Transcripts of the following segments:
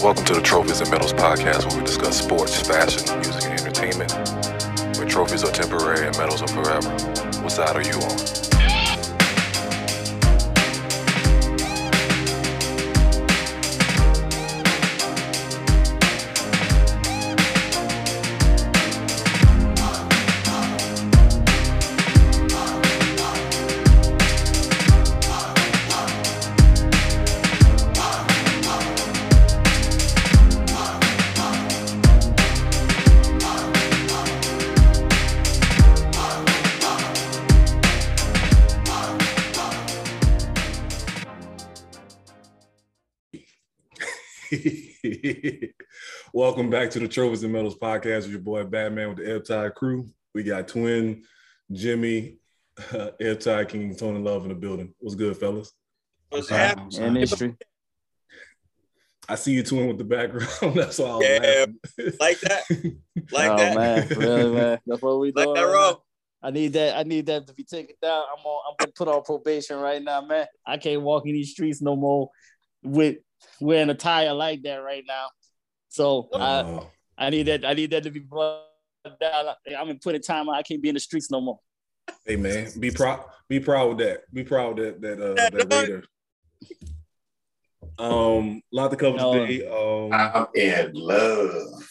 Welcome to the Trophies and Medals podcast, where we discuss sports, fashion, music, and entertainment. Where trophies are temporary and medals are forever. What side are you on? Welcome back to the Trophies and Medals podcast with your boy Batman with the Ebb Tide crew. We got Twin, Jimmy, uh, Ebb Tide King, Tony Love in the building. What's good, fellas? What's happening? in history. I see you twin with the background. That's all. Yeah, Like that? Like oh that? man, really man, that's what we Like doing. that, right I need that. I need that to be taken down. I'm on. I'm gonna put on probation right now, man. I can't walk in these streets no more with wearing a tie like that right now. So I, Oh, I need that. I need that to be brought down. I'm in putting time. I can't be in the streets no more. hey man, be proud. Be proud with that. Be proud that that uh, that Raider. Um, lot to cover No. today. Um, I'm in love.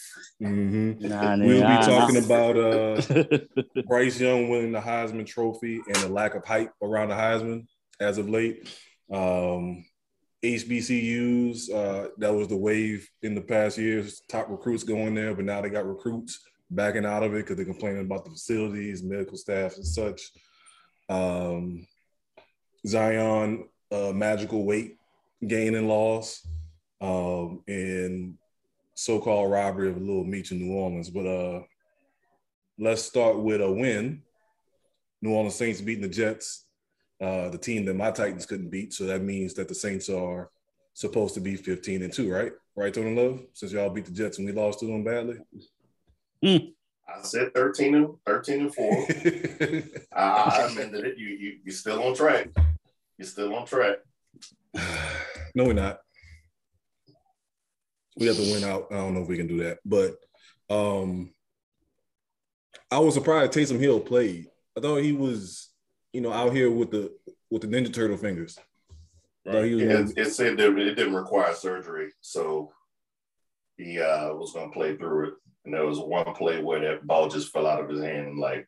mhm. Nah, We'll nah, be talking nah. about uh Bryce Young winning the Heisman Trophy and the lack of hype around the Heisman as of late. Um, HBCUs, uh, that was the wave in the past years. Top recruits going there, but now they got recruits backing out of it because they're complaining about the facilities, medical staff, and such. Um, Zion, uh, magical weight gain and loss, um, and so-called robbery of a little Meech in New Orleans. But uh, let's start with a win. New Orleans Saints beating the Jets, uh, the team that my Titans couldn't beat. So that means that the Saints are supposed to be 15 and 2, right? Right, Tony Love? Since y'all beat the Jets and we lost to them badly. I said 13 and 13 and 4. I, I amended it. You you you're still on track. You're still on track. no, we're not. We have to win out. I don't know if we can do that. But um I was surprised Taysom Hill played. I thought he was, you know, out here with the with the Ninja Turtle fingers. I thought he was It, it said that it didn't require surgery, so he uh, was going to play through it. And there was one play where that ball just fell out of his hand. and Like,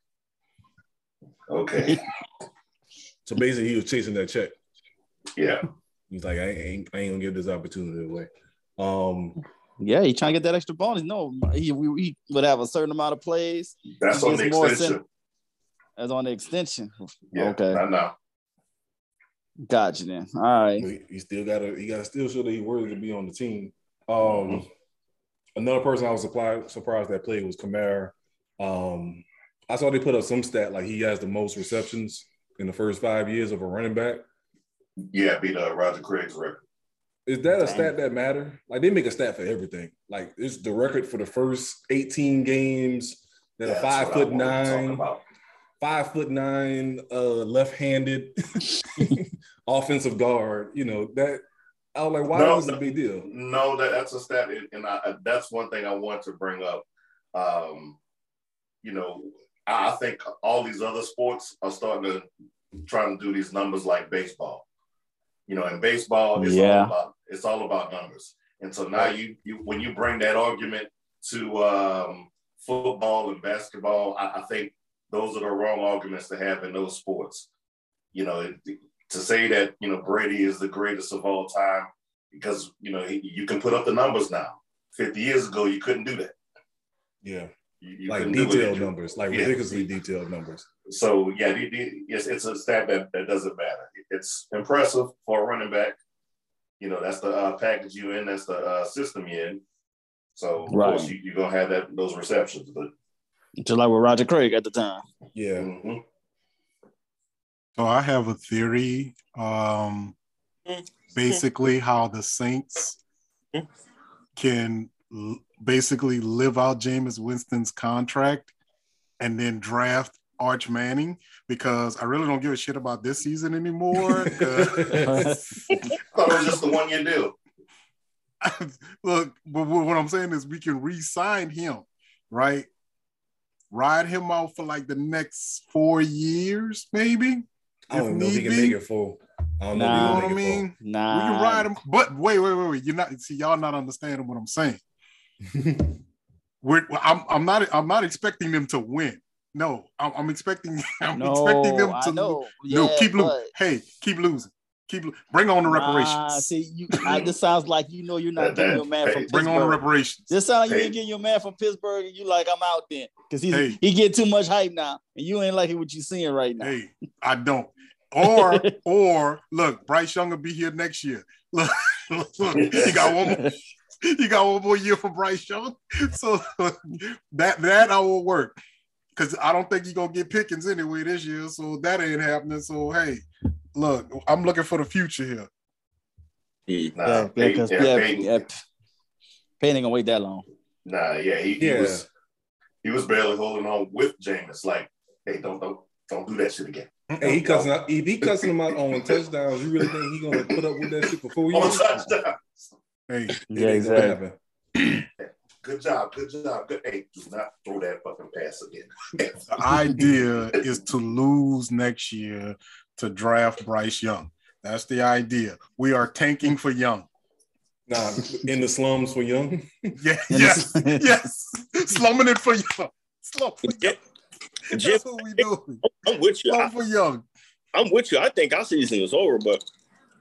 okay, so basically he was chasing that check. yeah, He's like, I ain't, I ain't gonna give this opportunity away. Um, Yeah, he trying to get that extra bonus. No, he, we, he would have a certain amount of plays that's He on the gets more extension. as on the extension. Yeah, Okay. I know. Gotcha then. All right. he, he still gotta, he gotta still show that he's worthy to be on the team. Um, another person I was surprised surprised that played was Kamara. Um, I saw they put up some stat like he has the most receptions in the first five years of a running back. Yeah, beat uh, Roger Craig's record. Is that a Dang. stat that matter? Like they make a stat for everything. Like it's the record for the first 18 games that That's a five foot wanted to talk nine, about. Five foot nine, uh, left-handed offensive guard. You know that. I was like, why No, is this a big deal? No, that, that's a stat, and- and I, that's one thing I want to bring up. Um, you know, I I think all these other sports are starting to trying to do these numbers like baseball. You know, in baseball, it's Yeah. all about it's all about numbers, and so now you you when you bring that argument to um, football and basketball, I, I think those are the wrong arguments to have in those sports. You know, to say that you know Brady is the greatest of all time because you know he, you can put up the numbers now. Fifty years ago, you couldn't do that. Yeah, You, you like couldn't do it. detailed numbers, like Yeah. ridiculously detailed numbers. So yeah, the, the, yes, it's a stat that, that doesn't matter. It's impressive for a running back. You know, that's the uh, package you in. That's the uh, system you in. So of Right. course you, you're gonna have that those receptions, but Just like with Roger Craig at the time. Yeah, mhm. So I have a theory. Um, basically, how the Saints can l- basically live out Jameis Winston's contract and then draft Arch Manning because I really don't give a shit about this season anymore. 'cause thought it was just the one year deal. Look, but what I'm saying is we can re-sign him, right? Ride him out for like the next four years, maybe. I don't if know if he need can be. make it full. I don't know You if know he what I can make it mean? Nah, We can ride him, but wait, wait, wait, wait. You're not see, y'all not understanding what I'm saying. We're, I'm, I'm not, I'm not expecting them to win. No, I'm, I'm expecting, I'm no, expecting them to know. lose. No, Yeah, keep losing. Hey, keep losing. Keep bring on the reparations. Nah, see, you, I, this sounds like you know you're not That- getting your man from hey, bring on the reparations. This sound like you ain't getting your man from Pittsburgh, and you like I'm out then because he's Hey. he get too much hype now, and you ain't liking what you seeing right now. Hey, I don't. Or, or look, Bryce Young will be here next year. Look, look, you got one more. You got one more year for Bryce Young. So that that I will work. Cause I don't think you're gonna get Pickett anyway this year. So that ain't happening. So hey, look, I'm looking for the future here. Yeah. Nah, yeah, yeah, because yeah, yeah, Payton- yeah, Payne ain't gonna wait that long. Nah, yeah, he, he Yeah. was he was barely holding on with Jameis. Like, hey, don't don't don't do that shit again. Hey, he cussing out. If he cussing him out on touchdowns, you really think he gonna put up with that shit before four On years? touchdown. Hey, It Yeah, exactly. Good job, good job. Good. Hey, do not throw that fucking pass again. the idea is to lose next year to draft Bryce Young. That's the idea. We are tanking for Young. Nah, in the slums for young. Yeah, yes, yes. Slumming it for Young. Slum for Yeah. Young. Jim, That's what we doing. I'm with you. I, Slum for Young. I'm with you. I think our season is over, but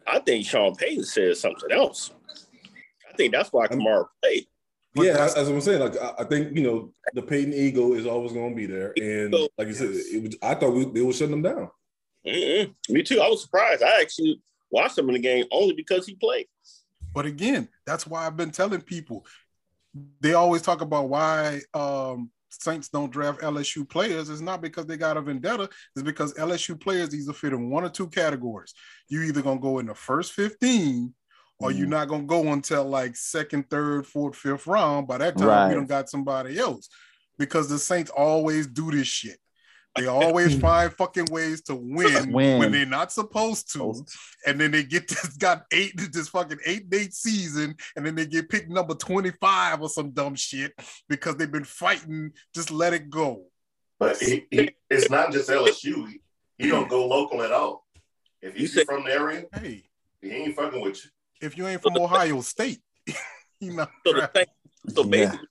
I think Sean Payton said something else. I think that's why Kamara played. But yeah, that's- as I'm saying, like I, I think you know the Payton ego is always going to be there, and like you said, it was, I thought we, they were shutting them down. Mm-mm. Me too. I was surprised. I actually watched him in the game only because he played. But again, that's why I've been telling people. They always talk about why um, Saints don't draft LSU players. It's not because they got a vendetta. It's because LSU players either fit in one or two categories. You either gonna go in the first fifteen, or Mm-hmm. you're not gonna go until like second, third, fourth, fifth round. By that time, Right. we done got somebody else. Because the Saints always do this shit. They always find fucking ways to win, Win. when they're not supposed to and then they get this got eight this fucking eight date season, and then they get picked number 25 or some dumb shit because they've been fighting, just let it go. But he, he, it's not just LSU. He, he don't go local at all. If You he's from the area, Hey, he ain't fucking with you. if you ain't from Ohio State, you know. So the Saints, so Yeah. basically,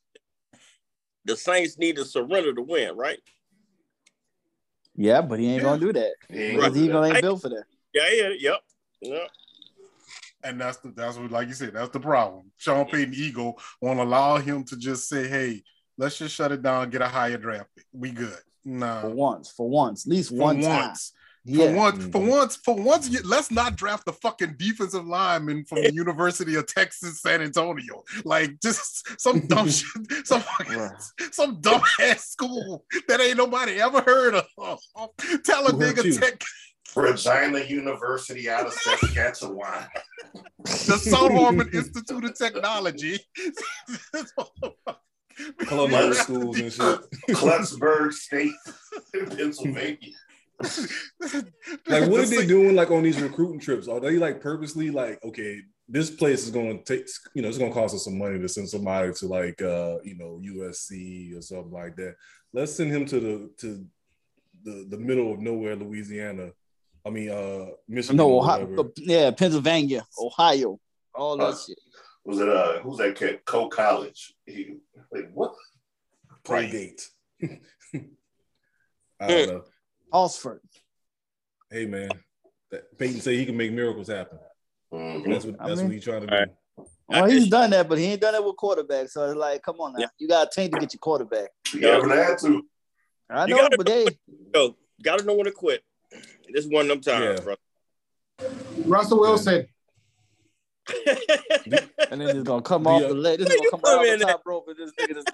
the Saints need to surrender to win, right? Yeah, but he ain't gonna do that He ain't because gonna he do gonna that. ain't built for that. Yeah, yeah, yep. yep. And that's the that's what like you said, that's the problem. Sean Payton ego won't allow him to just say, hey, let's just shut it down, get a higher draft pick. We good. No for once, for once, at least For one time. Once. For Yeah, once, for Mhm. once, for once, you- let's not draft the fucking defensive lineman from the University of Texas, San Antonio. Like just some dumb shit, some fucking, Right. some dumb ass school that ain't nobody ever heard of. Tell a nigga tech Regina University out of Saskatchewan. the South Harmon Institute of Technology. Culinary schools and shit. Clucksburg State in Pennsylvania. Like, what are they doing? Like on these recruiting trips? Are they like purposely like, okay, this place is going to take, you know, it's going to cost us some money to send somebody to like, uh, you know, USC or something like that. Let's send him to the to the the middle of nowhere, Louisiana. I mean, uh, Michigan. no, Ohio, yeah, Pennsylvania, Ohio, all that Uh, shit. Was it uh who's that kid? Co College. He like what? Colgate. I don't know. Oxford. Hey man, that Payton said he can make miracles happen. Mhm. That's what I that's mean- what he's trying to do. Alright. Well, he's done that, but he ain't done it with quarterbacks. So it's like, come on now, Yeah. you got to tank to get your quarterback. You haven't had to. I know, gotta- but they Yo, gotta know when to quit. This is one of them times, Yeah. bro. Russell Wilson. and then it's gonna come off the leg. This is gonna come put off the top rope, and this nigga just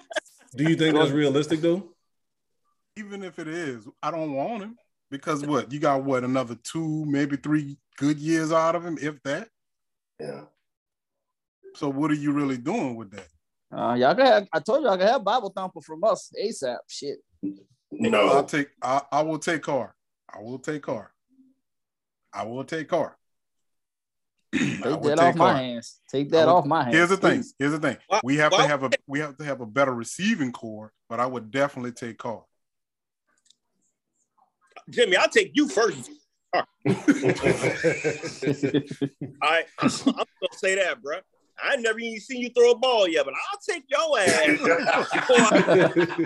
Do you think that's realistic though? Even if it is, I don't want him because what you got? What another two, maybe three good years out of him, if that. Yeah. So what are you really doing with that? Uh, y'all can have, I told you I can have Bible thumper from us ASAP. Shit. No, I'll take. I, I will take Carr. I will take Carr. I will take Carr. Take would that take off my Carr. hands. Take that would- off my hands. Here's the thing. Here's the thing. Why- We have why- to have a we have to have a better receiving core, but I would definitely take Carr. Jimmy, I'll take you first. All right, I'm gonna say that, bro. I never even seen you throw a ball yet, but I'll take your ass.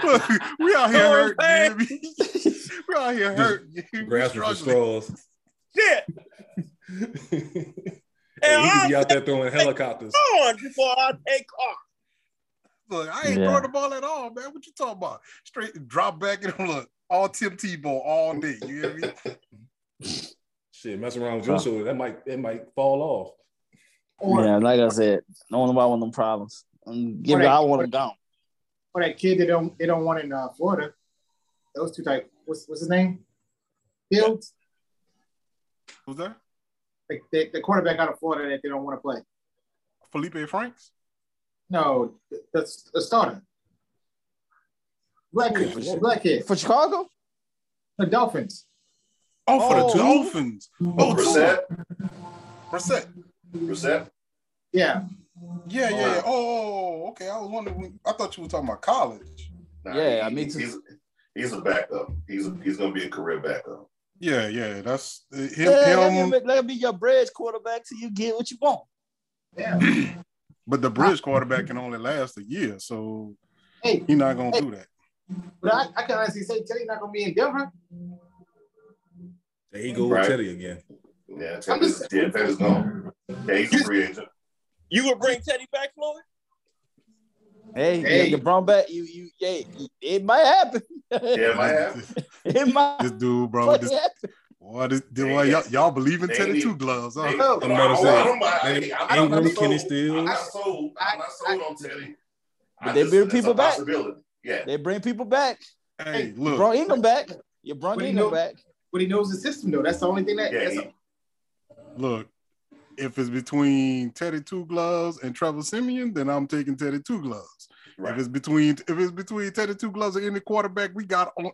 Look, we out here Oh, hurt, man. Jimmy. we out here hurt. We Grasping for straws. Shit, Hey, he could be out there throwing helicopters. on before I take off. Look, I ain't Yeah. throwing the ball at all, man. What you talking about? Straight drop back and look, all Tim Tebow all day. You hear me? Shit, mess around with your shoulder, that might it might fall off. Or, Yeah, like I said, no one about one of them problems. Um, give it, Right. I want them gone. or that kid they don't they don't want in uh, Florida. Those two type. What's what's his name? Fields. Who's that? Like the, the quarterback out of Florida that they don't want to play. Felipe Franks? No, that's the, the starter. Black kid. the Black kid. For Chicago? The Dolphins. Oh, for Oh. the Dolphins. Oh, Brissett, Brissett. Brissett. Yeah. Yeah, yeah, yeah. Oh, okay. I was wondering. I thought you were talking about college. Nah, Yeah, he- me too. He's, he's a backup. He's a, he's gonna be a career backup. Yeah, yeah. That's uh, him. Yeah, let, him me, let me be your bridge quarterback till you get what you want. Yeah. but the bridge quarterback can only last a year, so Hey, he's not gonna do that. But I, I can honestly say Teddy not gonna be in Denver. There he go Right. with Teddy again. Yeah, I'm Teddy's, just- yeah, Teddy's gone. Yeah, he's a free agent. You would bring Teddy back, Floyd? Hey, Hey. hey. you brought back you you yeah, it might happen. Yeah, it might happen. it might This dude, bro. fucking This, happen. boy, this, boy, y'all, y'all believe in Teddy need- two gloves, huh? Hey, I'm about to I- say, I don't mind. Ingram, Hey, I'm- I'm not Kenny sold. Stills. I'm not sold. I'm not sold on Teddy. But I they just- bring people back. Possibility. Yeah. They bring people back. Hey, You look, brought Ingram back. You brought But Ingram know- back. But he knows the system though. That's the only thing that. Yeah, that's he- look. If it's between Teddy two gloves and Trevor Siemian, then I'm taking Teddy two gloves. If it's between if it's between Teddy two gloves and any quarterback we got on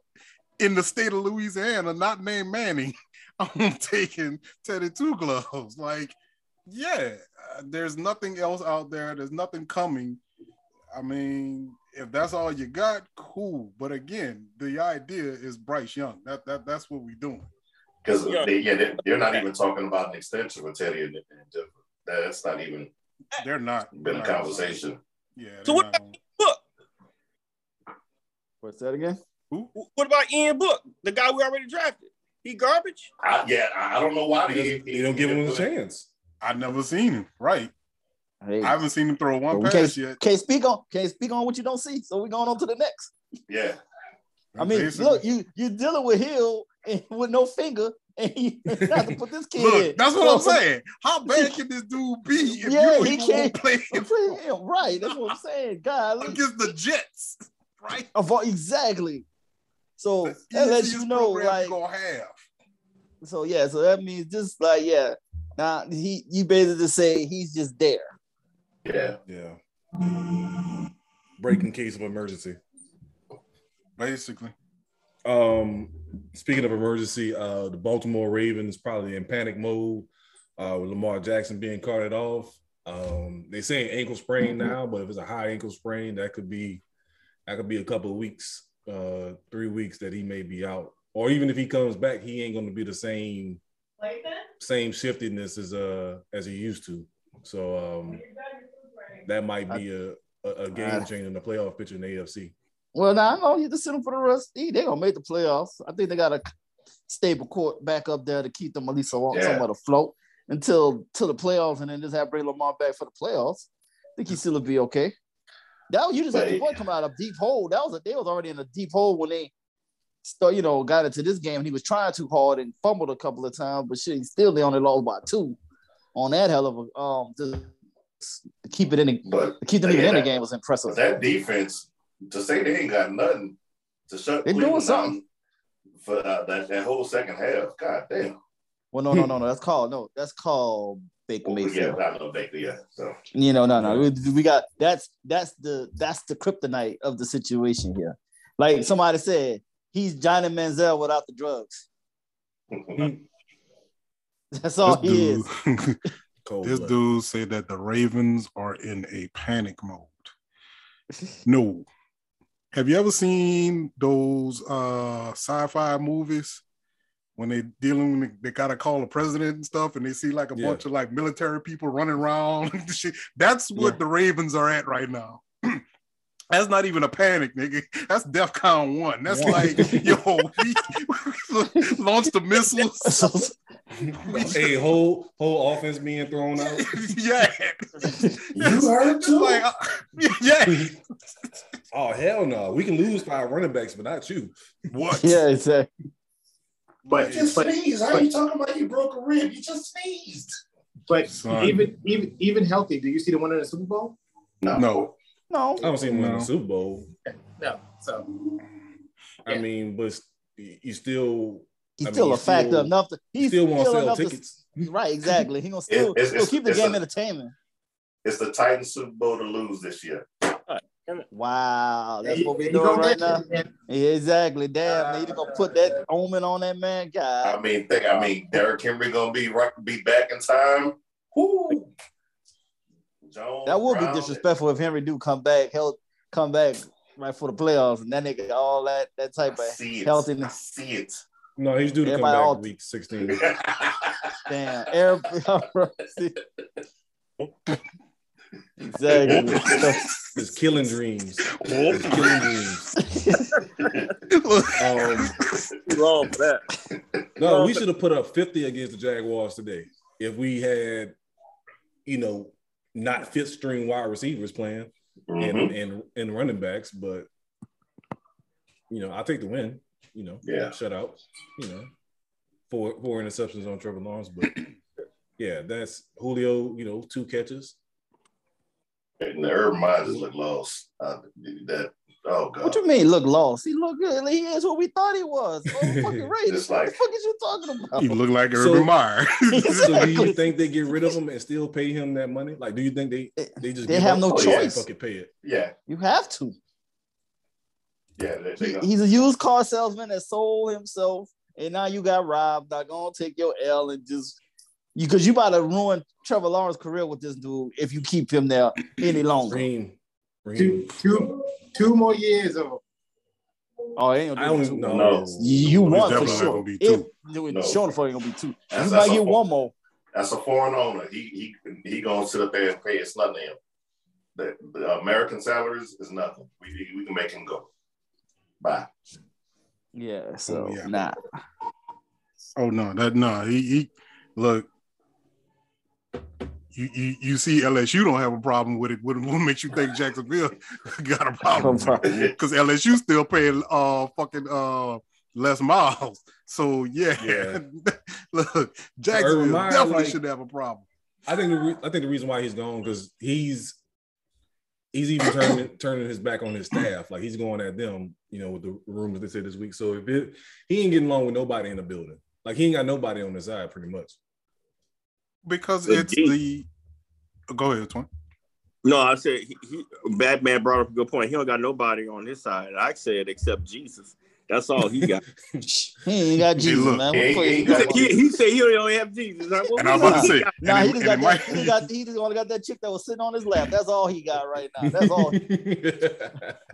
in the state of Louisiana, not named Manning, I'm taking Teddy two gloves. Like, yeah, uh, there's nothing else out there. There's nothing coming. I mean, if that's all you got, cool. But again, the idea is Bryce Young. That that that's what we're doing. Because Yeah. they, yeah, they, they're not even talking about an extension with Teddy and, and That's not even They're not been a not- conversation. Yeah. So what- not gonna- Book. What's that again? What about Ian Book, the guy we already drafted? He garbage? I, yeah, I I don't know why They, they, they don't give him a chance. I've never seen him. Right. Hey, I haven't seen him throw one pass can't, yet. can't speak on can't speak on what you don't see. So we're going on to the next. Yeah, I mean, Basically. look, you you dealing with Hill and with no finger, and you have to put this kid. Look, in. that's what I'm saying. How bad can this dude be if Yeah, you he can't play him Yeah, right. That's what I'm saying. God, against the Jets? Right. of all, exactly. So The that lets you know, like, you're gonna have. so yeah. So that means just like, yeah. Now he, you basically say he's just there. Yeah. Yeah. Breaking case of emergency. Basically. Um, speaking of emergency, uh, the Baltimore Ravens probably in panic mode uh, with Lamar Jackson being carted off. Um, they saying ankle sprain now, but if it's a high ankle sprain, that could be that could be a couple of weeks, uh, three weeks that he may be out. Or even if he comes back, he ain't going to be the same same shiftiness as uh as he used to. So um, that might be a a, a game changer in the playoff picture in the AFC. Well, now I know you just sit him for the rest. They're gonna make the playoffs. I think they got a stable court back up there to keep them at least somewhat, Yeah. somewhat afloat until till the playoffs, and then just have bring Lamar back for the playoffs. I think he still will be okay. That was- you just had the boy come out of deep hole. That was a, they was already in a deep hole when they start, you know, got into this game. And he was trying too hard and fumbled a couple of times, but shit, he still they only lost by two on that hell of a um to keep it in the But keep them even in the game was impressive. but that defense, to say they ain't got nothing to shut They doing something. for uh, that, that whole second half. God damn. Well, no, no, no, no. That's called no. That's called Baker Well, yeah, Mayfield. not Baker, yeah. So You know, no, no. We, we got that's that's the that's the kryptonite of the situation here. Like somebody said, he's Johnny Manziel without the drugs. That's all This he is. Cold This blood. dude said that the Ravens are in a panic mode. No. Have you ever seen those uh sci-fi movies when they dealing with they gotta call the president and stuff and they see like a Yeah. bunch of like military people running around? That's what Yeah. the Ravens are at right now. That's not even a panic, nigga. That's DEFCON one. That's One. like, yo, we launch the missiles. hey, whole whole offense being thrown out. yeah. You heard It's too? like, uh, yeah. oh hell no, we can lose five running backs, but not you. What? yeah, exactly. But you just but- sneezed. How are you talking about you broke a rib? You just sneezed. But Son. even even even healthy, do you see the one in the Super Bowl? No. No. No, I don't see him win No. the Super Bowl. No. So I Yeah. mean, but you still he's I mean, still he a factor still- enough to. He's still want to still sell enough to- right, exactly. He gonna still it's- he'll it's- keep the game a- entertainment. It's the Titans Super Bowl to lose this year. Wow, that's There what we you doing right now. Yeah, exactly. Damn, they gonna put that uh, omen on that man. God. I mean, think. I mean, Derrick Henry gonna be right, be back in time. Whoo. Jones, that would be disrespectful if Henry do come back, held, come back right for the playoffs, and that nigga all that that type I of see it. I healthiness. see it. No, he's due to come back all- week 16. Damn, everybody. exactly. It's killing dreams. It's killing dreams. Um, Too long for that. no, we should have put up 50 against the Jaguars today if we had, you know, not fifth string wide receivers playing and, Mhm. and and running backs, but you know, I'll take the win, you know, Yeah. shut out, you know, four four interceptions on Trevor Lawrence, but yeah, that's Julio, you know, two catches. And the Urban Meyer just look lost. Uh, that oh god. What you mean? Look lost. He look good. He is what we thought he was. Oh, fucking Raiders. Just what the fuck is you talking about? He look like So- Urban Meyer. So do you think they get rid of him and still pay him that money? Like, do you think they they just They give have up? no choice. Fuck it, pay it. Yeah, You have to. yeah. They, they He- he's a used car salesman that sold himself, and now you got robbed. Not gonna take your L and just you because you about to ruin Trevor Lawrence's career with this dude if you keep him there any longer. Green, two green. two two more years of Oh, he ain't I gonna do don't two. know. No. You want for sure. gonna be If, two. it No. Sure the fuck ain't gonna be two. That's- you that's might a get one more. That's a foreign owner. He he he gonna sit up there and pay. It's nothing to him. The, the American salaries is nothing. We we can make him go. Bye. Yeah, so yeah. nah. Oh no, that no. He he look. You, you you see LSU don't have a problem with it. What, what makes you think Jacksonville got a problem? Because LSU still paying uh fucking uh Les Miles. So yeah, Yeah. look, Jacksonville Meyer, definitely like- should have a problem. I think the re- I think the reason why he's gone because he's he's even turning turning his back on his staff. Like he's going at them, you know, with the rumors they said this week. So if it, he ain't getting along with nobody in the building, like he ain't got nobody on his side, pretty much. Because Good it's D. the go ahead, Twin. No, I said he, he Batman brought up a good point. He don't got nobody on his side. I said except Jesus. That's all he got. He ain't got Jesus, look, man. he- What he he he, got? said, he, he said he don't have Jesus. Like, what And I was we about to say, Nah, and he just got that. might- He got. He just only got that chick that was sitting on his lap. That's all he got right now. That's all.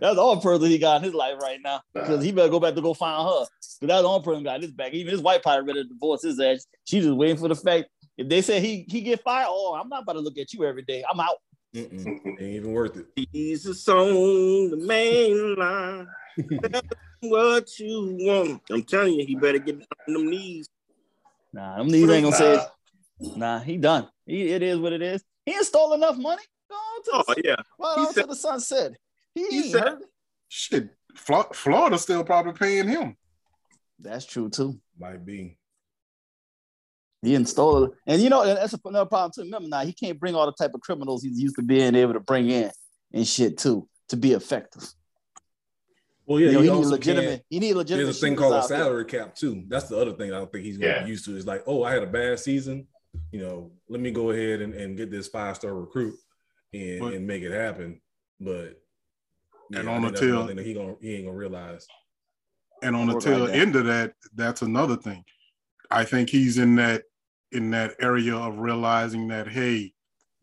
That's the only person he got in his life right now. Because he better go back to go find her. Because that's the only person got his back. Even his wife probably ready to divorce his ass. She just waiting for the fact if they say he he get fired. Oh, I'm not about to look at you every day. I'm out. Mm-mm. Ain't even worth it. He's Jesus on the main line. Tell what you want. I'm telling you, he better get on them knees. Nah, them knees ain't gonna say it. Nah, he done. He, it is what it is. He ain't stole enough money. Go on to, Oh the, yeah, right he said- to the sunset. He, he ain't said- hurt. Shit, Florida still probably paying him. That's true too. Might be. He didn't it. And you know, and that's another problem too. Remember now, he can't bring all the type of criminals he's used to being able to bring in and shit too to be effective. Well, yeah, you know, he he need legitimate. can't- He need legitimate. There's a thing called a out there. salary cap too. That's the other thing I don't think he's going to Yeah. be used to. Is like, oh, I had a bad season. You know, let me go ahead and, and get this five star recruit and, But- and make it happen. But And on the tail- he gonna he ain't gonna realize. And on the tail end of that, that's another thing. I think he's in that in that area of realizing that hey,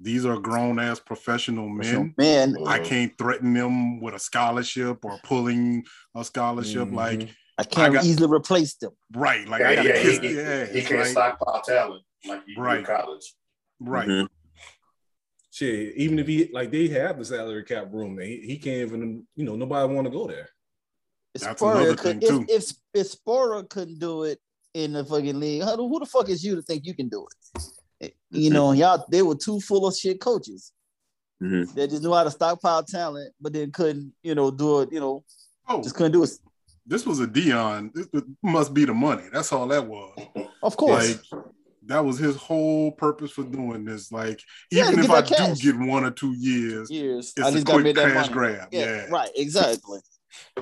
these are grown ass professional men. Man, I can't threaten them with a scholarship or pulling a scholarship. Mhm. Like I can't got- easily replace them. right, like Yeah, I gotta yeah, kiss he, the ass. he can't like, stockpile talent like you Right. in college. right. Mhm. Shit, even if he like they have the salary cap room, he, he can't even. You know, nobody want to go there. If That's another could, thing, if, if if Spurrier couldn't do it in the fucking league, how, who the fuck is you to think you can do it? You know, y'all they were two full of shit coaches. Mhm. They just knew how to stockpile talent, but then couldn't, you know, do it. You know, Oh, just couldn't do it. this was a Dion. This must be the money. That's all that was. Of course, Like that was his whole purpose for doing this. Like Yeah, even to if I that do get one or two years, years. it's I a just gotta quick make that cash money. grab. Yeah, Yeah, right, exactly.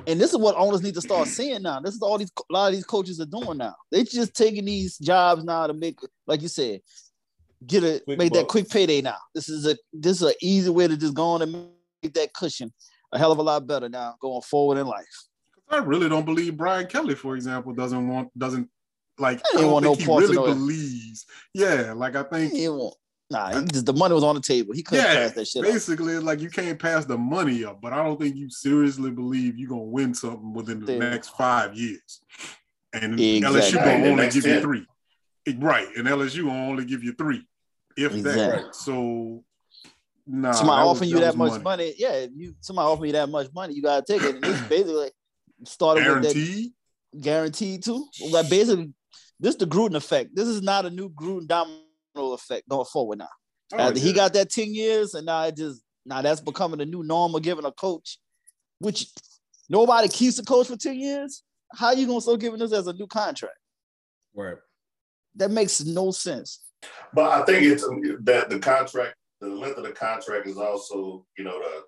And this is what owners need to start seeing now. This is all these a lot of these coaches are doing now. They just taking these jobs now to make, like you said, get a Quick make that quick payday now. This is a this is an easy way to just go on and make that cushion a hell of a lot better now going forward in life. I really don't believe Brian Kelly, for example, doesn't want doesn't like. I I don't want think no he really believes. Yeah, like I think. He nah, he just the money was on the table. He couldn't Yeah, pass that shit up. basically, like you can't pass the money up, but I don't think you seriously believe you're gonna win something within the Yeah. next five years. And Exactly. LSU gonna the only next give you three. Right, and LSU gonna only give you three, if Exactly. that. So, nah, somebody that was- offering you that that much money. yeah, you somebody offering you that much money, you gotta take it. And it's basically started with that Guaranteed. guaranteed too. Like basically, this is the Gruden effect. This is not a new Gruden domino effect going forward now. Oh, After he got that 10 years, and now it just now that's becoming the new norm of giving a coach, which nobody keeps a coach for 10 years. How are you gonna start giving this as a new contract? Right. That makes no sense. But I think it's that the contract, the length of the contract is also, you know, the,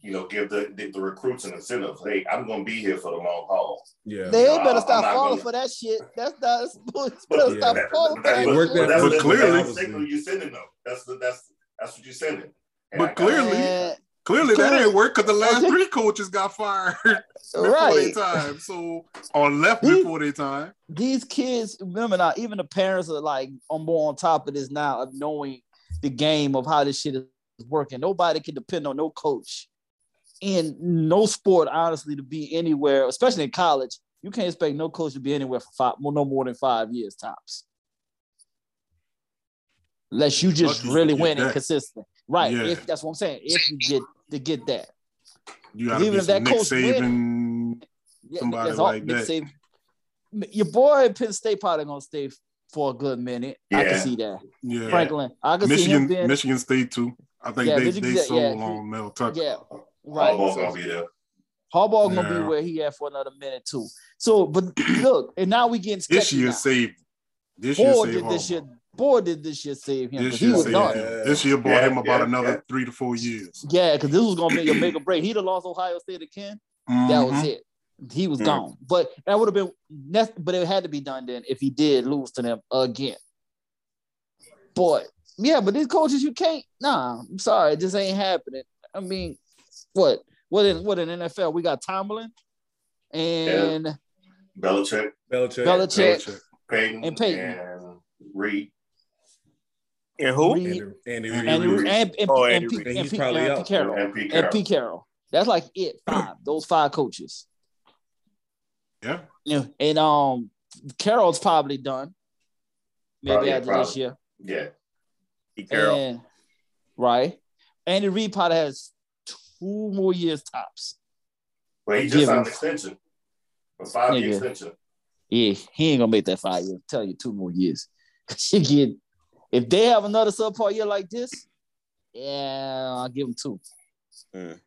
you know, give the the, the recruits an incentive. Hey, I'm going to be here for the long haul. Yeah. They No, better stop not falling gonna- for that shit. That's not that's bullshit. But Better Yeah. stop that- falling for that- that It worked shit. that- that's But the, clearly- that's the signal you're sending though. That's the that's that's what you're sending. And But I got- clearly- Man, Clearly, that Clearly- ain't work because the last three coaches got fired before right. their time. So, or left These- before their time. these kids, remember now, even the parents are like on more on top of this now of knowing the game of how this shit is working. Nobody can depend on no coach in no sport, honestly, to be anywhere, especially in college. You can't expect no coach to be anywhere for five, no more than five years tops. Unless you just you really get winning that. consistently. Right. Yeah. If that's what I'm saying. If you get to get that. You got to Even be if that Nick coach win- Saban. Yeah, Somebody that's all- like Nick that. Saban. Your boy at Penn State probably gonna stay for a good minute. I can see that. Yeah, Franklin. I can see him Michigan, being Michigan State too. I think Yeah, they Michigan they sold yeah. on Mel Tucker. yeah, right. Harbaugh's So gonna be there. Harbaugh gonna Yeah. be where he at for another minute too. So, but look, and now we getting This year now. saved. This year Boy saved did this year. Boy did this shit save him. 'cause This he was saved done. him. This year bought Yeah, him about yeah, another yeah. three to four years. Yeah, because this was gonna be a make or break. He'd have lost Ohio State again. That was Mhm. it. He was Mhm. gone. But that would have been nec- but it had to be done then if he did lose to them again. But yeah, but these coaches you can't. Nah, I'm sorry, it just ain't happening. I mean, what? What in what in NFL? We got Tomlin and Belichick, Belichick. Belichick. Belichick. Payton, And Payton. and Reid. And who? Reid, Andy, Andy, Andy and, Reid. and, and, and, Oh, and, Andy Pete- Reid. and He's Pete- and out. Carroll. And Pete And Carroll. Carroll. That's like it. Five. Those five coaches. Yeah. Yeah. And um Carroll's probably done. Maybe Probably, after probably. this year. Yeah. Pete Carroll. And right. Andy Reid probably has two more years tops. But he Give just him- signed an extension. A five year extension. Yeah, he ain't gonna make that five years. Tell you two more years. You get if they have another subpar year like this, yeah, I'll give him two. Mm.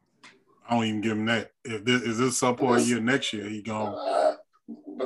I don't even give him that. If this is this subpar year next year, he gone.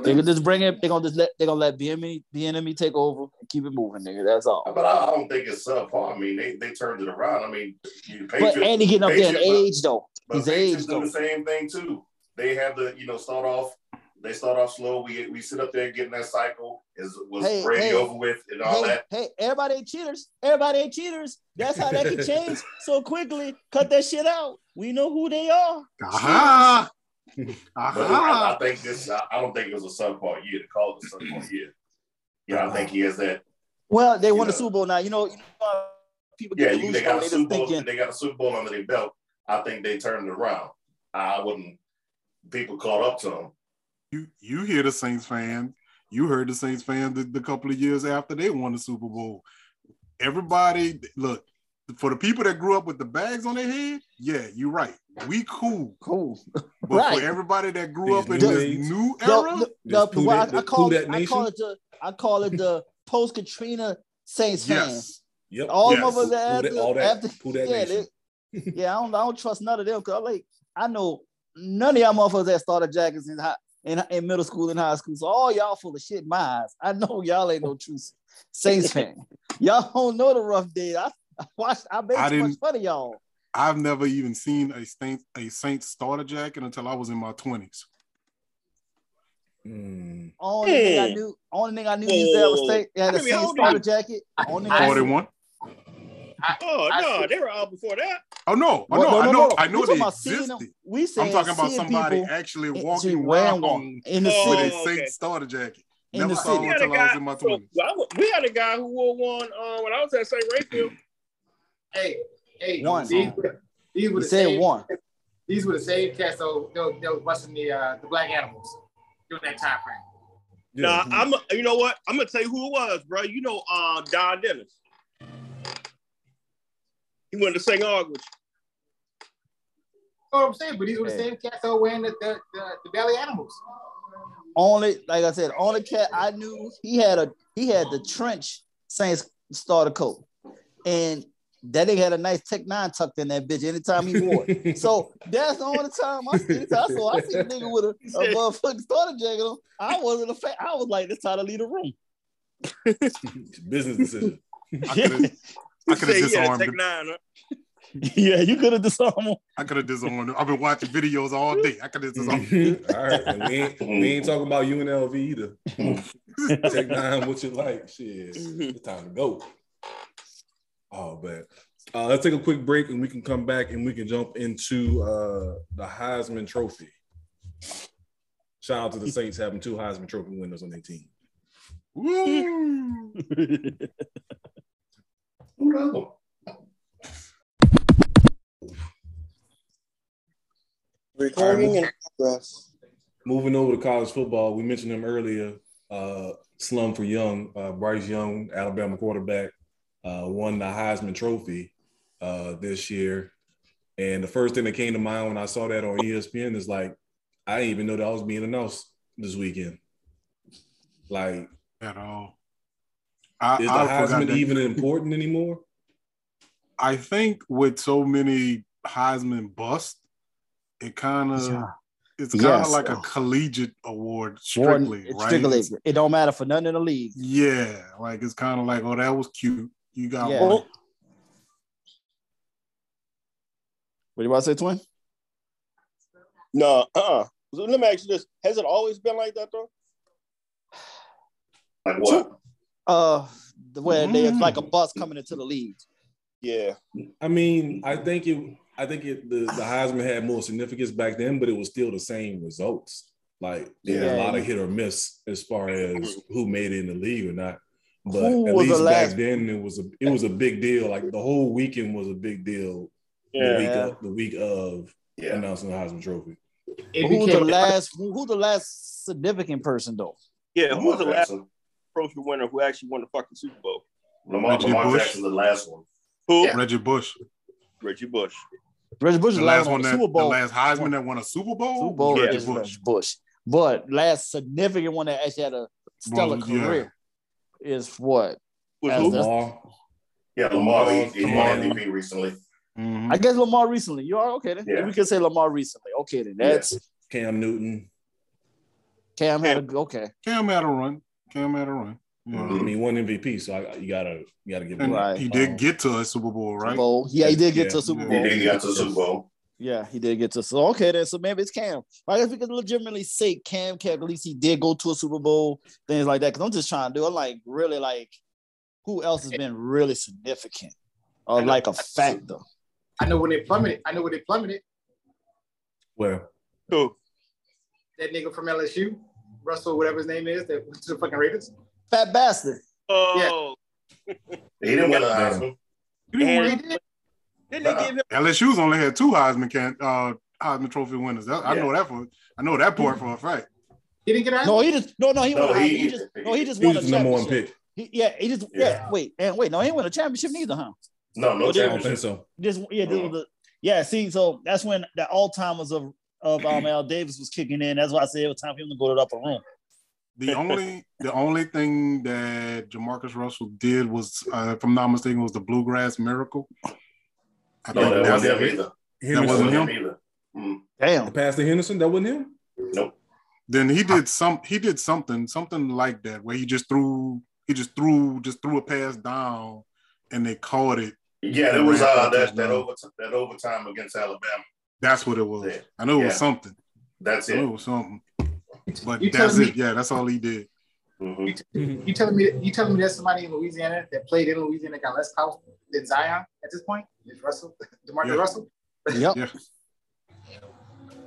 They gonna just bring it. They gonna just let. They gonna let the enemy, the enemy take over and keep it moving, nigga. That's all. but I, I don't think it's subpar. I mean, they, they turned it around. I mean, you But Patriots, Andy getting up there in age though. But He's Patriots aged do though. the same thing too. They have the you know start off. They start off slow. We we sit up there getting that cycle. Is was Hey, Brady hey, over with and all Hey, that? hey, everybody ain't cheaters. Everybody ain't cheaters. That's how that can change so quickly. Cut that shit out. We know who they are. Aha! But I, I think this. I, I don't think it was a subpar year to call it a subpar year. Yeah, I think he has that Well, they You won the. Super Bowl now. You know, you know people Yeah, get you, they got a just Super Bowl. thinking, They got a Super Bowl under their belt. I think they turned it around. I wouldn't. People caught up to them. You you hear the Saints fans. You heard the Saints fans the, the couple of years after they won the Super Bowl. Everybody, look for the people that grew up with the bags on their head. Yeah, you're right. We cool, cool. but Right. for everybody that grew These up in new this new The, era, the, Just the, who well, that- I, I call it, I call it the I call it the post Katrina Saints fans. yes, Yep. All Yes. of us Who that- after, all that, after that yeah, they, yeah, I don't, I don't trust none of them because like I know none of y'all motherfuckers that started jackets in high, in, in middle school and high school. So all y'all full of shit in my eyes. I know y'all ain't no true Saints fan. Y'all don't know the rough day. I, I watched. I made I too much fun of y'all. I've never even seen a Saint a Saints starter jacket until I was in my twenties. Mm. Only thing I knew, only thing I knew you said was say, had a I mean, how Saints starter you? jacket. Only thing I one. Oh I no, see. they were out before that. Oh no, oh, Well, no, I know, I know talking they about seeing existed. them. We saying I'm talking about somebody actually actually walking around one in the Oh, with city. a okay. Starter jacket. In Never the saw city. one until I was in my so, twenties. I w- we had a guy who wore one uh, when I was at St. Rayfield. Hey, hey, One. These, were- these were the said same. one. These were the same cats that were, that were- was busting the uh, the black animals during that time frame. Yeah. Nah, I'm. You know what? I'm gonna tell you who it was, bro. You know, uh, Don Dennis. He went to St. August. You know what I'm saying? But these were the same cats that were wearing the, the, the, the belly animals. Only, like I said, only cat I knew he had a he had the trench Saints starter coat, and that nigga had a nice Tech Nine tucked in that bitch anytime he wore it. So that's all the only time I see. I saw I see a nigga with a, a motherfucking starter jacket on. I wasn't a fan. I was like, this time to leave the room. business decision. I could have I could have Say he had disarmed Tech him. Nine, huh? yeah, you could have disarmed him. I could have disarmed him. I've been watching videos all day. I could have disarmed him. All right, we ain't, we ain't talking about UNLV either. Take nine what you like. Shit, it's time to go. Oh man, uh, let's take a quick break and we can come back and we can jump into uh, the Heisman Trophy. Shout out to the Saints having two Heisman Trophy winners on their team. Woo! Who knows? Recording in progress. Moving over to college football, we mentioned him earlier. Uh, Slum for Young, uh, Bryce Young, Alabama quarterback, uh, won the Heisman Trophy uh, this year. And the first thing that came to mind when I saw that on ESPN is like, I didn't even know that was being announced this weekend. Like, At all. I, is the I Heisman even important anymore? I think with so many Heisman busts, it kind of Yeah. it's kind of Yes. like a collegiate award strictly, it's right? strictly. It don't matter for nothing in the league. yeah, like it's kind of like, oh, that was cute. You got Yeah. one. What do you want to say, twin? No, uh, uh Let me ask you this: Has it always been like that though? Like what? Uh, the way they it's Mm. like a bus coming into the league. Yeah. I mean, I think it. I think it. The, the Heisman had more significance back then, but it was still the same results. Like there's Yeah. a lot of hit or miss as far as who made it in the league or not. But Who at was the least last- back then, it was a it was a big deal. Like the whole weekend was a big deal. The Yeah. week of, the week of Yeah. announcing the Heisman Trophy. It Who's the last? Who, who the last significant person though? Yeah. Who was the last Jackson. trophy winner who actually won the fucking Super Bowl? Lamar, Reggie Lamar Bush. Jackson's the last one. Who? Yeah. Reggie Bush, Reggie Bush. Reggie Bush is the the last last one that Super the Bowl. last Heisman that won a Super Bowl. Super Bowl Yeah. Reggie Bush. Bush. But last significant one that actually had a stellar Well, yeah. career is what? Was who? the- Lamar, Yeah, Lamar, he, he Lamar. won MVP recently. Mhm. I guess Lamar recently. You are okay then. Yeah. We can say Lamar recently. Okay then. That's Cam Newton. Cam had a okay. Cam had a run. Cam had a run. Yeah. I mean, one MVP, so I, you gotta you gotta give him Right. he did Um, get to a Super Bowl, right? Bowl. Yeah, he did get Yeah. to a Super Yeah. He Bowl. did get to the Super Bowl. Yeah, he did get to. So okay then. So maybe it's Cam. I guess we could legitimately say Cam Cam. At least he did go to a Super Bowl, things like that. Because I'm just trying to do. I'm like really like, who else has been really significant or like a factor? I know when they plummeted. I know when they plummeted. Where? Who? That nigga from LSU, Russell, whatever his name is, that went to the fucking Raiders. Fat bastard. Oh, He didn't win a Heisman. He didn't And- win. They give him? LSU's only had two Heisman can uh Heisman Trophy winners. That, I know that for I know that part for a fact. He didn't get out. No, he just no no he No, won. he- He, just no he just He won was a the number one pick. He, yeah, he just yeah. Yeah. Wait and wait, no, he didn't a championship neither, huh? No, no Well, they- I don't think championship. so. Just yeah, this was the, yeah. See, so that's when the all timers of of um Al Davis was kicking in. That's why I said it was time for him to go to the upper room. The only the only thing that Jamarcus Russell did was, uh, if I'm not mistaken, was the Bluegrass Miracle. I No, think that that's wasn't him it. either. That That wasn't wasn't him? him either. Mm, Damn. Pastor Henderson, that wasn't him. nope. Then he did some. He did something, something like that, where he just threw. He just threw, just threw a pass down, and they caught it. Yeah, that was uh, that that Touchdown. overtime, that overtime against Alabama. That's what it was. Yeah. I know it was something. That's I know it. it was something. But You that's telling it. Yeah, that's all he did. Mhm. You telling me you telling me there's somebody in Louisiana that played in Louisiana that got less power than Zion at this point? Is Russell Demarcus Yeah. Russell? Yep. Yeah.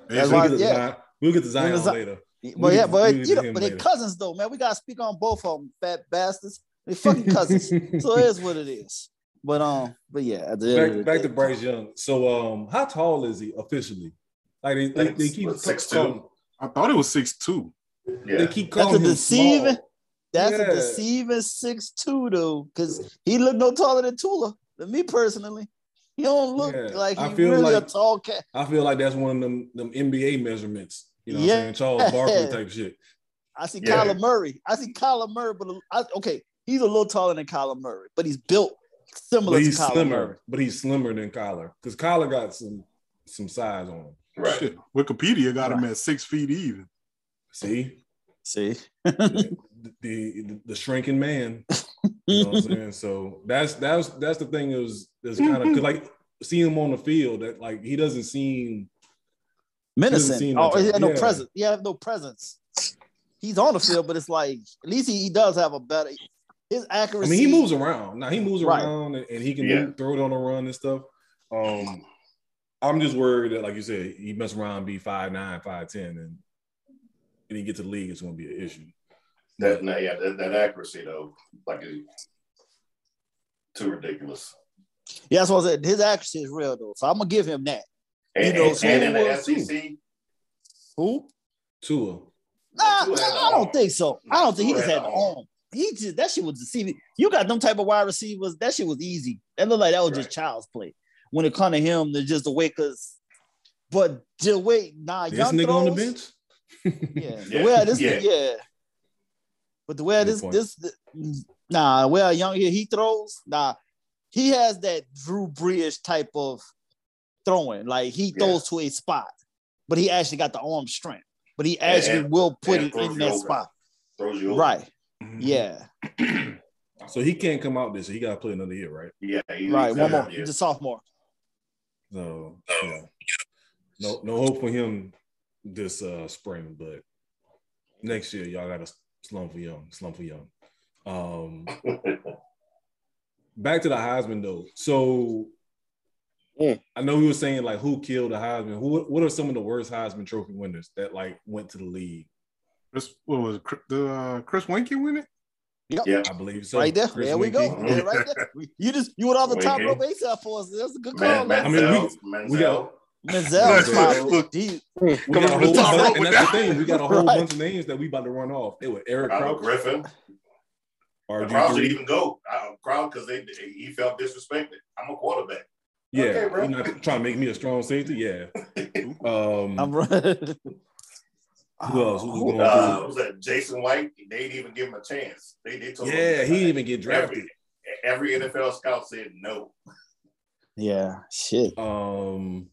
That's why- We'll get to yeah. Zion, we'll get to Zion When the later. But We'll yeah, get- but we'll you know, but they later. cousins though, man. We gotta speak on both of them, fat bastards. They fucking cousins. so it is what it is. But um, but yeah, at the end of the back, back to Bryce Young. So, um, how tall is he officially? Like they, they, they Six- keep what, 6'2"? I thought it was six two. Yeah. they keep That's a him deceiving. small. That's Yeah. a deceiving six two though, because he looked no taller than Tula. Than me personally, he don't look Yeah, like I he feel really a like- tall cat. I feel like that's one of them them NBA measurements. You know, what Yeah. I'm saying Charles Barkley type shit. I see Yeah. Kyler Murray. I see Kyler Murray, but I, okay, he's a little taller than Kyler Murray, but he's built similar But he's to Kyler slimmer. Murray. But he's slimmer than Kyler because Kyler got some some size on him. Right. Shit. Wikipedia got him at six feet even. See, See, the, the the shrinking man. You know what I'm saying? So that's that's that's the thing is is kind of like seeing him on the field that like he doesn't seem menacing. seem Oh, he had no presence. He had no presence. He's on the field, but it's like at least he, he does have a better his accuracy. I mean he moves around. Now he moves Right. around and, and he can Yeah. move, throw it on a run and stuff. Um I'm just worried that like you said, he mess around and be five nine, five ten, and when he get to the league, it's gonna be an issue. That, no, yeah, that, that accuracy though, like it's too ridiculous. Yeah, that's what I said. His accuracy is real though, so I'm gonna give him that. And, You know, and, so and in the was too. SEC, Who? Tua. Nah, Tua nah, I don't think so. I don't think he just had had the the arm. arm. He just that shit was deceiving. You got them type of wide receivers. That shit was easy. That looked like that was just child's play. When it come to him, they're just the way because. But the way nah, This young nigga on the bench. Yeah, the Yeah, way this, yeah. yeah. But the way Good this, point. this, nah, where young here he throws, nah, he has that Drew Brees type of throwing. Like he Yeah. throws to a spot, but he actually got the arm strength. But he actually and- will put and it in you that over. spot. throws you over. Right. Mhm. Yeah. So he can't come out this. year. He got to play another year, right? Yeah, Right. One more. Yeah. He's a sophomore. So yeah. no no hope for him this uh spring, but next year y'all got to slump for young, slump for young. Um, back to the Heisman though. So Mm. I know we were saying like who killed the Heisman. Who what are some of the worst Heisman Trophy winners that like went to the league? Chris, what was it? Chris- the uh, Chris Weinke win it? Yeah. I believe so. right there. Chris there we go. Yeah, right there. You just you went off the top Weinke. rope ASAP for us. That's a good call. Man, man. I mean, Manziel, we- Manziel. we got- Manziel is Look, my look. he- We got a Come on, whole let's bunch, and that's the thing. We got a whole Right. bunch of names that we about to run off. It was Eric Robert Crouch, Griffin. RG3. Crowd should even go. Uh, crowd because they he felt disrespected. I'm a quarterback. Yeah, Okay, bro. you're not trying to make me a strong safety. Yeah. Um, I'm right. Who else? Who's going Uh, through? was that Jason White? They didn't even give him a chance. They they told him yeah, he didn't even get drafted. Every, every NFL scout said no. Yeah, shit. Um,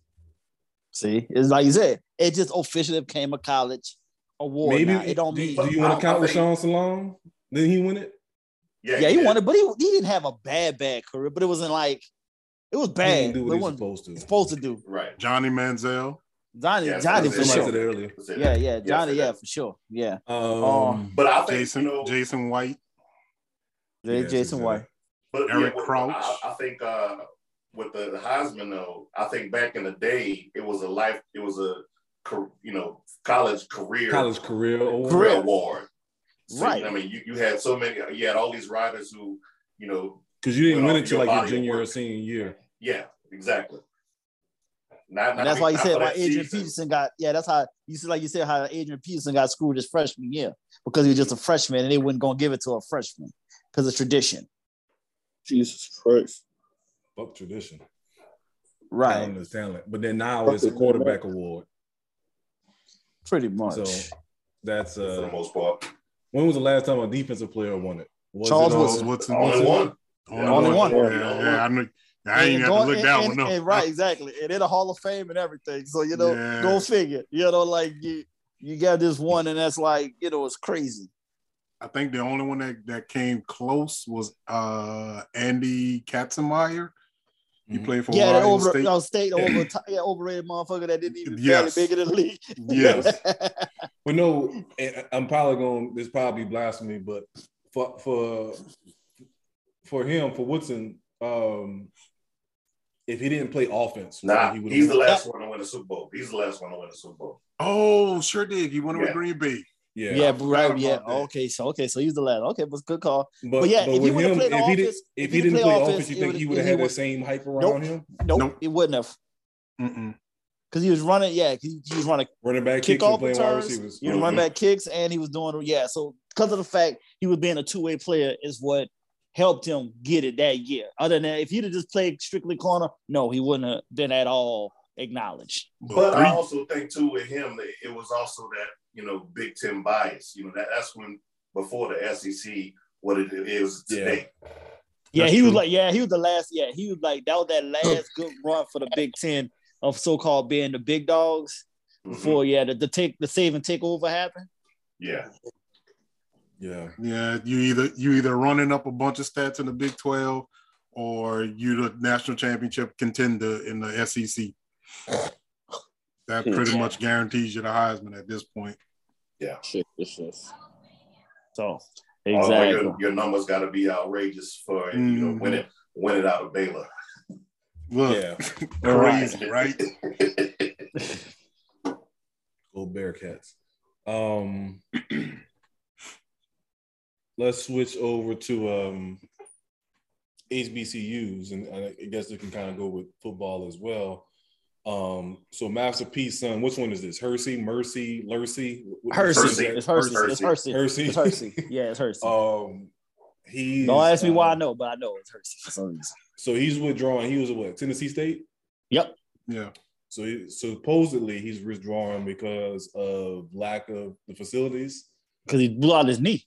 See, it's like you said, it just officially became a college award. maybe now. it don't do, mean. do you want to count I with think- Sean Salon? Didn't he win it? Yeah, yeah, he did. won it, but he, he didn't have a bad bad career. But it wasn't like it was He bad. didn't do what it he was supposed to. supposed to do. Right. Johnny Manziel. Johnny, Yes, Johnny for sure. said earlier. Yeah, yeah, Johnny, yeah, for sure. Yeah, Um, But I think Jason you know, Jason White. J- Yeah, Jason exactly. White. But Eric yeah, Crouch. I, I think uh, with the, the Heisman though, I think back in the day it was a life, it was a you know college career college career award. career award. So, Right. I mean, you, you had so many, you had all these riders who you know, Because you didn't win it till like your body of junior or senior year. yeah, exactly. Not, not that's why you said for why Adrian season. Peterson got yeah. That's how you said like you said how Adrian Peterson got screwed his freshman year because he was just a freshman and they wasn't gonna give it to a freshman because of tradition. Jesus Christ. Fuck tradition. Right, Talent is talent. But then now it's a quarterback award. pretty much. So that's uh, for the uh most part. when was the last time a defensive player won it? Was Charles it, Woodson. What's Only one. Only one. Yeah, yeah, I, knew, I ain't And have to look and- that and- one up. and right, exactly. And in the Hall of Fame and everything. So you know, Yeah. go figure. You know, like you you got this one, and that's like you know, it's crazy. I think the only one that, that came close was uh Andy Katzenmoyer. He Mhm. played for Yeah, Ohio over State. uh, state over yeah, overrated motherfucker that didn't even Yes. barely make it in the league. Yes. But no, I'm probably going. To, this probably blasphemy, but for for for him, for Woodson, um, if he didn't play offense, Nah, he he's the last one to win a Super Bowl. He's the last one to win a Super Bowl. Oh, sure did. He went with Yeah. Green Bay. Yeah, Yeah, I but forgot right, yeah. that. Okay, so okay, so he's the last. Okay, but good call. but, But yeah, if he with would've played if he did, offense- if if he he didn't played play offense, offense, you think he would have had the same hype around Nope. him? Nope, Nope. it wouldn't have Mm-mm. because he was running. yeah. he, he was running Running back kicks and kickoff playing wide returns. receivers. He was running back kicks, and he was doing yeah. So because of the fact he was being a two way player is what helped him get it that year. Other than that, if he'd have just played strictly corner, no, he wouldn't have been at all acknowledged. But But I also think too with him, it was also that you know Big Ten bias. You know that that's when before the SEC what it is today. Yeah, That's he was like, yeah, he was the last. Yeah, he was like that was that last good run for the Big Ten of so called being the big dogs Mhm. before yeah the, the take the save and take over happened. Yeah, Yeah, yeah, you either you either running up a bunch of stats in the Big 12 or you the national championship contender in the SEC. That pretty much guarantees you the Heisman at this point. Shit, this is. So All- all exactly. your, your numbers got to be outrageous for you know win it win it out of Baylor. Look, yeah. crazy, right? Go Bearcats. Um, let's switch over to um, HBCUs, and I guess they can kind of go with football as well. Um, so Masterpiece, son, which one is this? Hercy, Mercy, Lurcy? What- Hercy. Hercy. It's Hercy. It's Hercy. Hercy. It's Hercy. Yeah, it's Hercy. Um, he Don't ask me why I uh, know, but I know it's Hercy for. So he's withdrawing. He was at what Tennessee State. Yep. Yeah. So he, supposedly he's withdrawing because of lack of the facilities. Because he blew out his knee.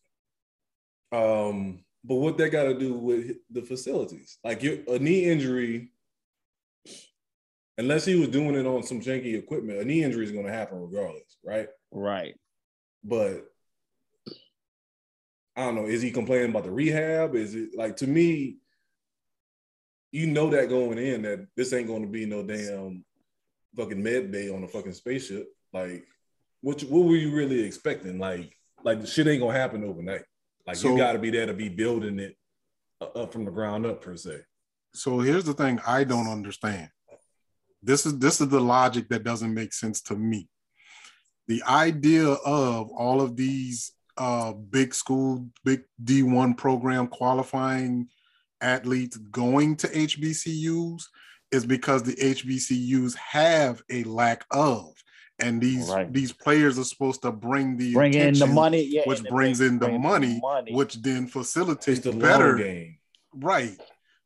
Um, but what that got to do with the facilities? Like your, a knee injury, unless he was doing it on some janky equipment, a knee injury is going to happen regardless, right? Right. But I don't know. Is he complaining about the rehab? Is it like to me? You know that going in that this ain't going to be no damn fucking med bay on a fucking spaceship. Like, what what were you really expecting? Like, like the shit ain't gonna happen overnight. Like So- you got to be there to be building it uh, up from the ground up per se. So here's the thing I don't understand. This is this is the logic that doesn't make sense to me. The idea of all of these uh, big school, big D1 program qualifying athletes going to HBCUs is because the HBCUs have a lack of, and these Right. these players are supposed to bring the Bring in the money. Yeah. which brings bring- in the bring money, money. which then facilitates the better game. Right.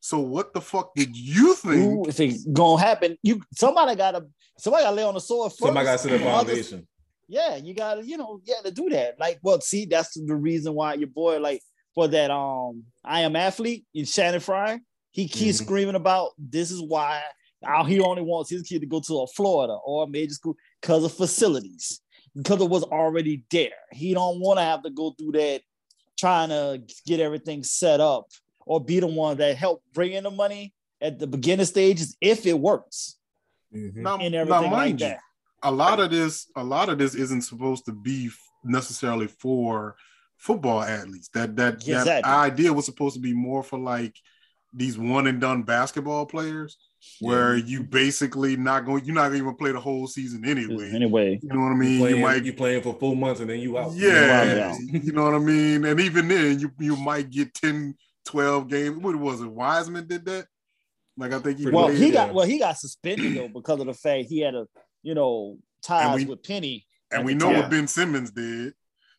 So what the fuck did you think? Ooh, if it's gonna happen, you somebody gotta somebody gotta lay on the sword first. Somebody got to set a Others- foundation. Yeah, you gotta, you know, yeah, to do that. Like, well, see, that's the reason why your boy, like, for that um I am athlete in Shannon Fry, he keeps Mhm. screaming about this is why how he only wants his kid to go to a Florida or a major school because of facilities, because it was already there. He don't want to have to go through that trying to get everything set up or be the one that help bring in the money at the beginning stages if it works Mhm. Now, and now, everything like mind you, that. a lot of this, a lot of this isn't supposed to be necessarily for football athletes. That that that idea was supposed to be more for like these one and done basketball players, where you basically not going, you're not gonna even play the whole season anyway. Anyway, You know what I You mean? You, might, you playing for four months and then you out. yeah, Yeah. you know what I mean. And even then, you you might get 10, 12 games. What was it? Wiseman did that? Like I think he Well, he yeah. got well, he got suspended though because of the fact he had a you know ties we- with Penny. and we know time. what Ben Simmons did.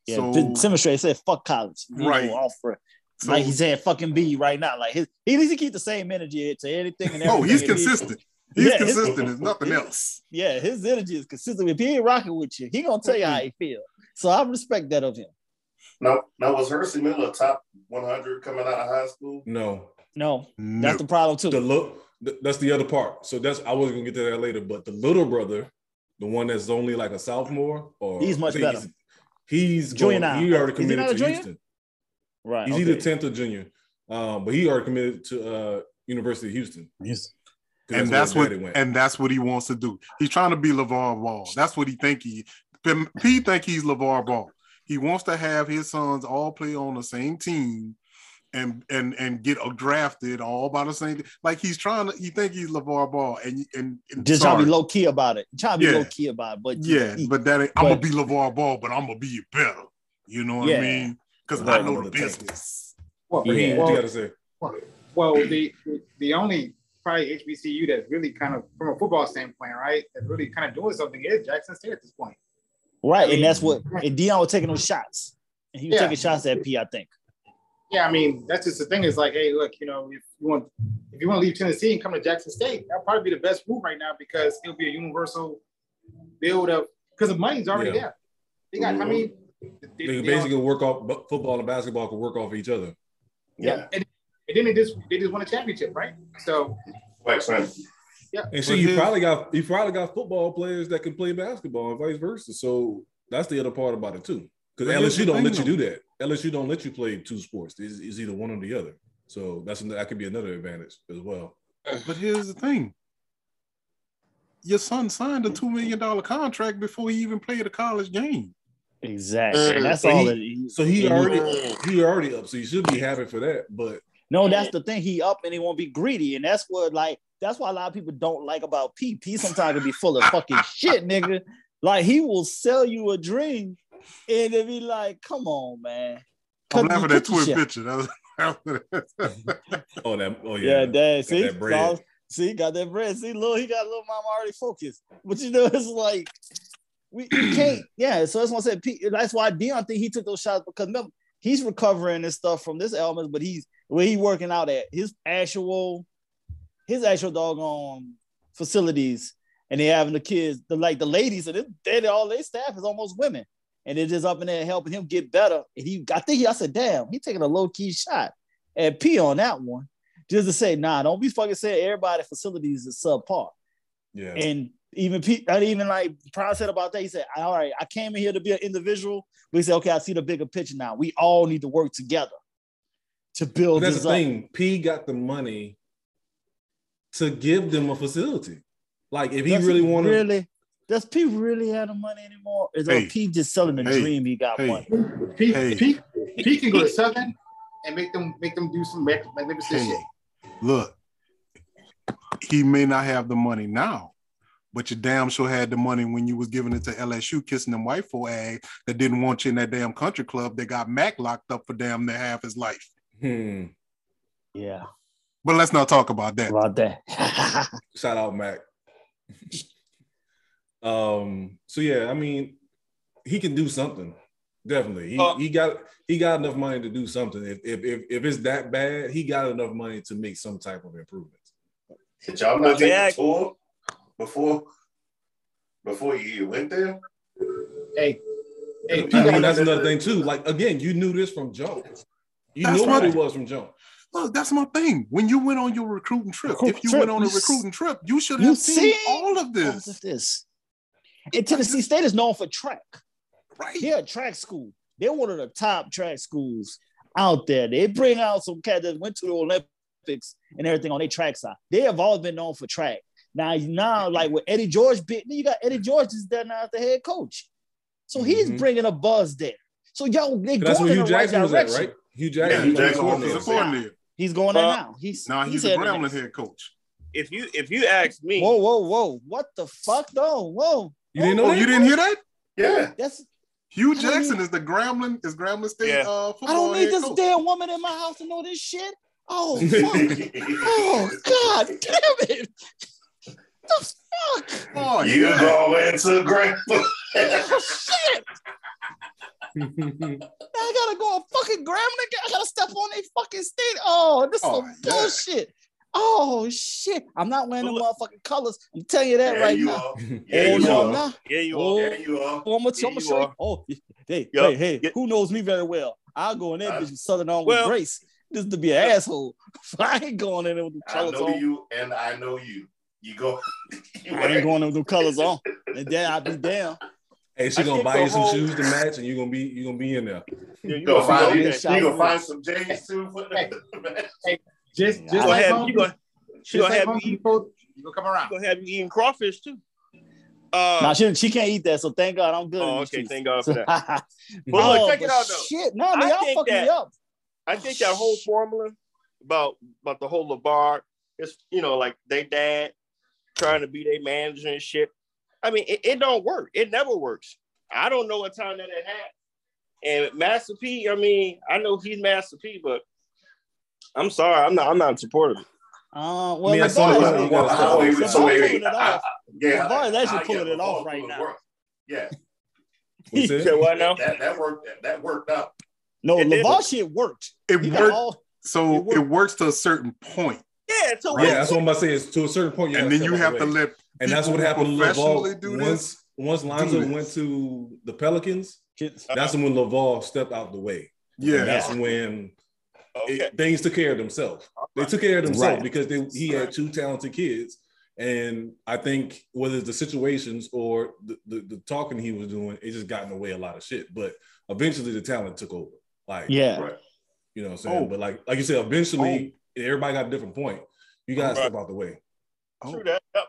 Yeah, so, Ben Simmons straight said fuck college. You Right. know, off so like he's saying fucking B right now. Like his he needs to keep the same energy to anything and everything. oh, he's consistent. He's Yeah, his- consistent. It's nothing his- else. Yeah, his energy is consistent. If he ain't rocking with you, he gonna tell you how he feel. So I respect that of him. Now, now was Hercy Miller top 100 coming out of high school? No, No, No. that's the problem too. the look. That's the other part. So that's I was gonna get to that later. But the little brother, the one that's only like a sophomore, or He's much better. He's, he's Junior going, now. He already Is he committed to? Houston. right. He's okay. either tenth or junior, um, but he already committed to uh, University of Houston. He's- 'Cause and that's where what went. and that's what he wants to do. He's trying to be LaVar Ball. That's what he think he he think he's LaVar Ball. He wants to have his sons all play on the same team and and and get drafted all by the same like he's trying to he think he's LaVar Ball and and, and just trying to be low key about it. Trying to be Yeah. low key about it. But Yeah, he- but that ain't, I'm gonna be LaVar Ball, but I'm gonna be better. You know what Yeah. I mean? Because Right. I know the business. Well, Raheem, what well, you got to say? well, the the only probably HBCU that's really kind of from a football standpoint, right, that's really kind of doing something is Jackson State at this point. Right, and that's what and Deion was taking those shots. And he was Yeah. taking shots at P, I think. Yeah, I mean that's just the thing. Is like, hey, look, you know, if you want if you want to leave Tennessee and come to Jackson State, that'll probably be the best move right now because it'll be a universal build up because the money's already Yeah. there. They got, I Mhm. mean, They they- could they all- basically work off football and basketball could work off each other. yeah, and, and then they just they just won a championship, right? So Wax man. And But see, you here's- probably got you probably got football players that can play basketball and vice versa. So that's the other part about it too. Because But here's LSU don't thing, let you though. do that. LSU don't let you play two sports. It's, it's either one or the other. So that's that could be another advantage as well. But here's the thing. Your son signed a two million dollar contract before he even played a college game. Exactly. And that's So all he- it is. So he And already he already up. So you should be happy for that. But No, that's the thing. He up and he won't be greedy, and that's what like that's why a lot of people don't like about P. P sometimes can be full of fucking shit, nigga. Like he will sell you a dream, and it be like, come on, man. I'm laughing at the twin shit. picture. That was, oh that oh yeah, Yeah, dad. See, that bread. so- see, got that bread. See, little, he got little mama already focused. But you know, it's like we you can't. Yeah, so that's why I said. P, that's why Deion think he took those shots because remember he's recovering and stuff from this element, but he's where he working out at his actual, his actual doggone facilities, and they having the kids, the like the ladies, and they all their staff is almost women. And they're just up in there helping him get better. And he, I think he, I said, damn, he taking a low key shot at P on that one just to say, nah, don't be fucking saying everybody facilities is subpar. yeah. And even Pete, and even like Prime said about that, he said, all right, I came in here to be an individual. But he said, okay, I see the bigger picture now. We all need to work together to But build that's this the up. thing. P got the money to give them a facility. Like if he Does really wanted, really, does P really have the money anymore? Is Hey. or P just selling the Hey. dream he got Hey. money? Pete, Hey. Pete, Pete can go to Southern and make them make them do some mag- magnificent Hey. shit. look, he may not have the money now, but you damn sure had the money when you was giving it to LSU, kissing them white folk ass that didn't want you in that damn country club that got Mac locked up for damn near half his life. hmm, Yeah, But let's not talk about that. about that. shout out Mac. um. So yeah, I mean, he can do something. Definitely, he, Uh, he got he got enough money to do something. If, if if if it's that bad, he got enough money to make some type of improvement. Did y'all not take Yeah. a tour before before you even went there? Hey, hey, I mean, that's another thing too. Like again, you knew this from Joe. You That's knew what it was from jump. Look, that's my thing. When you went on your recruiting trip, Recruit if you trip, went on a you s- recruiting trip, you should you have seen see all of this. All this. of this. And Tennessee State is known for track. Right. They're a track school. They're one of the top track schools out there. They bring out some cats that went to the Olympics and everything on their track side. They have always been known for track. Now, now, like with Eddie George, bit, you got Eddie George is there now as the head coach. So he's Mhm. bringing a buzz there. So yo, they That's going where in Hue the right Jackson was at, direction. right? Hue Yeah, Jackson. Hue Jackson was coordinator. He's a coordinator. He's going there Uh, now. He's Now he's, he's the heading Grambling head coach. If you if you ask me, Whoa, whoa, whoa! What the fuck, though? Whoa, You didn't know that? you didn't hear that? Yeah. that's Hue Jackson is the Grambling is Grambling State Yeah. uh, football I don't need head this coach. damn woman in my house to know this shit. Oh fuck! oh god damn it! The fuck! Oh, you yeah. go into great. Oh shit! Now I gotta go a fucking Grambling. I gotta step on a fucking state. Oh, this is Oh, some yeah. bullshit. Oh shit! I'm not wearing the motherfucking colors. I'm telling you that Yeah, right you now. are. oh Yeah, you no, are. I'm. Yeah, you Oh. are. Yeah, you are. Oh, I'm gonna, Yeah, I'm gonna you show you. Oh, hey, Yup. hey, hey, Yeah. who knows me very well? I'll go in there, I- bitch, with Southern on Well- with grace. This to be an asshole. I ain't going in there with the colors I know on. you, and I know you. You go. You I ain't going in there with the colors on. And then I'll be down. Hey, she I gonna buy the you some whole- shoes to match, and you gonna be you gonna be in there. Yeah, you You gonna gonna find be you, okay. shop you gonna find some J's too. For Hey. the, Just, just gonna like have home, you gonna she just gonna like have you eat, you gonna come around. gonna have you eating crawfish too. Uh, Now she, she can't eat that, so thank God I'm good. oh, okay, streets. thank God for that. but But look, check it out though. Shit, no, I y'all think fucking me that- up. I think that whole formula about about the whole LaVar is you know like they dad trying to be their manager and shit. I mean, it, it don't work. It never works. I don't know what time that it had. And Master P, I mean, I know he's Master P, but I'm sorry, I'm not. I'm not supportive. of it. Uh, well, I mean, I LaVar saw is- it. You gotta Well, step wait, up. wait, LaVar so wait, pulling it off. Yeah, LaVar is actually I- I pulling get it off right pulling now. work. Yeah, you You said? said what now? that that worked. That worked out. No, It. LaVar shit worked. It He worked. all- So it it works to a certain point, Yeah, so Yeah, that's what I'm about to say. Is to a certain point, and then you have the to let. And that's what happened to professionally Lavar. do this. Once once do Lonzo went to the Pelicans, that's when Lavar stepped out the way. And Yeah, that's when okay. it, things took care of themselves. They took care of themselves Right. because they, he had two talented kids. And I think whether it's the situations or the, the, the talking he was doing, it just got in the way a lot of shit. But eventually the talent took over. Like, Yeah. Right. you know what I'm saying? Oh. But like like you said, eventually oh. everybody got a different point. You oh, gotta Right. step out the way. Oh. True that. Yep.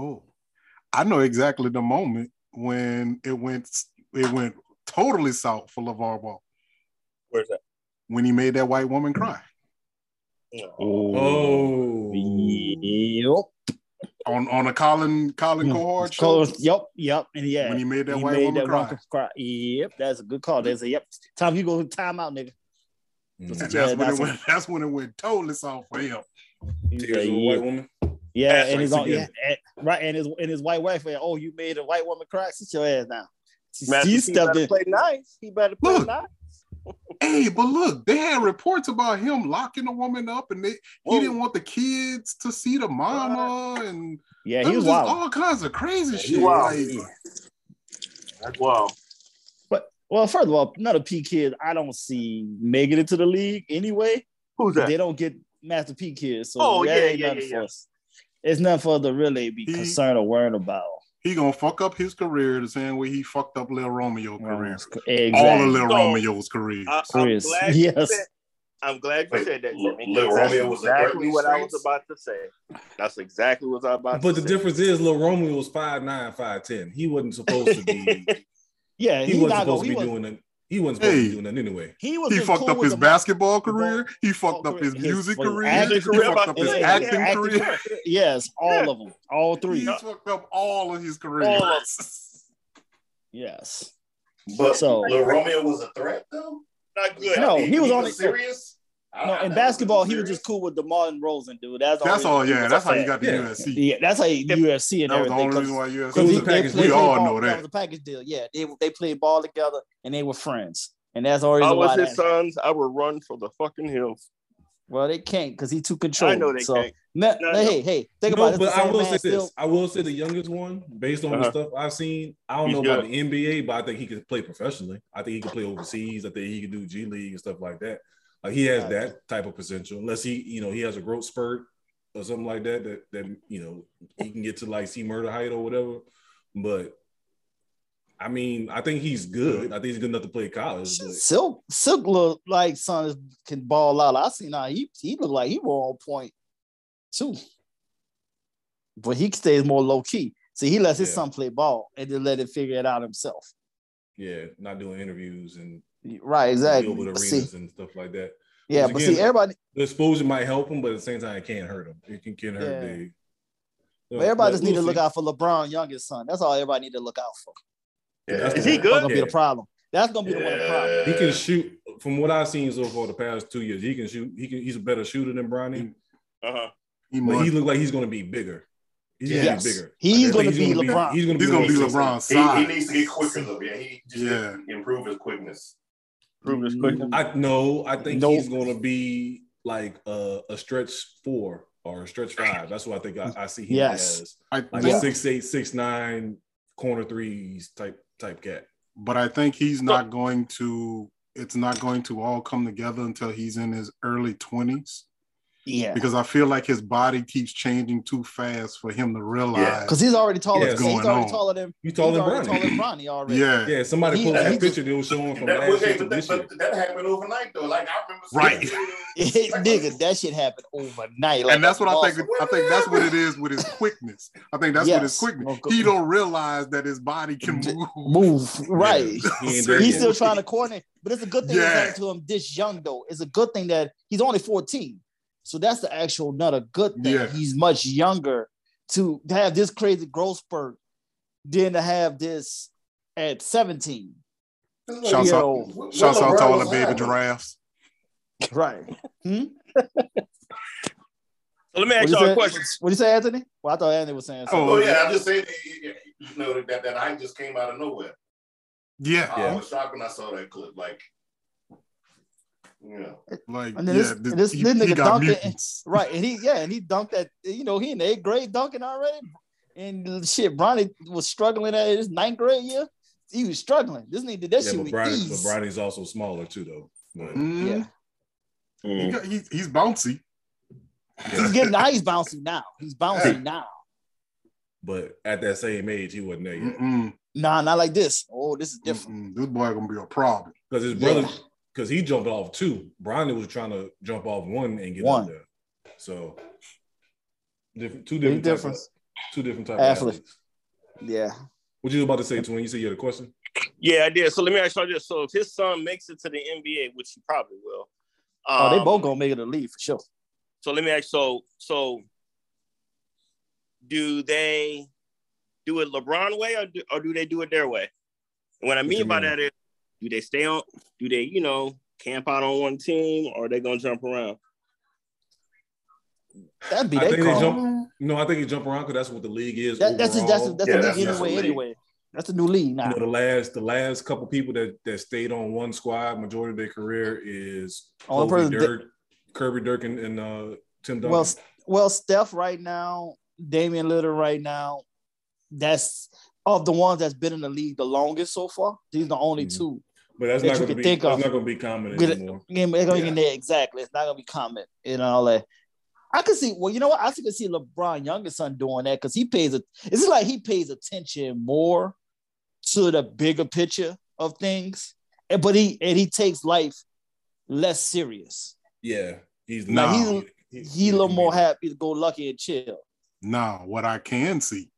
All right. Oh, I know exactly the moment when it went it went totally south for LaVar Ball Where's that? when he made that white woman cry Oh, Yep. on on a Colin Colin Yeah. Cowherd It's show. Yep. Yep. And yeah. When he made that he white made woman that cry. cry. Yep. That's a good call. There's a yep. Time you go time out, nigga. Yeah, that's when it went. That's when it went totally south for him. Tears of a white woman. Yeah, That's and his right, own, yeah, and- right, and his and his white wife. Oh, you made a white woman cry. Sit your ass down. She, Master she stepped in. play nice. He better play Look. nice. Hey, but look, they had reports about him locking a woman up, and they Whoa. he didn't want the kids to see the mama, and Yeah, he was was just wild. all kinds of crazy he shit. wild. Like, Wow. But well, first of all, not a P kid. I don't see making it to the league anyway. Who's that? They don't get Master P kids, so Oh, that yeah, ain't yeah, nothing yeah, for yeah. Us. It's nothing for us to really be He- concerned or worried about. he gonna fuck up his career the same way he fucked up Lil Romeo career. Exactly. All of Lil So- Romeo's career. I, I'm Chris, glad you yes. said. I'm glad you said that. Jimmy. Lil That's Romeo was exactly Britney what I was about to say. That's exactly what I was about to say. But the say. difference is, Lil Romeo was 5'9", 5'10". He wasn't supposed to be. Yeah, he he, wasn't not supposed gonna, be was, doing it. He wasn't supposed Hey. to be doing that anyway. he was He fucked cool up his basketball the career. He fucked up his his- music career. acting He fucked up his yeah, acting acting career. career. Yes, all of them, all three. He fucked up all of his career. Yes. But So- Lil Romeo was a threat though. Not good. No, he was on it- serious. I- No, in basketball, he was just cool with DeMar DeRozan, dude. That's, the That's all. Yeah, that's how you got the Yeah. USC. Yeah, that's how you, USC and That was the everything. only 'cause- reason why It USC. was Because a they, package they we all ball, know That that. was a package deal. Yeah, they they played ball together and they were friends, and that's the I was why. his sons. I would run for the fucking hills. well, they can't because he too controlling. I know they so, can't. Ma- No, hey, no. hey, hey, think no, about it. but I will man say still- this. I will say the youngest one, based on Uh-huh. the stuff I've seen, I don't He's know about the NBA, but I think he could play professionally. I think he could play overseas. I think he could do G League and stuff like that. Like he has Gotcha. that type of potential, unless he, you know, he has a growth spurt or something like that. That that you know he can get to like C-Murder height or whatever. But I mean, I think he's good. I think he's good enough to play college. But Silkk Silkk look like son can ball out. I see now he he look like he was on point too. But he stays more low key. See, he lets his Yeah. son play ball and then let him figure it out himself. yeah, not doing interviews and Right, exactly. deal with See, and stuff like that. yeah, Which but again, see, everybody, the exposure might help him, but at the same time, it can't hurt him. It can, can hurt Yeah. the. but everybody just need to we'll look see. out for LeBron youngest son. That's all everybody need to look out for. Yeah. That's Is he good? That's gonna be the problem. That's gonna be the one the problem. He can shoot. From what I've seen so far the past two years, he can shoot. He can. He's a better shooter than Bronny, Uh-huh. He but he look like he's going to be bigger. He's Yes. going to be bigger. He's I think gonna be gonna LeBron. He's going to be. he's gonna be LeBron. LeBron's He, size. he needs to get quicker though. Yeah, he just Yeah. yeah. improve his quickness. Prove this quick. I no. I think Nope. he's going to be like a, a stretch four or a stretch five. That's what I think I, I see him Yes. as. I Like think, a six eight, six nine corner threes type type cat. but I think he's not going to. It's not going to all come together until he's in his early twenties Yeah, because I feel like his body keeps changing too fast for him to realize. because he's already taller. Yeah, he's already on. taller than You he's taller than already taller than Bronny already. Yeah, Yeah, somebody He- posted he that just- picture. They were showing from That, last was, year to but, that, this year. but that happened overnight though. Like I remember, Right. seeing- nigga, that shit happened overnight. Like and that's what I think. I think that's what it is with his quickness. I think that's what his quickness. Oh, he don't realize that his body can move. Move right. He He's still trying to coordinate, but it's a good thing Yeah. it's happened to him this young though. It's a good thing that he's only 14. So that's the actual not a good thing. Yeah. He's much younger to, to have this crazy growth spurt than to have this at 17. Shouts out, shouts out to all the baby giraffes. Right. Hmm? So let me ask you y'all a say? question. What you say, Anthony? Well, I thought Anthony was saying something. Oh yeah, oh, I'm just saying, you know, that that height just came out of nowhere. Yeah, I was shocked when I saw that clip. Like, you know, like And then yeah, this, this, this, he, this nigga got dunked it, right? And he, yeah, and he dunked that. You know, he in the eighth grade dunking already. And shit, Bronny was struggling at his ninth grade year. He was struggling. This nigga did that Yeah, shit but with Bronny, ease. but Bronny's also smaller too, though. But Mhm. Yeah, He got, he, he's bouncy. he's getting now. He's bouncy now. He's bouncing now. but at that same age, he wasn't there yet. Mm-mm, Nah, not like this. Oh, this is different. mm-mm. This boy gonna be a problem. Because his Yeah. Brother, because he jumped off two. Bronny was trying to jump off one and get One. up there. So different, two Big different, type difference. Of, two different type Athlete. of athletes. Yeah. What you was about to say, Twin? You said you had a question. Yeah, I did. So let me ask y'all this. So if his son makes it to the NBA, which he probably will. Oh, they um, both gonna make it a lead for sure. So let me ask. So so, do they do it LeBron way or do, or do they do it their way? And what I mean you by mean? that is, do they stay on? Do they you know camp out on one team or are they gonna jump around? That'd be I they think they jump. No, I think he jump around because that's what the league is. That, that's the, that's the, overall. that's Yeah, the that's- league that's the anyway. league. Anyway, that's the new league now. you know, the last the last couple people that that stayed on one squad majority of their career is Only Kobe person that- Dirk, Kirby Dirk, and, and uh, Tim Duncan. Well, well, Steph right now, Damian Lillard right now, that's of the ones that's been in the league the longest so far. These are the only Mhm. two. But that's that not going to be think that's of. not going to be common Get anymore. Game, it's Yeah. there exactly. It's not gonna be common and all that. I could see. Well, you know what? I could see LeBron youngest son doing that because he pays a. It's like he pays attention more to the bigger picture of things, and but he and he takes life less serious. Yeah, he's Nah. not. He- He a little more happy to go lucky and chill. Now, what I can see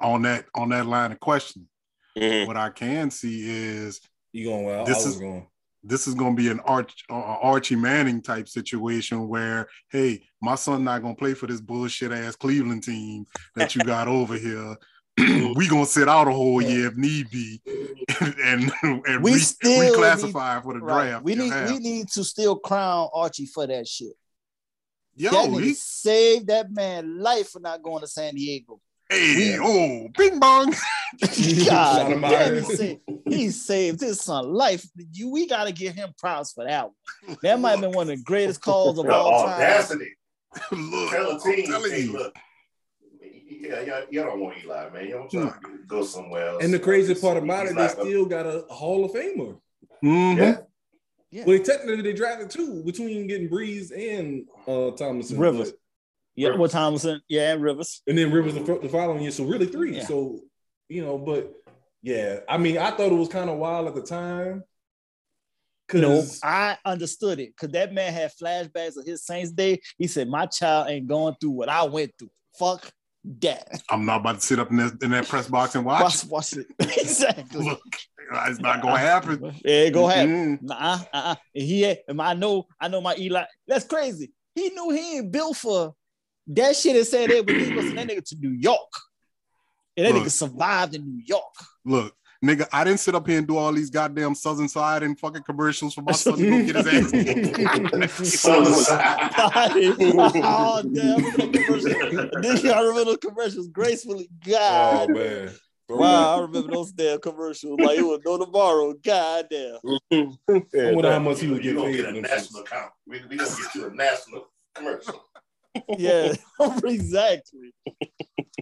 on that on that line of questioning, Mhm. what I can see is You going well? This I was is- going. this is going to be an Arch, uh, Archie Manning type situation where, hey, my son not going to play for this bullshit ass Cleveland team that you got over here. we gonna sit out a whole Yeah. year if need be, and and We re- still reclassify for the Right. draft. We need have we to. need to still crown Archie for that shit. Yo, that he, saved that man life for not going to San Diego. Hey, Yeah. oh, bing bong. God damn, he saved, he saved his son life. You, we got to give him props for that one. That might have been one of the greatest calls of the all time. audacity. Look, Tell a I'm team, telling hey, you. look, yeah, yeah, you don't want Eli, man. You don't try to go somewhere else. And the crazy part about He's it, they not gonna- still got a Hall of Famer. Mhm. Yeah. Yeah. Well, technically they drafted two between getting Brees and uh Tomlinson. Rivers. But- Yeah, with Tomlinson. Yeah, and Rivers. and then Rivers the, the following year. So really three. Yeah. So you know, but yeah, I mean, I thought it was kind of wild at the time. No, I understood it because that man had flashbacks of his Saints day. He said, "My child ain't going through what I went through. Fuck that. I'm not about to sit up in that, in that press box and watch. Watch, watch it. exactly. Look, it's not gonna happen. Yeah, go ahead. Mhm. Nah, uh-uh. And he and I know, I know my Eli. That's crazy. He knew he ain't built for that shit and said they would leave us and that nigga to New York. And that Look. nigga survived in New York. Look, nigga, I didn't sit up here and do all these goddamn Southern Side and fucking commercials for my son to go get his ass. Southern Side. oh damn! I remember those commercials. Nigga, I remember those commercials gracefully. Oh God, man. wow! I remember those damn commercials. Like it was no tomorrow. God damn. I wonder how much he You, would you get gonna paid get a national account. We we gonna get you a national commercial. Yeah, exactly.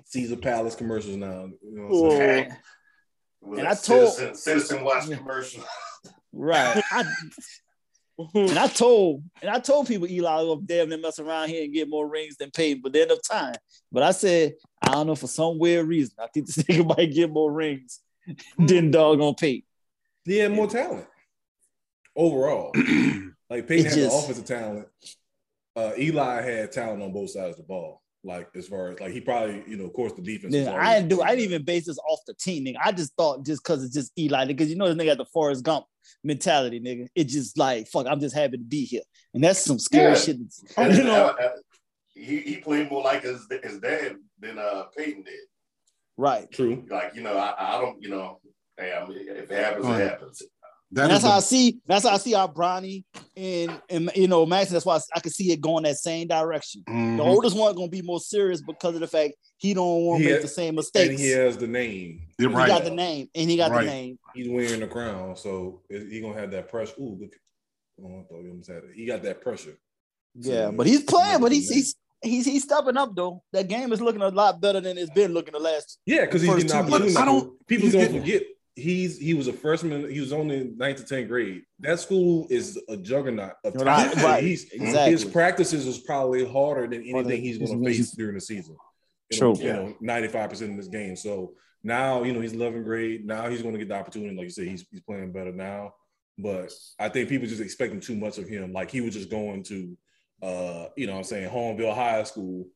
Caesar Palace commercials now. You know what I'm Oh, saying? With And a I told- citizen, citizen watch Yeah. commercial. right. I, and I told and I told people Eli will damn near mess around here and get more rings than Peyton, but then of time. But I said I don't know for some weird reason. I think this nigga might get more rings hmm. than doggone Peyton. He had more talent overall. Like Peyton It had just- the offensive talent. Uh, Eli had talent on both sides of the ball. Like as far as like he probably, you know, of course the defense. was Then always- I didn't do I didn't even base this off the team, nigga. I just thought just because it's just Eli, because you know this nigga got the Forrest Gump mentality, nigga. It just like fuck, I'm just happy to be here. And that's some scary Yeah. shit. And, you know, uh, uh, he, he played more like his, his dad than uh, Peyton did. right. True. Like, you know, I, I don't, you know, hey, I mean, if it happens, Right. it happens. That that's how I see. That's how I see our Bronny and and you know Max. That's why I can see it going that same direction. Mhm. The oldest one gonna be more serious because of the fact he don't want to make had- the same And he has the name. He right. got the name, and he got Right. the name. He's wearing the crown, so he gonna have that pressure. Ooh, look. Oh, I thought he almost had. He got that pressure. Yeah, So, but he's playing. But he's he's he's he's stepping up though. That game is looking a lot better than it's been looking the last. Yeah, because he's First getting two opportunity. I don't- People he's don't getting- forget he's he was a freshman. He was only ninth to tenth grade. That school is a juggernaut of Right, talent. right. He's Exactly. his practices is probably harder than Harder anything he's going than to he's- face during the season. True. you know, ninety five percent of this game. So now you know he's 11th grade. Now he's going to get the opportunity. Like you said, he's he's playing better now. But I think people just expecting too much of him. Like he was just going to, uh, you know, what I'm saying Hornville High School,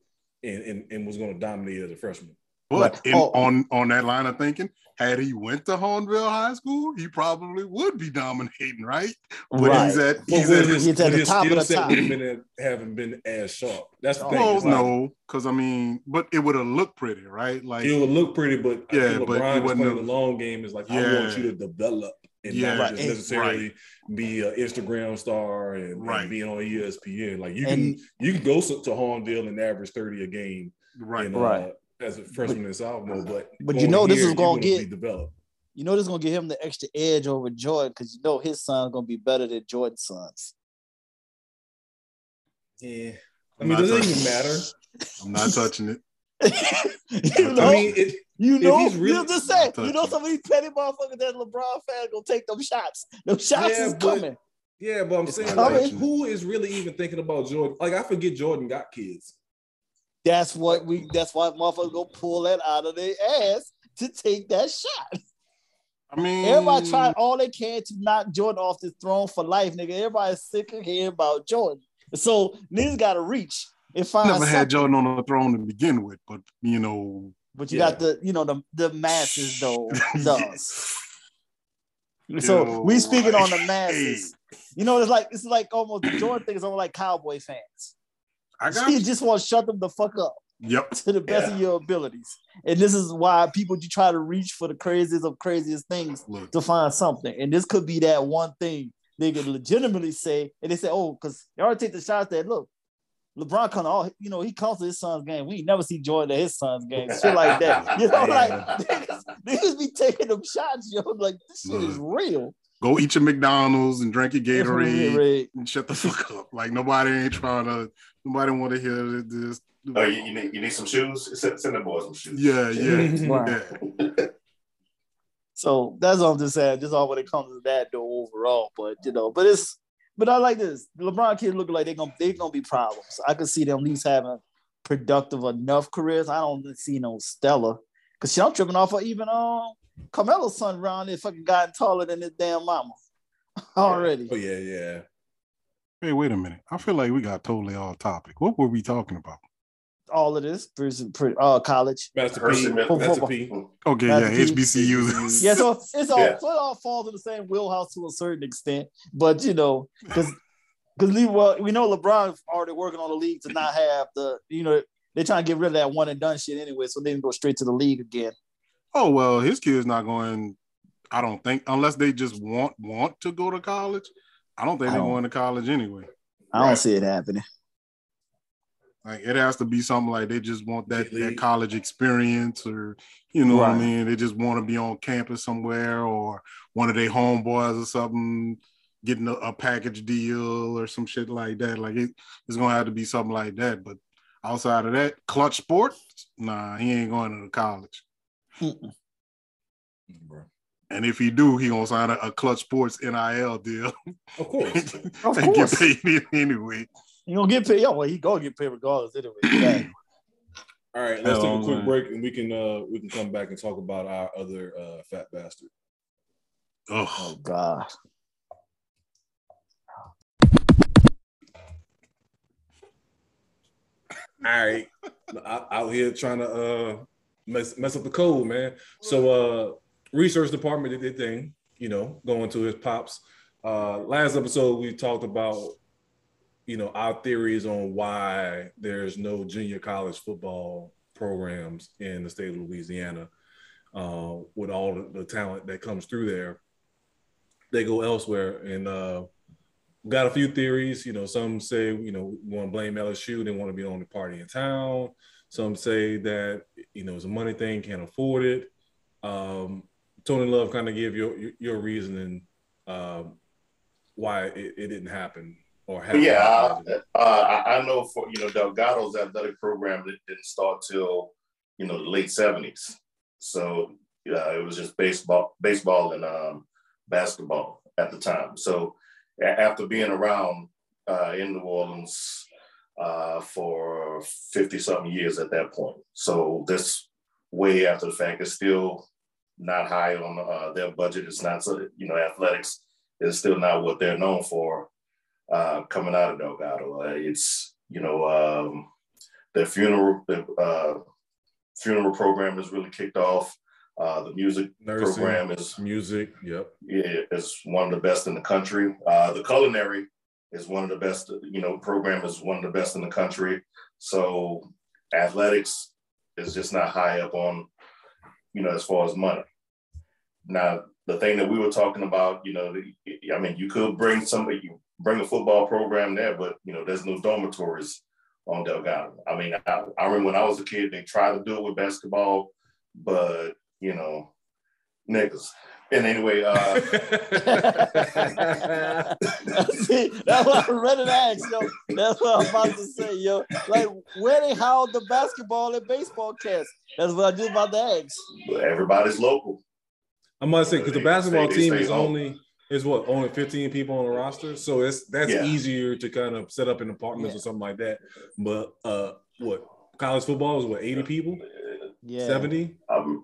and and, and was going to dominate as a freshman. But in, Oh. on on that line of thinking, had he went to Hornville High School, he probably would be dominating, right? But Right. he's at he's at his, He's at the top of the top. would have been at, haven't been as sharp. That's the thing. well, It's like, no, because I mean, but it would have looked pretty, right? Like it would look pretty, but Yeah, but LeBron playing the long game. Is like I want you to develop and Yeah. not Right. just necessarily be an Instagram star and, and Right. being on ESPN. Like you can And- you can go to Hornville and average thirty a game, right. and, uh, Right. As a freshman and sophomore. But But you know this is gonna get- developed. You know this is gonna give him the extra edge over Jordan because you know his son's gonna be better than Jordan's sons. Yeah, I I'm mean, not does it even matter? I'm not touching it. you know, I mean, it, you know, he's really- you just say, I'm you know, touching some of these petty motherfuckers that LeBron fans gonna take them shots. Them shots Yeah, is but- coming. yeah, but I'm It's saying, like, who is really even thinking about Jordan? Like, I forget Jordan got kids. That's what we. That's why motherfuckers gonna pull that out of their ass to take that shot. I mean, Everybody tried all they can to knock Jordan off the throne for life, nigga. Everybody's sick of hearing about Jordan. So niggas gotta reach and find never had. Jordan on the throne to begin with, but you know, But you Yeah. got the, you know, the the masses though. Does. So we speaking on the masses. You know, it's like it's like almost the Jordan thing is almost like Cowboy fans. I got You you. just want to shut them the fuck up Yep. to the best of your abilities. And this is why people you try to reach for the craziest of craziest things Look, to find something. And this could be that one thing they could legitimately say, and they say, oh, because they already take the shots that look, LeBron come all you know, he comes to his son's game. We never see Jordan at his son's game, shit like that. You know, like niggas, niggas be taking them shots, yo. Like this shit is real. Go eat your McDonald's and drink your Gatorade Gatorade. and shut the fuck up. Like nobody ain't trying to. Nobody want to hear this. Oh, you, you need you need some shoes? Send, send the boys some shoes. Yeah, yeah, Right. yeah. So that's all I'm just saying. Just all when it comes to that though overall. But you know, but it's but I like this. LeBron kids look like they're gonna they're gonna be problems. I could see them at least having productive enough careers. I don't see no Stella Cause she I'm tripping off of even um Carmelo's son around there fucking gotten taller than his damn mama already. Oh yeah, yeah. Hey, wait a minute. I feel like we got totally off topic. What were we talking about? All of this, pretty, pretty, uh, college. Master P, Master P. Okay, That's yeah, the key. HBCUs. Yeah, so it's all Yeah. it all falls in the same wheelhouse to a certain extent. But you know, because because we well, we know LeBron's already working on the league to not have the you know they're trying to get rid of that one and done shit anyway, so they can go straight to the league again. Oh well, his kid's not going. I don't think unless they just want want to go to college. I don't think I they're don't- going to college anyway. I don't Right. see it happening. Like it has to be something like they just want that, that college experience, or you know what I mean. They just want to be on campus somewhere, or one of their homeboys or something getting a, a package deal or some shit like that. Like it, it's gonna have to be something like that. But outside of that, Klutch Sports, nah, he ain't going to college. Mm-mm. And if he do, he gonna sign a, a Klutch Sports NIL deal Of course. Of and course. get paid anyway. You gonna get paid? Yeah, well, he gonna get paid regardless anyway. Exactly. All right, let's Hell, take a quick man. break and we can uh we can come back and talk about our other uh fat bastard. Oh, oh God. All right, out out here trying to uh mess mess up the code, man. So uh research department did their thing, you know, going to his pops. Uh last episode we talked about you know our theories on why there's no junior college football programs in the state of Louisiana. Uh, with all the, the talent that comes through there, they go elsewhere and uh got a few theories. You know, some say, you know, want to blame LSU. They want to be the only party in town. Some say that, you know, it's a money thing, can't afford it. Um, Tony Love kind of give your, your, your reasoning um, why it, it didn't happen or happen. Yeah, I, uh, I I know for you know Delgado's athletic program that didn't start till you know the late seventies, so yeah, it was just baseball, baseball and um, basketball at the time. So after being around uh, in New Orleans uh, for fifty something years at that point, so this way after the fact is still not high on uh, their budget. It's not so you know athletics is still not what they're known for uh, coming out of Delgado. Uh, it's you know um, the funeral the uh, funeral program is really kicked off. Uh, the music Nursing, program is music. Yep. yeah, is one of the best in the country. Uh, the culinary is one of the best. You know, program is one of the best in the country. So athletics is just not high up on you know as far as money. Now the thing that we were talking about, you know, I mean, you could bring somebody, you bring a football program there, but you know, there's no dormitories on Delgado. I mean, I, I remember when I was a kid, they tried to do it with basketball, but you know, niggas. And anyway, uh, See, that's what I read it ask, yo. That's what I'm about to say, yo. Like where they held the basketball and baseball cast. That's what I just about to ask. everybody's local. I must say because the basketball they team is home. only is what only 15 people on the roster, so it's that's Yeah. easier to kind of set up in apartments Yeah. or something like that. But uh, what college football is what 80 people, Yeah. 70. Um,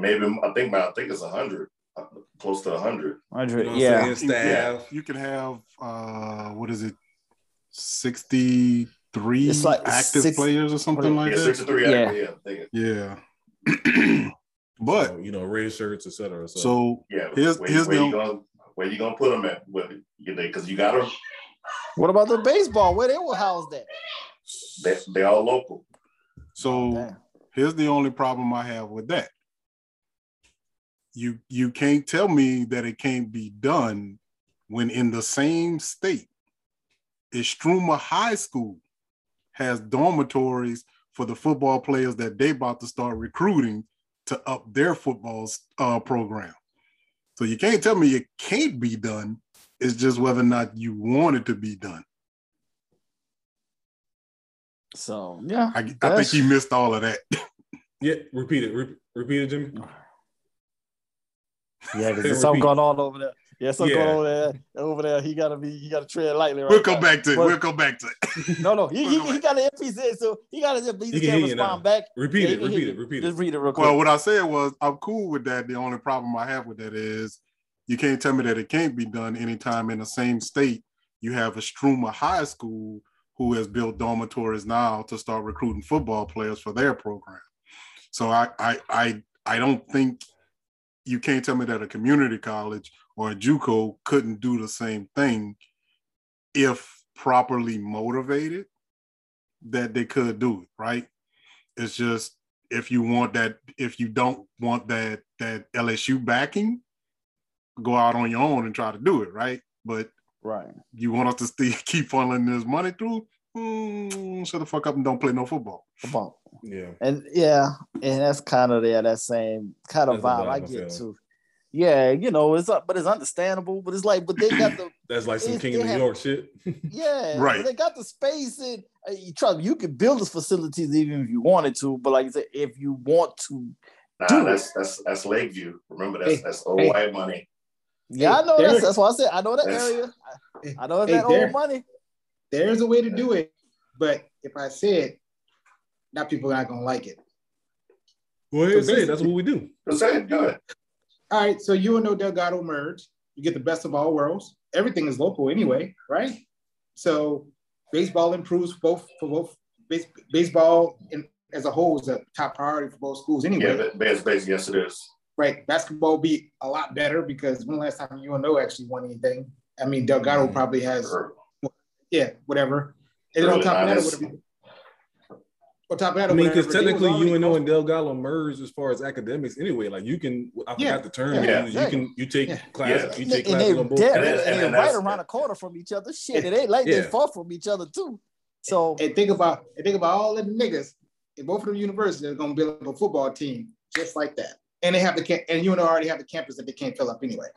maybe I think my I think it's a hundred, uh, close to a hundred. You Hundred. know what I'm Yeah. Staff. You can have uh what is it, sixty three like active six- players or something like Yeah, that. sixty-three. Yeah. Yeah, yeah, Yeah. but So, you know, red shirts, etc. So, so yeah. Here's- where, here's where the- you going where you gonna put them at? Where, you because you got them. What about the baseball? Where they will house that? They they all local. so Damn. here's the only problem I have with that. You you can't tell me that it can't be done when in the same state, Istrouma High School has dormitories for the football players that they about to start recruiting to up their football uh, program. So you can't tell me it can't be done. It's just whether or not you want it to be done. So yeah. I, I think That's- he missed all of that. yeah, repeat it. Re- repeat it, Jimmy. Yeah, because there's something going on over there. Yeah, something Yeah. going on over there. Over there, he gotta be. He gotta tread lightly. Right We'll come now. back to it. But- We'll come back to it. No, no, he, he, he got an NPC, so he gotta just he He just can can't hear you now. respond back. Repeat Yeah, it. Repeat it. Repeat Just it. read it real quick. Well, what I said was I'm cool with that. The only problem I have with that is you can't tell me that it can't be done anytime in the same state. You have Istrouma High School who has built dormitories now to start recruiting football players for their program. So I I I, I don't think you can't tell me that a community college or a JUCO couldn't do the same thing if properly motivated that they could do it, right? It's just if you want that, if you don't want that that LSU backing, go out on your own and try to do it, right? But Right. you want us to still keep funneling this money through? Mm, shut the fuck up and don't play no football. On. Yeah. And yeah, and that's kind of yeah, that same kind of That's vibe vibe I I get feel. too. Yeah, you know, it's up, but it's understandable. But it's like, but they got the That's like some King of New have- York shit. yeah, Right. They got the space and uh, you trust me, you can build these facilities even if you wanted to. But like I said, if you want to, Nah, Do that's that's that's Lakeview. Remember that's Hey, that's old hey. white money. yeah, I know there- that's that's why I said I know that area. I, I know Hey, that there- old money. There's a way to do it, but if I say it, now people are not gonna like it. Go ahead So say. That's what we do. So say it good. All right, so you and no Delgado merge. You get the best of all worlds. Everything is local anyway, right? So baseball improves both for both base, baseball in, as a whole is a top priority for both schools anyway. Yeah, but base base, yes it is. right? Basketball be a lot better because when last time UNO actually won anything? I mean, Delgado Mhm. probably has, Or- yeah, whatever. And then on Really top of that, or honest. whatever. On top of that, I mean, because whatever, they was technically already UNO and Delgado merged as far as academics anyway. Like you can, I Yeah. forgot the term. Yeah. You can you take Yeah. classes, you take they- and classes they on both. dead, And then- and, and they then right around the corner from each other. Shit, it ain't like they Yeah. fought from each other too. So And think about, and think about all the niggas in both of them universities are going to build up a football team just like that. And they have the camp, and UNO already have the campus that they can't fill up anyway.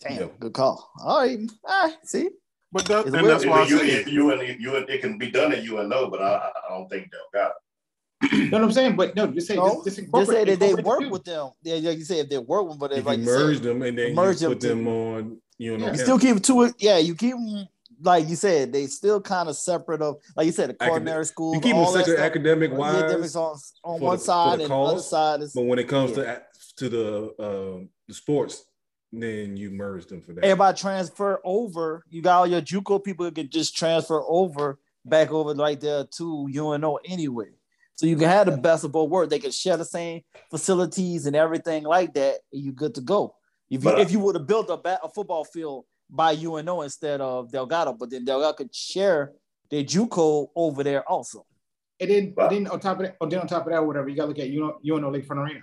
damn, Yeah. good call. All right, all right, see, But that, and that's why I you, you, and you and it can be done at UNO, but I, I don't think Delgado. You know what I'm saying? But no, just say, No, just, just, just say that they work the two. with them. Yeah, like you said, if they work with, them, but If like you you said, merge them and then merge you them put to- them on, you know, Yeah. You still keep two. Yeah, you keep 'em, like you said. They still kind of separate of, like you said, the Acad- culinary school. you keep them all that separate academic Yeah, wise, difference on on one the- side the and the other side is but when it comes Yeah. to to the um the sports, then you merge them for that. everybody transfer over. You got all your JUCO people who can just transfer over back over right there to UNO anyway. So you can have the best of both worlds. They can share the same facilities and everything like that, and you good to go. If you But I- if you would have built a, ba- a football field by UNO instead of Delgado, but then Delgado could share their JUCO over there also. And then, Wow. then on top of that, or then on top of that, whatever, you gotta look at UNO, UNO Lakefront Arena. You know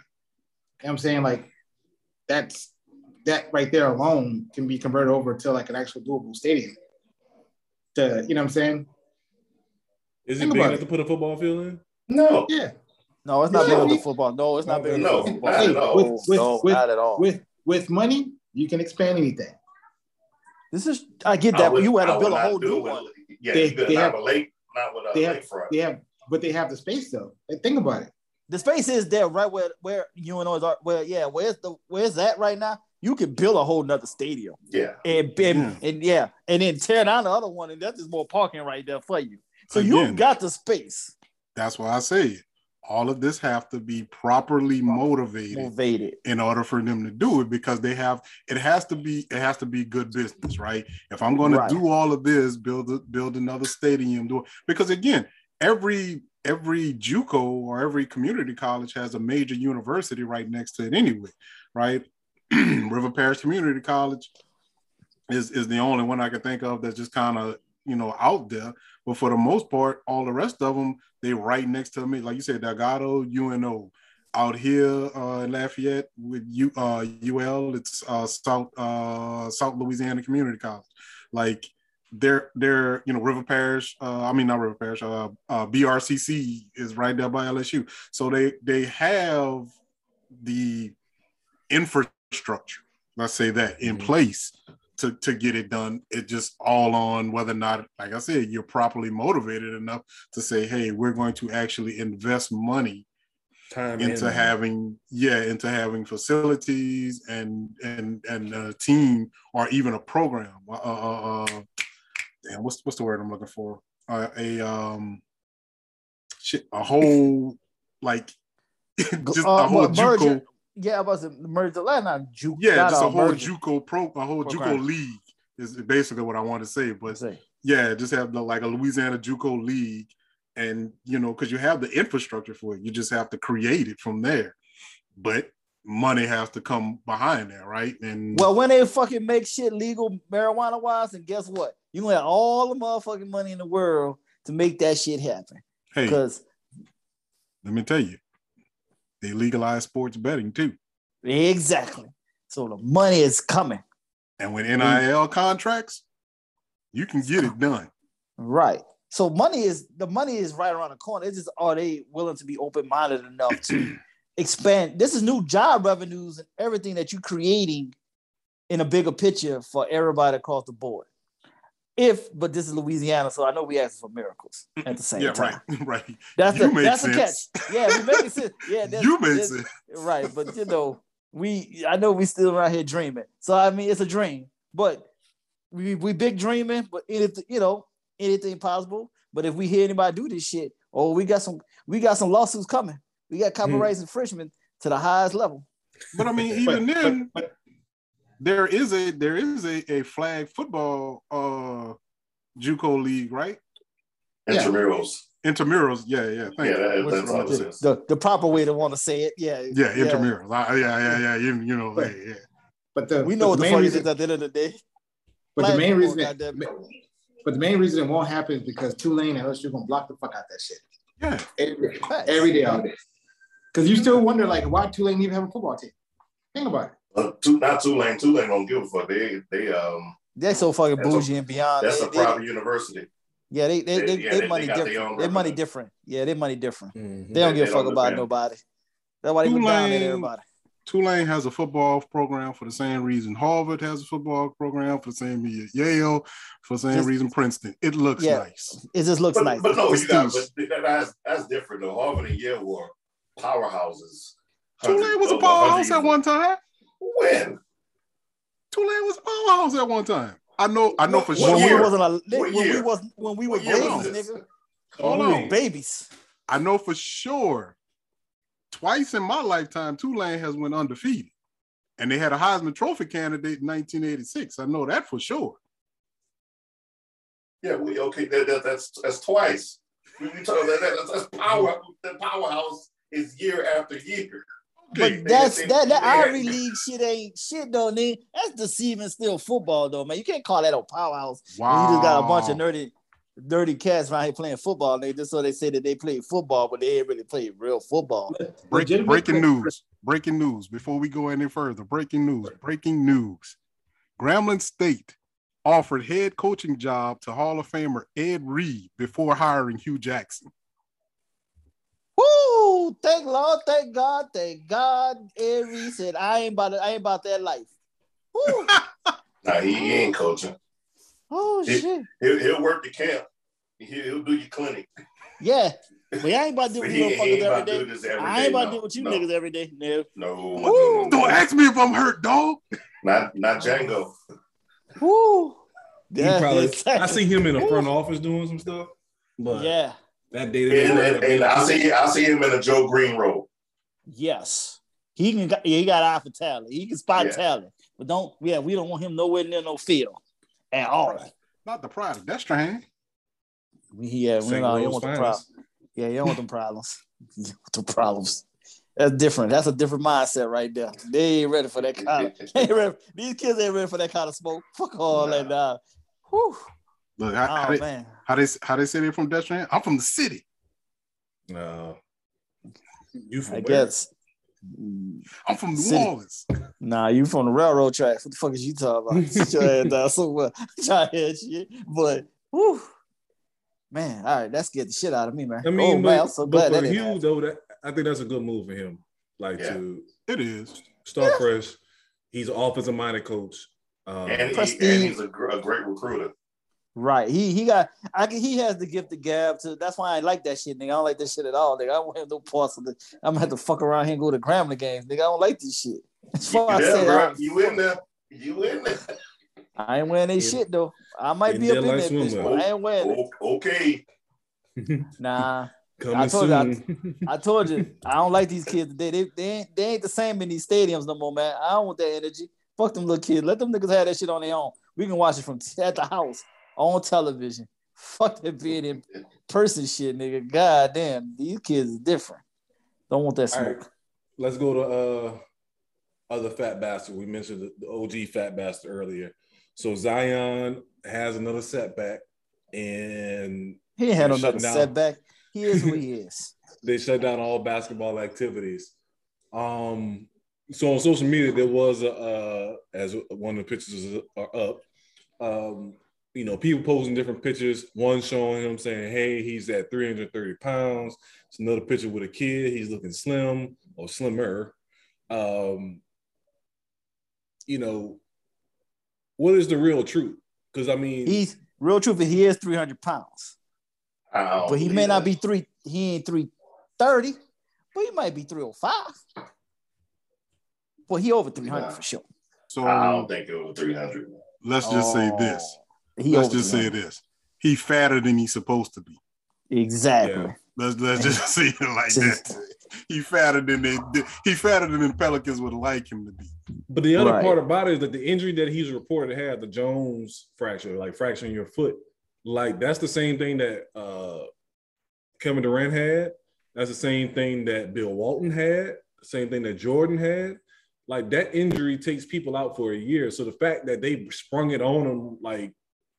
what I'm saying? Like that's that right there alone can be converted over to like an actual doable stadium. To you know what I'm saying? Is it Think big enough it. to put a football field in? No, Yeah. No, it's not Yeah. big enough for football. No, it's not big No, enough for football. not at all. With- with- no, with- not at all. With with money, you can expand anything. this is I get I that, but you had to build a whole new it with- one. Yeah, They- you they have- a lake, not with a They have lakefront. they have but they have the space though. And think about it. The space is there, right where where UNO is. Where yeah, where's the where's that right now? You could build a whole nother stadium Yeah, and and, Yeah. and yeah, and then tear down the other one, and that's just more parking right there for you. So Again. you got the space that's why I say all of this have to be properly motivated motivated. in order for them to do it because they have it has to be it has to be good business right if i'm going Right. to do all of this build a, build another stadium do because again every every juco or every community college has a major university right next to it anyway right river parish community college is is the only one i can think of that's just kind of you know out there but for the most part all the rest of them they right next to me like you said delgado uno out here uh, in Lafayette with U, uh, UL, it's uh, South uh, South Louisiana Community College. Like they're they're you know River Parish. Uh, I mean not River Parish. Uh, BRCC is right there by LSU. So they they have the infrastructure. Structure, let's say that in Mhm. place to to get it done. It just all on whether or not, like I said, you're properly motivated enough to say, hey, we're going to actually invest money Time into and- having yeah into having facilities and and and a team or even a program uh, uh, uh damn, what's what's the word i'm looking for uh, a um shit a whole like just Uh, a whole what, merger? juco Yeah, I was merge the last not juke. yeah not just a uh, whole merger. juco pro a whole juco league is basically what i want to say but Say. yeah, just have the, like a Louisiana JUCO league, and you know, because you have the infrastructure for it, you just have to create it from there. But money has to come behind that, right? And Well, when they fucking make shit legal marijuana wise, and guess what? You gonna have all the motherfucking money in the world to make that shit happen. hey, Because let me tell you, they legalized sports betting too. Exactly. So the money is coming. And with NIL contracts, you can get it done. Right. So money is the money is right around the corner. It's just are they willing to be open minded enough to expand? This is new job revenues and everything that you're creating in a bigger picture for everybody across the board. If, but this is Louisiana, so I know we asking for miracles at the same yeah, time. right, right. That's You the make that's sense. the catch. Yeah, we make sense. Yeah, that's, you make that's- sense. right. But you know, we I know we still around here dreaming. So I mean, it's a dream, but we we big dreaming. But anything, you know, anything possible. But if we hear anybody do this shit, oh, we got some we got some lawsuits coming. We got hmm. copyrights infringement to the highest level. But I mean, even But- then, but- there is a there is a, a flag football uh JUCO league, right? Yeah. Intramurals. Intramurals, yeah, yeah. Thank Yeah, you. that, that's the, all this the, the proper way to want to say it. Yeah. Yeah, intramurals. Uh, yeah, yeah, yeah. You, you know, But- yeah, yeah. But the We know what the main fuck reason, is at the end of the day. but the main reason, that, goddamn. but the main reason it won't happen is because Tulane and LSU gonna block the fuck out that shit Yeah. every, every day all day. Because you still wonder like why Tulane even have a football team. Think about it. Uh, two, not Tulane. Tulane don't give a fuck. They, they, um, They're so fucking That's a- bougie and beyond. that's They- a they- private university. Yeah, they they They- they, yeah, they they- they money got their different. own They money different. Yeah, they money different. Mhm. They don't They- give a fuck about understand. nobody. That's why they look down at Tulane- everybody. Tulane has a football program for the same reason. Harvard has a football program for the same reason. Yale for the same Just- reason. Princeton. It looks Yeah. nice. It just looks But, nice. but no, you got, but that's, that's different though. Harvard and Yale were powerhouses. Tulane was a Hundred- over powerhouse at one time. When? Tulane was a powerhouse at one time. I know. I know for What when sure. we wasn't a, What when we was when we were What babies, nigga. Hold When we on. were babies. I know for sure. Twice in my lifetime, Tulane has went undefeated, and they had a Heisman Trophy candidate in 1986. I know that for sure. Yeah, we okay. That, that, that's that's twice. We, we talk that, that, that's power. The powerhouse is year after year. Okay. But that's that that they- Ivy League shit ain't shit though, nigga. That's deceiving still football though, man. You can't call that a powerhouse. When you just got a bunch of nerdy dirty cats around here playing football, nigga. Just so they say that they play football, but they ain't really play real football. Break, breaking news. Breaking news. Before we go any further, breaking news. Breaking news. Grambling State offered head coaching job to Hall of Famer Ed Reed before hiring Hue Jackson. Woo! Thank Lord, thank God, thank God. Every said, I ain't about it, I ain't about that life. Woo! Nah, he, he ain't coaching. Oh It- shit. He'll, he'll work the camp. He'll, he'll do your clinic. Yeah. But I ain't about to deal But with you he motherfuckers ain't every about to do day. this every I ain't about to no, deal with you no, niggas every day. No. No, no, no, Don't ask me if I'm hurt, dog. Not not Django. Woo! He Yeah, probably. exactly. I see him in the front office doing some stuff, but Yeah. That day that And, and, and I see I see him in a Joe Greene role. Yes. He can yeah, he got eye for talent. He can spot Yeah. talent. But don't yeah, we don't want him nowhere near no field at all. Not the product. That's strange. Yeah, we St. don't, you don't want the finest. problem. Yeah, you don't want them problems. The problems. That's different. That's a different mindset right there. They ain't ready for that kind of, ready. These kids ain't ready for that kind of smoke. Fuck all that now. Whew. Look, how, how Oh they, man. how they how they say they're from Destrehan? I'm from the city. No. You from I where? guess. I'm from New City. Orleans. Nah, you from the railroad tracks. What the fuck is you talking about? Sit your ass down somewhere. Try to shit. But whew. Man, all right, that scared the shit out of me, man. I mean, oh but, man, I'm so but glad for Hue though, that I think that's a good move for him. Like Yeah. to It is. start fresh. He's an offensive minded coach. Um, And, he, and he's a, gr- a great recruiter. Right. He he got I can he has the gift of gab to that's why I like that shit, nigga. I don't like that shit at all, nigga. I don't have no parts of it. I'm gonna have to fuck around here and go to Grambling games, nigga. I don't like this shit. That's You, why I there, said bro. You in there? You in there? I ain't wearing any Yeah. shit though. I might In be up there in like that bitch, but I ain't wearing it. O- Okay. Nah. coming I told you, I- soon. I told you, I don't like these kids today. They, they, ain't, they ain't the same in these stadiums no more, man. I don't want that energy. Fuck them little kids. Let them niggas have that shit on their own. We can watch it from t- at the house on television. Fuck that being in person shit, nigga. God damn, these kids are different. Don't want that smoke. right, let's go to uh other fat bastard. We mentioned the, OG fat bastard earlier. So Zion has another setback, and He had another down. setback. He is who he is. they shut down all basketball activities. Um, so on social media, there was a uh, as one of the pictures are up. Um, you know, people posing different pictures. One showing him saying, "Hey, he's at 330 pounds." It's another picture with a kid. He's looking slim or slimmer. Um, you know, what is the real truth? Because I mean, He's real truth. is He is three hundred pounds, I but he may believe not be three. He ain't three thirty, but he might be three hundred five. Well, he over three hundred Nah. for sure. So I don't think it was 300. let's just say this. He Let's just say 300. this. He fatter than he's supposed to be. Exactly. Yeah. Let's let's just say it like Just- that. He fatter than they he fatter than the Pelicans would like him to be. But the other Right. part about it is that the injury that he's reported to have, the Jones fracture, like fracturing your foot, like that's the same thing that uh, Kevin Durant had. That's the same thing that Bill Walton had. Same thing that Jordan had. Like that injury takes people out for a year. So the fact that they sprung it on him, like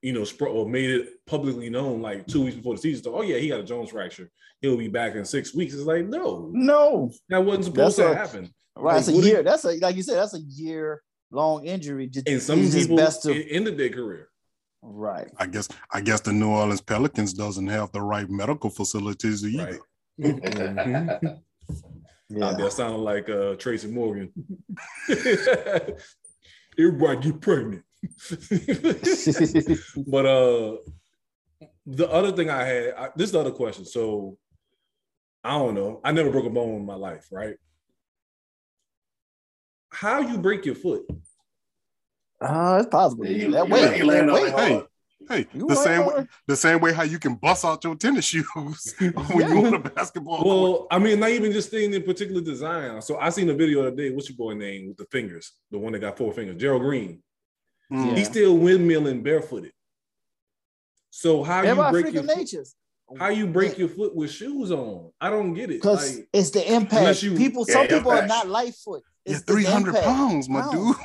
you know, spr- or made it publicly known, like two weeks before the season started. Oh yeah, he got a Jones fracture. He'll be back in six weeks. It's like no, No, that wasn't supposed That's to a- happen. right. That's a what do you- year. That's a like you said. That's a year long injury. Just, And some it's just people best to it ended their career. right. I guess I guess the New Orleans Pelicans doesn't have the right medical facilities either. Right. Mhm. Yeah. Out there sounding like uh, Tracy Morgan. Everybody get pregnant. but uh, the other thing I had, I, this is the other question. So I don't know. I never broke a bone in my life, right? How you break your foot? Uh, it's possible. You- that you way. land- you land that on way. Hey, hey, You the same on way the same way how you can bust out your tennis shoes when Yeah. you on a basketball court. Well, I mean, not even just thing in particular design. So I seen a video the other day. What's your boy name with the fingers? The one that got four fingers, Gerald Green. Yeah. He's still windmilling barefooted. So how you break your foot, natures. how you break your foot with shoes on? I don't get it. Because Like, it's the impact. You- people, Yeah, some people are not light foot. You're It's the 300 pounds, my dude.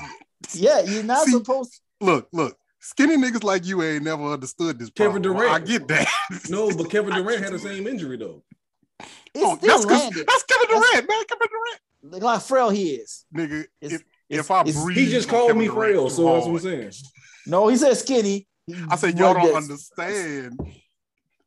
Yeah, you're not See, supposed. Look, look, skinny niggas like you ain't never understood this. Kevin problem. Durant. I get that. no, but Kevin Durant had the same injury though. It's Oh, still that's, 'cause- landed. that's Kevin That's- Durant, man. Kevin Durant. Look how frail he is. Nigga, if, it's- if I breathe, He just called me frail, too so that's what I'm saying. No, he said skinny. I said y'all don't understand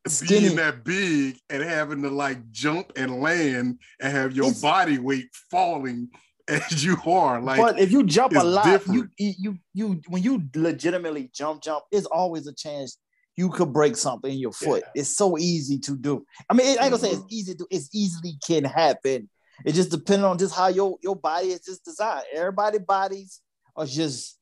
Skinny. being that big and having to like jump and land and have your It's- body weight falling as you are. Like but if you jump a lot, you, different. you you you when you legitimately jump, jump, there's always a chance you could break something in your foot. It's so easy to do. I mean, I ain't gonna say it's mm-hmm. easy to. It's easily can happen. It just depends on just how your your body is just designed. Everybody bodies are just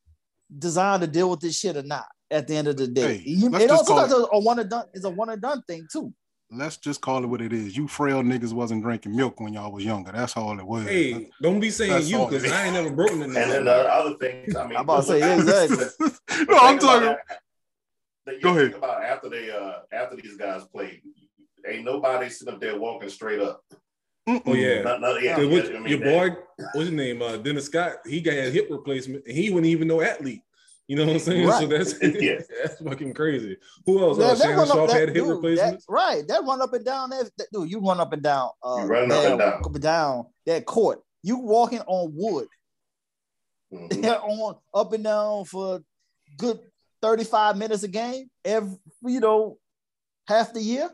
designed to deal with this shit or not. At the end of the day, Hey, You- it also call a, a one and done is a one and done thing too. let's just call it what it is. You frail niggas wasn't drinking milk when y'all was younger. That's all it was. Hey, don't be saying That's you because I ain't never broken it. And then the other things, I mean, I'm about to say, the- exactly. no, I'm thing about talking. that- that you Go ahead. Think about after they, uh, after these guys played, ain't nobody sitting up there walking straight up. Oh yeah. Not, not, yeah, Cause what- I mean, your that- boy, what's his name? Uh, Dennis Scott. He got hip replacement, and he wasn't even no athlete. You know what I'm saying? So Right. that's Yeah. that's fucking crazy. Who else? That- Uh, that Shannon Sharpe that- had hip dude, that- replacements. right, that run up and down that, that- dude. You run up and down. Uh, You running up and that- down. down that court. You walking on wood, Mhm. on up and down for good thirty five minutes a game. Every you know, half the year.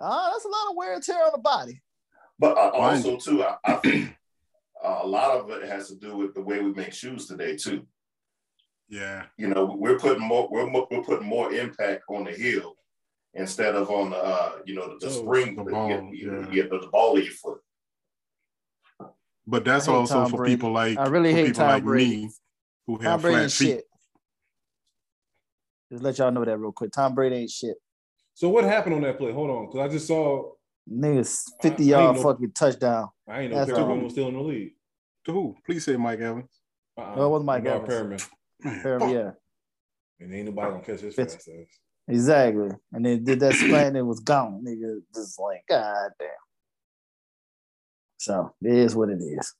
Ah, that's a lot of wear and tear on the body. But uh, also too, I, I think uh, a lot of it has to do with the way we make shoes today too. Yeah. You know, we're putting more we're, we're putting more impact on the heel instead of on the uh, you know the, the spring the the, ball, you- you- yeah. you get the, the ball of your foot. But that's also Tom for Brady. people like I really hate people Tom like Brady. me who Tom have Brady flat feet. shit. Just let y'all know that real quick. Tom Brady ain't shit. So what happened on that play? Hold on, because I just saw. Niggas I- I 50 ain't yard know- fucking touchdown. I ain't know That's Perriman all. was still in the league. To who? Please say Mike Evans. Uh-uh. No, it wasn't Mike Lamar Evans. Perriman. Man, Fair- fuck. Yeah, and ain't nobody gonna catch his Fitz- fast ass. exactly. And then did that slant and it was gone. Nigga, just like, god damn. So it is what it is.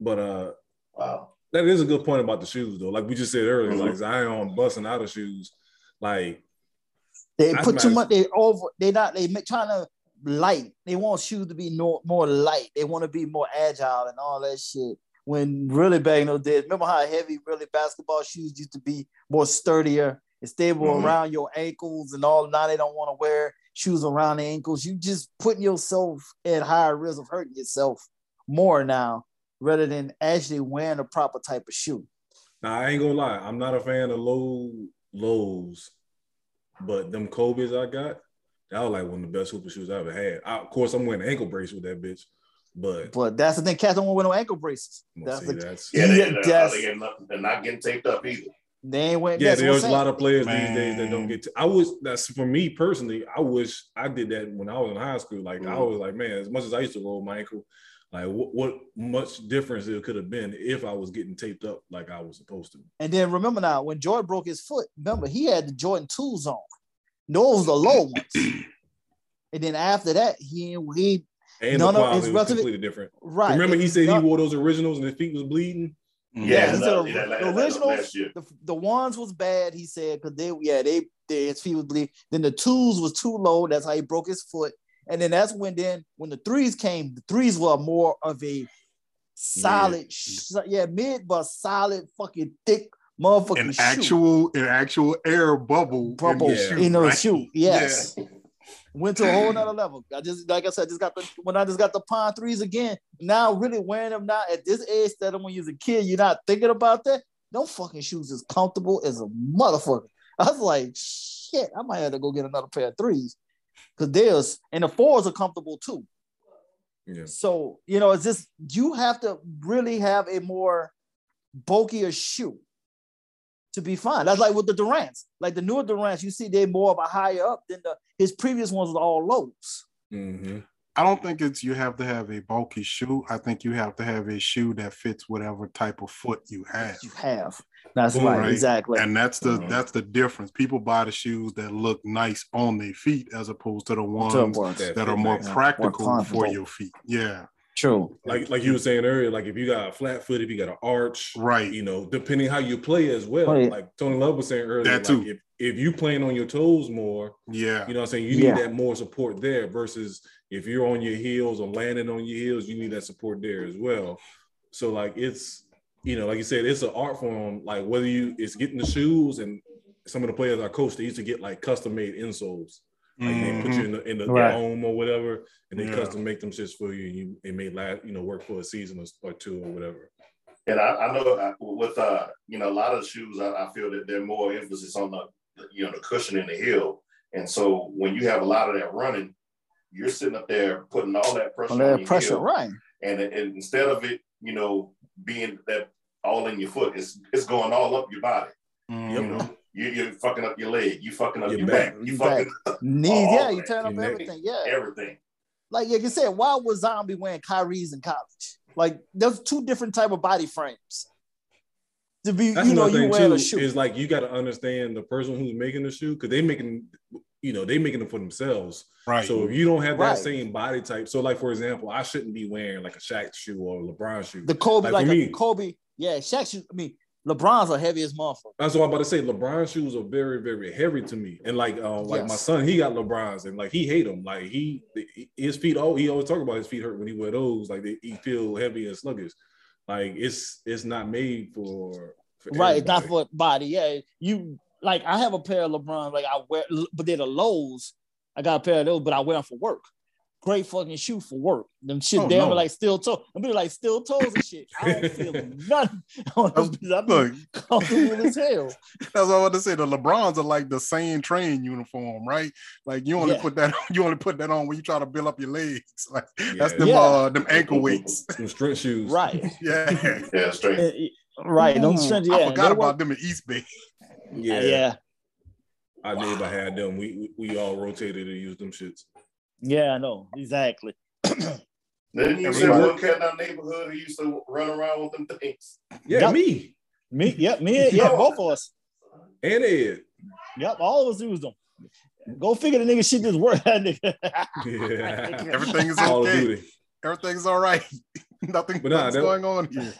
But uh, Wow. that is a good point about the shoes, though. Like we just said earlier, like Zion busting out of shoes. Like They That's put too much. They over. They not. They trying to light. They want shoes to be no, more light. They want to be more agile and all that shit. When really back in those days, remember how heavy really basketball shoes used to be more sturdier and stable Mhm. around your ankles and all. Now they don't want to wear shoes around the ankles. You just putting yourself at higher risk of hurting yourself more now rather than actually wearing a proper type of shoe. Now I ain't gonna lie, I'm not a fan of low lows, but them Kobe's I got, that was like one of the best super shoes I ever had. I, of course, I'm wearing an ankle brace with that bitch, but But that's the thing, cats don't want to wear no ankle braces. That's say the that's Yeah, they, Yeah, they're, that's- they getting nothing, they're not getting taped up either. they ain't wearing. yeah. that's what I'm There's a lot of players these days that don't get. To, I was that's for me personally. I wish I did that when I was in high school. Like I Mhm. was like, man, as much as I used to roll my ankle, like what, what much difference it could have been if I was getting taped up like I was supposed to. And then remember now, when Jordan broke his foot, remember he had the Jordan twos on. Those the low ones. and then after that, he he And No, the no, quality it's was relatively- completely different. right. Remember, he It's said he wore those originals and his feet was bleeding. Mm-hmm. Yeah, he that- said that- the that- that- that- originals, the, the ones was bad. He said because they yeah they, they his feet was bleeding. Then the twos was too low. That's how he broke his foot. And then that's when then when the threes came, the threes were more of a solid, sh- yeah, mid but solid, fucking thick motherfucking An shoe. actual, an actual air bubble, in Bubble Yeah. in the right? shoe. Yes. Went to a whole nother level. I just like I said, just got the when I just got the pine threes again. Now really wearing them now at this age that when you was a kid, you're not thinking about that. No fucking shoes is comfortable as a motherfucker. I was like, shit, I might have to go get another pair of threes. Cause there's and the fours are comfortable too. Yeah. So, you know, it's just you have to really have a more bulkier shoe to be fine. That's like with the Durants. Like the newer Durants, you see they're more of a higher up than the his previous ones was all lows. hmm I don't think it's you have to have a bulky shoe. I think you have to have a shoe that fits whatever type of foot you have. You have. That's Boom, right, right. exactly. And that's the Mhm. that's the difference. People buy the shoes that look nice on their feet as opposed to the ones To. That that are more nice. practical More for your feet. Yeah, True. Like like you were saying earlier, like if you got a flat foot, if you got an arch, right. you know, depending how you play as well. Yeah. Like Tony Love was saying earlier, That like too. if if you playing on your toes more, Yeah, you know what I'm saying, you Yeah. need that more support there versus if you're on your heels or landing on your heels, you need that support there as well. So like it's you know, like you said, it's an art form. Like whether you it's getting the shoes and some of the players I coached, they used to get like custom made insoles. Like they put you in the in the Right. home or whatever, and they Yeah. custom make them shits for you. And you it may last, you know, work for a season or, or two or whatever. And I, I know uh, with uh, you know, a lot of shoes, I, I feel that they're more emphasis on the, you know, the cushion in the heel. And so when you have a lot of that running, you're sitting up there putting all that pressure On on that your pressure, heel. right. And, and instead of it, you know, being that all in your foot, it's it's going all up your body. Mhm. You know, you, you're fucking up your leg, you fucking up Your your, back. back, you Back. fucking up Knees, yeah, you that. turn up Your neck. everything. Yeah. everything. Like like you said, why was Zombie wearing Kyrie's in college? Like there's two different type of body frames. To be, That's you know, you thing wear too. a shoe. Is like you got to understand the person who's making the shoe because they making, you know, they making them for themselves. Right. So if you don't have that Right. same body type, so like for example, I shouldn't be wearing like a Shaq shoe or a LeBron shoe. The Kobe, Like, like, a me- Kobe, yeah, Shaq shoe. I mean, LeBron's a heavy as motherfucker. That's what I'm about to say. LeBron shoes are very, very heavy to me. And like, uh, like my son, he got LeBrons, and like he hate them. Like he, his feet. Oh, he always talk about his feet hurt when he wear those. Like they, he feel heavy and sluggish. Like it's, it's not made for, for Right, it's not for body. Yeah, you like I have a pair of LeBron, like I wear, but they're the lows. I got a pair of those, but I wear them for work. Great fucking shoe for work. Them shit Oh, damn no. like steel toe. I'm be like steel toes and shit. I don't feel nothing on them. bitches. I be Look, comfortable as hell. That's what I want to say. The LeBrons are like the same train uniform, right? Like you only Yeah. put that you only put that on when you try to build up your legs. Like that's them Yeah. uh them ankle weights. Some strength shoes. Right, Yeah. Yeah, straight. Right. Don't Ooh, strength. Yeah, I forgot they about work- them in Eastbay. Yeah. yeah, Our neighbor had them. We, we we all rotated to use them shits. Yeah. I know exactly. Then you Every said month. one cat in our neighborhood who used to run around with them things. Yeah, Yep. me Me, yep, me, yeah, both of us. and Ed. Yep, all of us use them. Go figure the nigga shit just work. Yeah. Everything is okay. Duty. Everything's all right. Nothing But nah, that- going on here.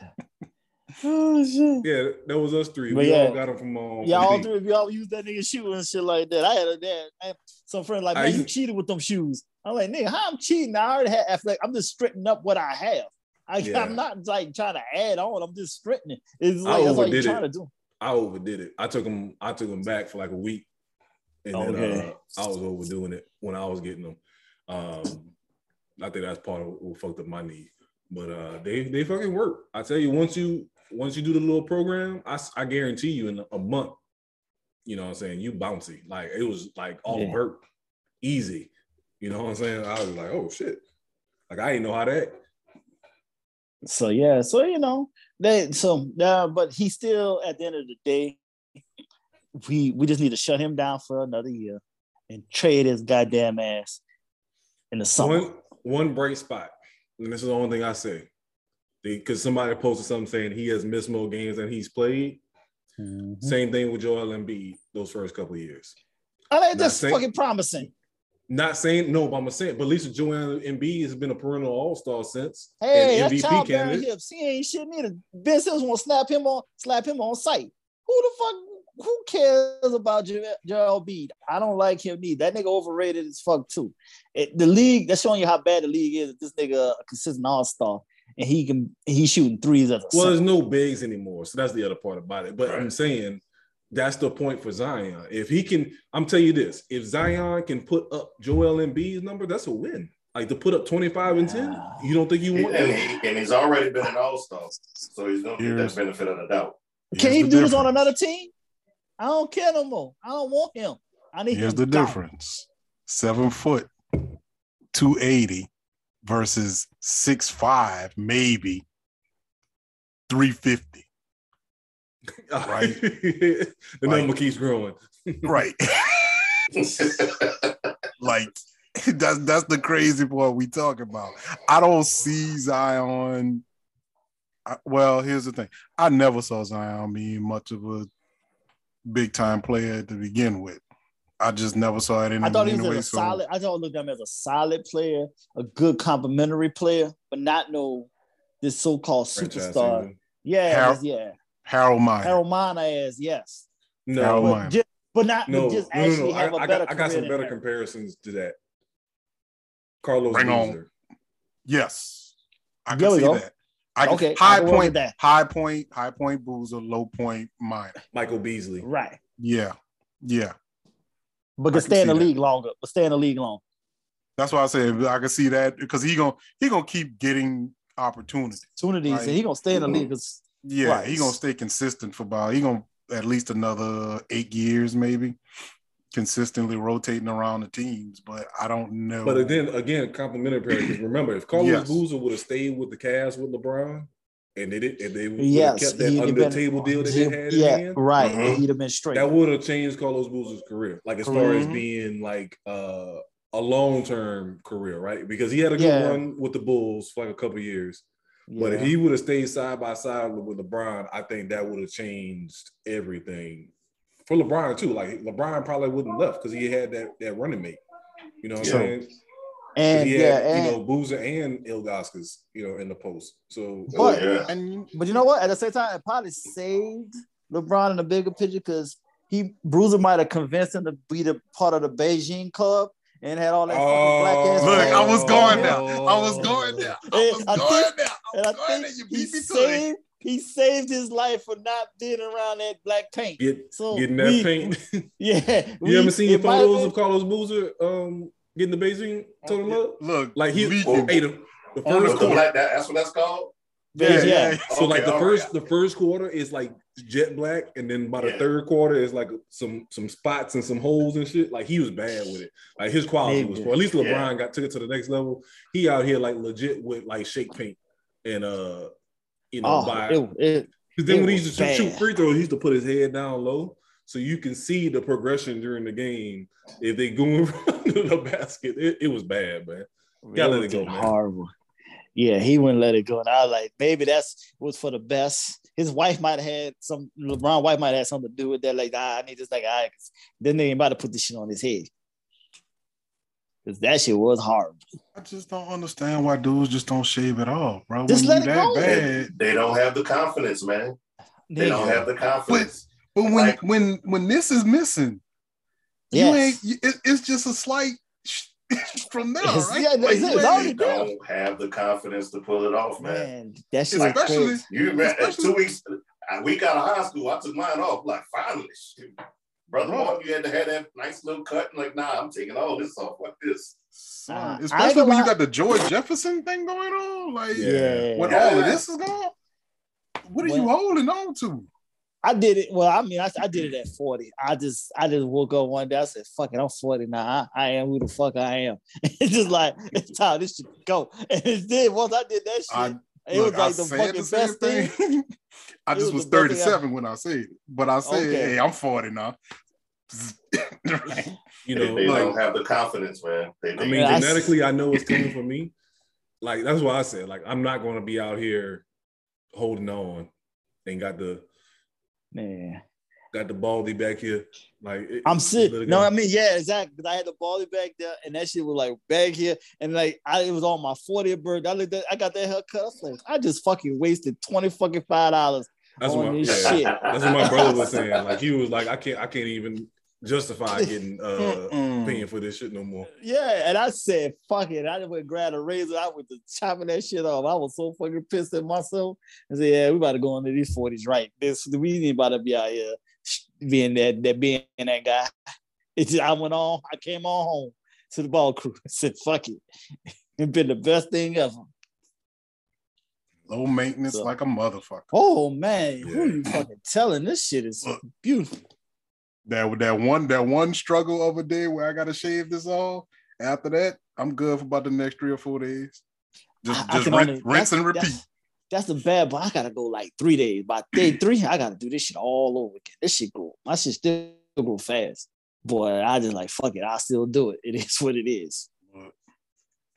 Oh shit. Yeah, that was us three. But we yeah. all got them from um, Yeah, all three of y'all use that nigga shoe and shit like that. I had a dad. I had some friend like, I man, you used- cheated with them shoes. I'm like, nigga, how I'm cheating? I already had athletic. I'm just straightening up what I have. I, Yeah. I'm not like trying to add on. I'm just straightening. It's I like that's all overdid you're it. trying to do. I overdid it. I took them. I took them back for like a week, and then Okay. uh, I was overdoing it when I was getting them. Um, I think that's part of what fucked up my knee. But uh, they they fucking work. I tell you, once you once you do the little program, I, I guarantee you in a month, you know what I'm saying, you bouncy. Like it was like all Yeah. vert, easy. You know what I'm saying? I was like, oh shit. Like I didn't know how that. So yeah, so you know, they so uh, but he still at the end of the day, we we just need to shut him down for another year and trade his goddamn ass in the summer. One one bright spot, and this is the only thing I say, because somebody posted something saying he has missed more games than he's played. Mhm. Same thing with Joel Embiid those first couple of years. I think Not that's saying- fucking promising. Not saying no, but I'm saying, but at least Joel Embiid has been a perennial All Star since Hey, and MVP childbearing candidate. hips. He ain't shit neither. Ben Simmons want to slap him on, slap him on sight. Who the fuck? Who cares about Joel, Joel Embiid? I don't like him neither. That nigga overrated as fuck too. It, the league that's showing you how bad the league is. This nigga a consistent All Star and he can he's shooting threes as a Well, there's no bigs anymore, so that's the other part about it. But I'm saying that's the point for Zion. If he can, I'm telling you this: if Zion can put up Joel Embiid's number, that's a win. Like to put up 25 and 10, ah. you don't think you And, want that? he, and he's already been an all star, so he's gonna get that benefit of the doubt. Can Here's he the do this on another team? I don't care no more. I don't want him. I need Here's him the gone. difference: seven foot, two eighty, versus six five, maybe three fifty. Right. the Like- number keeps growing. Right. like that's that's the crazy part we talk about. I don't see Zion. I- well, here's the thing: I never saw Zion being much of a big time player to begin with. I just never saw it in I thought he was anyway. a so solid. I thought I looked at him as a solid player, a good complimentary player, but not no this so-called Franchise superstar. season. Yeah, Harold- yeah. Harold Miner. Harold Miner as yes, No, Harold but Miner. just, but not no, just no, no, actually no. have I, a I better got, I got some better Harold. comparisons to that. Carlos Bring on. Boozer. Yes, I There can see go. that. I can, Okay, high can work with point, that. high point, high point Boozer, low point Miner. Michael Beasley. Right, Yeah, yeah. But I can can stay in the that. league longer. But stay in the league long. That's why I said I can see that because he gonna he gonna keep getting opportunities. Opportunities, Right. and he gonna stay in the league. 'cause- Yeah, Right. he gonna stay consistent for about he gonna at least another eight years maybe, consistently rotating around the teams. But I don't know. But then again, complimentary player. Because remember, if Carlos Yes. Boozer would have stayed with the Cavs with LeBron, and they did, and they Yes, kept that under been- the table deal that they had in Yeah, hand, right. Mhm. He'd have been straight. that would have changed Carlos Boozer's career. Like as far as Mhm. being like uh, a long term career, right? Because he had a good Yeah. run with the Bulls for like a couple years. But if he would have stayed side by side with LeBron, I think that would have changed everything for LeBron too. Like LeBron probably wouldn't left because he had that that running mate. You know what Yeah. I'm saying? 'Cause and he yeah, had, and, you know, Boozer and Ilgauskas, you know, in the post. So Oh, But- yeah. and But you know what? At the same time, it probably saved LeBron in the bigger picture because he Boozer might have convinced him to be the part of the Beijing club and had all that fucking black ass. Look, flag I was going him. there. I was going there. I was And going think- there. I And I was going there. You he beat me saved he saved his life for not being around that black paint. get So getting that we- paint. Yeah, you we- ever seen it photos been- of Carlos Boozer um getting the Beijing totem up? Look, Like he leaking. hey, the, the first With the quarter. black, that, that's what that's called. yeah, Yeah. yeah. So like the first right. the first quarter is like jet black, and then by the Yeah. third quarter is like some some spots and some holes and shit. Like he was bad with it. Like his quality was poor. At least LeBron Yeah. got took it to the next level. He out here like legit with like shake paint and uh you know Oh, by it, it, because then it when he was used to shoot, shoot free throws, he used to put his head down low. So you can see the progression during the game. If they going to the basket, it, it was bad, man. Gotta let it go, was man. Horrible. Yeah, he wouldn't let it go. And I was like, maybe that's was for the best. His wife might have had some LeBron wife might have had something to do with that. Like, ah, I need this like I then they ain't about to put this shit on his head. Cause that shit was horrible. I just don't understand why dudes just don't shave at all, bro. Just When let you it that go. bad. They don't have the confidence, man. They don't have the confidence. But when Like- when when this is missing, Yes. you ain't. It, it's just a slight from there, It's- right? yeah, Like, it's- you it's ain't- already there. don't have the confidence to pull it off, man. Man, that shit was especially crazy. You man, Especially- two weeks, a week out of high school, I took mine off. Like, finally, shit. brother, Right. Mark, you had to have that nice little cut. And like, nah, I'm taking all this off. What this? son, Uh, especially gonna when you got the George Jefferson thing going on. Like Yeah. when Yeah. all of this is gone, what are you holding on to? I did it. Well, I mean, I, I did it at 40. I just I just woke up one day. I said, fuck it, I'm 40 now. I, I am who the fuck I am. It's just like it's time this should go. And it did once I did that shit, I- it Look, was like I the fucking the same best thing. I It just was was the best thing I- 37 when I said it, but I said, Okay. "Hey, I'm 40 now." Right. You know, they like don't have the confidence, man. They, I mean, I- genetically, I know it's coming from me. Like that's why I said, like, I'm not going to be out here holding on and got the Man, got the baldy back here. Like it- I'm sick. No. I mean, yeah, exactly. Because I had the baldy back there, and that shit was like back here, and like I it was on my 40th birthday. I looked at, I got that haircut. I was like, I just fucking wasted 20 fucking five dollars that's on what my, this yeah, shit. that's what my brother was saying. Like he was like, I can't, I can't even justify getting uh. Paying mm. for this shit no more. Yeah, and I said, fuck it. I just went grabbed a razor. I went to chopping that shit off. I was so fucking pissed at myself. I said, yeah, we about to go into these 40s right. This we ain't about to be out here being that that being that guy. It's just, I went on, I came on home to the ball crew. I said, fuck it. It's been the best thing ever. Low maintenance So- like a motherfucker. Oh man, who Yeah. you fucking telling? This shit is Look. beautiful. That that one that one struggle of a day where I gotta shave this off. After that, I'm good for about the next three or four days. Just I- I just can rinse, rinse and repeat. That's, that's the bad, but I gotta go like three days. By day three, I gotta do this shit all over again. This shit go, my shit still go fast. Boy, I just like fuck it. I still do it. It is what it is.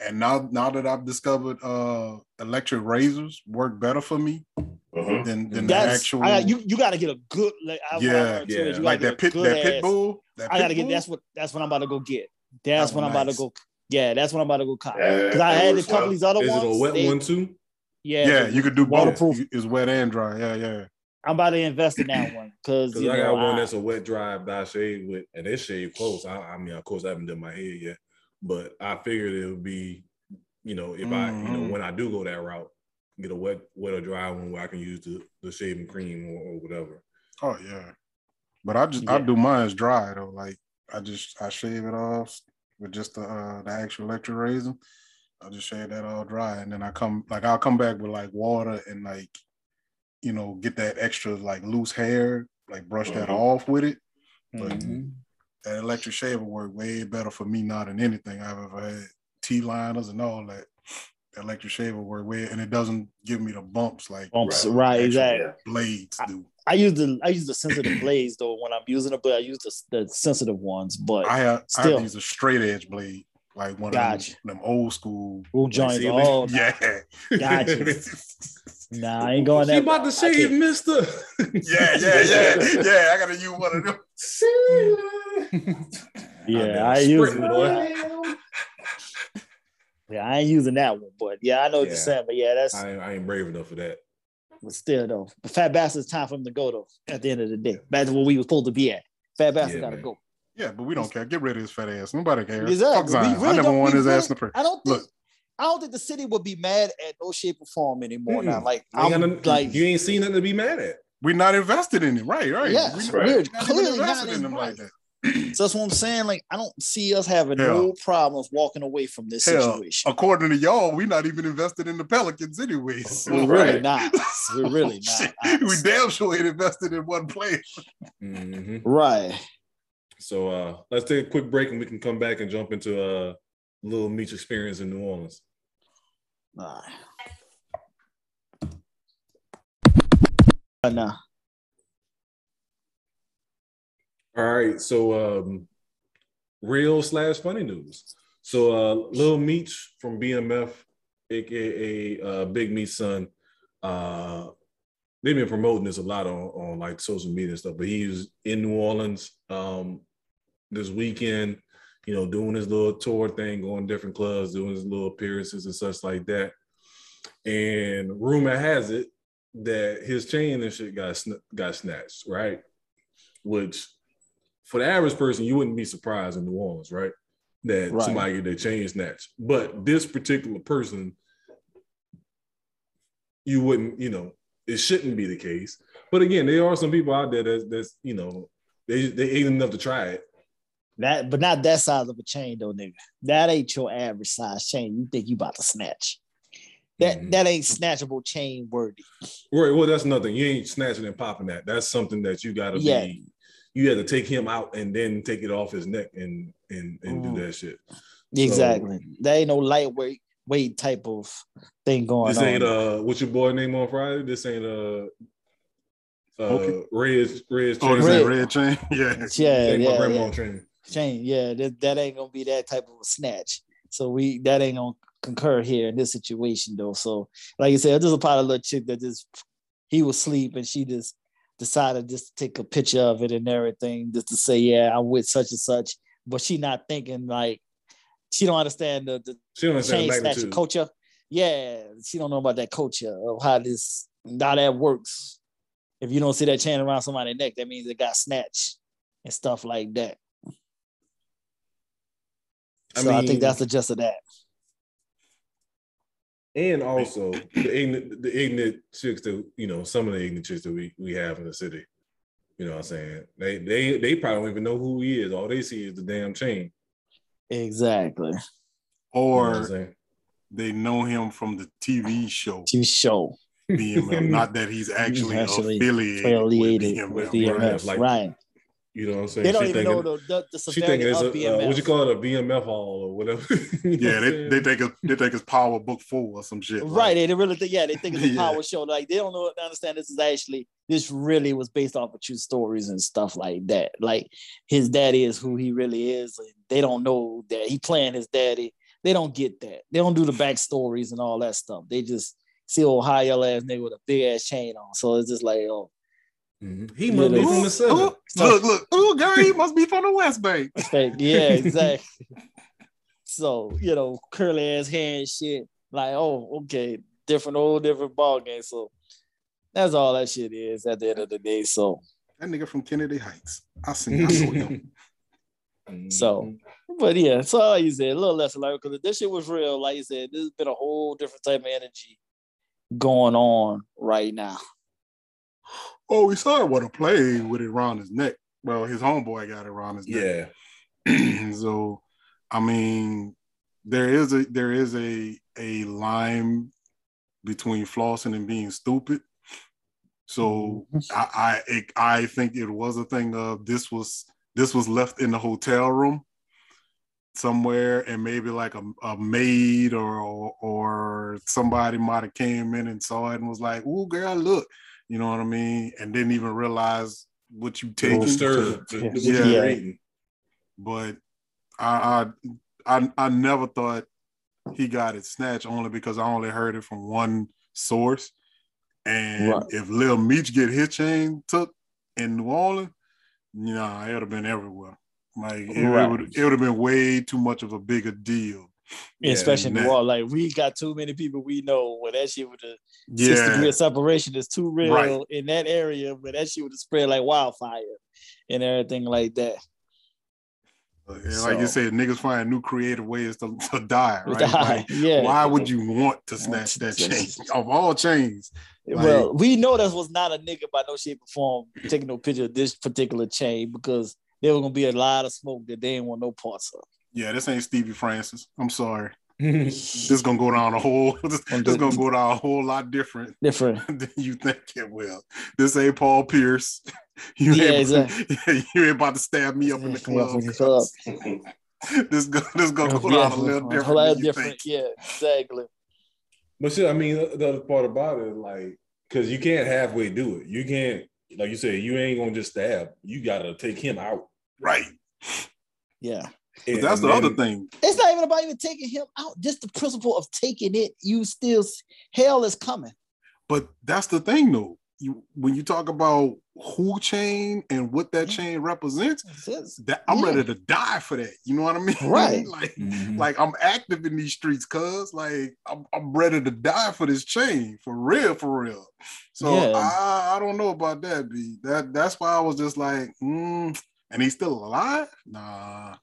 And now now that I've discovered uh electric razors work better for me Mhm. than than the That's actual I you. You gotta get a good. Like, I, what I Yeah, yeah, you like that pit good that pit bull. That I gotta get. That's what. That's what I'm about to go get. That's That's what I'm about to nice. go. Yeah, that's what I'm about to go cop. Yeah, Because I had a couple well. of these other Is ones. it a wet they- one too? Yeah, yeah, you could do both. waterproof. It's wet and dry. Yeah, yeah. I'm about to invest in that one because Because I know, got one I- that's a wet drive that I shave with, and they shave close. I, I mean, of course, I haven't done my hair yet, but I figured it would be, you know, if I, you know, Mhm. when I do go that route, get a wet, wet or dry one where I can use the, the shaving cream or, or whatever. Oh yeah. But I just I do mine as dry though. Like I just I shave it off with just the uh the actual electric razor. I just shave that all dry and then I come like I'll come back with like water and like you know get that extra like loose hair, like brush that Mhm. off with it. But Mhm. that electric shaver worked way better for me now than anything I've ever had. T liners and all that. The electric shaver worked way and it doesn't give me the bumps like Bumps, Right. right? Exactly. Blades do. I use the I use the sensitive blades though when I'm using it, but I use the, the sensitive ones. But I have I Still. have these a straight edge blade, like one Gotcha. of them, them old school. rule joints, see, oh Yeah, Gotcha. nah, I ain't going She that. about to route. I shave, Mister. yeah, yeah, yeah, yeah. I gotta use one of them. Yeah, I ain't using it. Yeah, I ain't using that one, but yeah, I know what Yeah. you're saying. But yeah, that's I, ain't- I ain't brave enough for that. but still though. The fat bastard's time for him to go though. At the end of the day, back to where we were supposed to be at. Fat bastard Yeah, gotta man. go. Yeah, but we don't care. Get rid of his fat ass. Nobody cares. Exactly. Fuck Zion. really I never don't- want his really- ass in the prayer. I don't think Look. I don't think the city would be mad at no shape or form anymore now. Mm-mm. Like I'm got nothing- like you ain't seen nothing to be mad at. We're not invested in it. Right, right. Yeah, we, right. we're we're clearly not invested in in them like that. So that's what I'm saying. Like, I don't see us having Hell. no problems walking away from this Hell, situation. according to y'all, we're not even invested in the Pelicans anyway. So We're Right. really not. We're really not. Shit, we damn sure ain't invested in one player. Mhm. Right. So uh, let's take a quick break and we can come back and jump into uh, Little Meech experience in New Orleans. All right. Uh, nah. All right, so um, real slash funny news. So uh, Lil Meech from BMF, aka uh, Big Meech's son, uh, they've been promoting this a lot on, on like social media and stuff. But he was in New Orleans um, this weekend. you know, doing his little tour thing, going to different clubs, doing his little appearances and such like that. And rumor has it that his chain and shit got sn- got snatched, right? Which for the average person, you wouldn't be surprised in New Orleans, right? That Right. somebody get their chain snatched. But this particular person, you wouldn't, you know, it shouldn't be the case. But again, there are some people out there that's, that's you know, they they ain't enough to try it. That, but not that size of a chain though, nigga. That ain't your average size chain. You think you about to snatch? That Mhm. that ain't snatchable chain worthy. Right. Well, that's nothing. You ain't snatching and popping that. That's something that you gotta Yeah. be. You had to take him out and then take it off his neck and and and Mhm. do that shit. Exactly. There ain't no lightweight weight type of thing going This on. This ain't uh what's your boy name on Friday? This ain't uh uh Okay. Red Red Oh, Chain. ain't Red. red chain. Yeah. yeah, Ain't my yeah, grandma yeah. on training. chain. Yeah, that, that ain't gonna be that type of a snatch. So we that ain't gonna concur here in this situation though. So like I said, there's a part of little chick that just he was asleep and she just decided just to take a picture of it and everything, just to say, yeah, I'm with such and such. But she not thinking like she don't understand the, the She don't chain the culture. Yeah, she don't know about that culture of how this how that works. If you don't see that chain around somebody's neck, that means it got snatched and stuff like that. I so I think that's the gist of that. And also the ignorant, the ignorant chicks that you know, some of the ignorant chicks that we, we have in the city. You know what I'm saying? They they they probably don't even know who he is. All they see is the damn chain. Exactly. You know Or they know him from the TV show To show BMF. Not that he's actually, Actually affiliated, affiliated with with BMF. BMF. right, like- right. You know what I'm saying? They don't She even thinking- know the, the, the She thinking severity it's of a BMF. uh, what you call it a BMF hall or whatever. You know Yeah, what they, they think it's they think it's Power Book Four or some shit. like- Right, they really think, yeah, they think it's a Yeah. power show. Like they don't know, understand this is actually this really was based off of true stories and stuff like that. Like his daddy is who he really is, and they don't know that he playing his daddy. They don't get that. They don't do the backstories and all that stuff. They just see old high ass nigga with a big ass chain on. So it's just like, oh, Mhm. He must be from the Ooh, center. look, look, ooh, girl, he must be from the West Bank. fake. Yeah, exactly. so you know, curly ass hair and shit. Like, oh, okay, different, old, different ball game. So that's all that shit is at the end of the day. So, That nigga from Kennedy Heights. I seen, I know him. so, but yeah, so like you said, a little less like because if this shit was real, like you said, there's been a whole different type of energy going on right now. Oh, we saw it with a play with it around his neck. Well, his homeboy got it around his neck. yeah. so I mean, there is a there is a a line between flossing and being stupid. So mhm. I I it, I think it was a thing of this was this was left in the hotel room somewhere and maybe like a, a maid or, or or somebody might have came in and saw it and was like, "Ooh, girl, look," you know what I mean, and didn't even realize what you Little taking. stir. the- the- Yeah. but I, I I I never thought he got it snatched only because I only heard it from one source. And Right. if Lil Meech get his chain took in New Orleans, you know, it would have been everywhere. Like it, Right. would it would have been way too much of a bigger deal. Yeah, Especially in the that- like we got too many people we know where that shit with the six degree of separation is too real Right. in that area, but that shit would have spread like wildfire and everything like that. and like So- you said, niggas find new creative ways to, to die. Right? Die. Like, yeah. Why would you want to snatch that chain of all chains? well, we know that was not a nigga by no shape or form taking no picture of this particular chain because there was gonna be a lot of smoke that they didn't want no parts of. Yeah, this ain't Stevie Francis. I'm sorry. This is gonna go down a whole. This, this is gonna go down a whole lot different Different. than you think it will. This ain't Paul Pierce. You Yeah, ain't, exactly. you ain't about to stab me up in the club. in the club. this go, this gonna go Yeah, down a little different. whole lot different. think. Yeah, exactly. But shit, I mean, the other part about it, like, because you can't halfway do it. You can't, like you said, you ain't gonna just stab. You gotta take him out. Right. Yeah. But And that's the other thing. It's not even about even taking him out. Just the principle of taking it, you still hell is coming. But that's the thing though. you when you talk about who chain and what that Yeah. chain represents, Sis. that I'm Yeah. ready to die for that. You know what I mean? Right. like, Mhm. like I'm active in these streets, cuz like I'm, I'm ready to die for this chain for real, for real. So Yeah. I, I don't know about that, B. That that's why I was just like, mm, and he's still alive? Nah,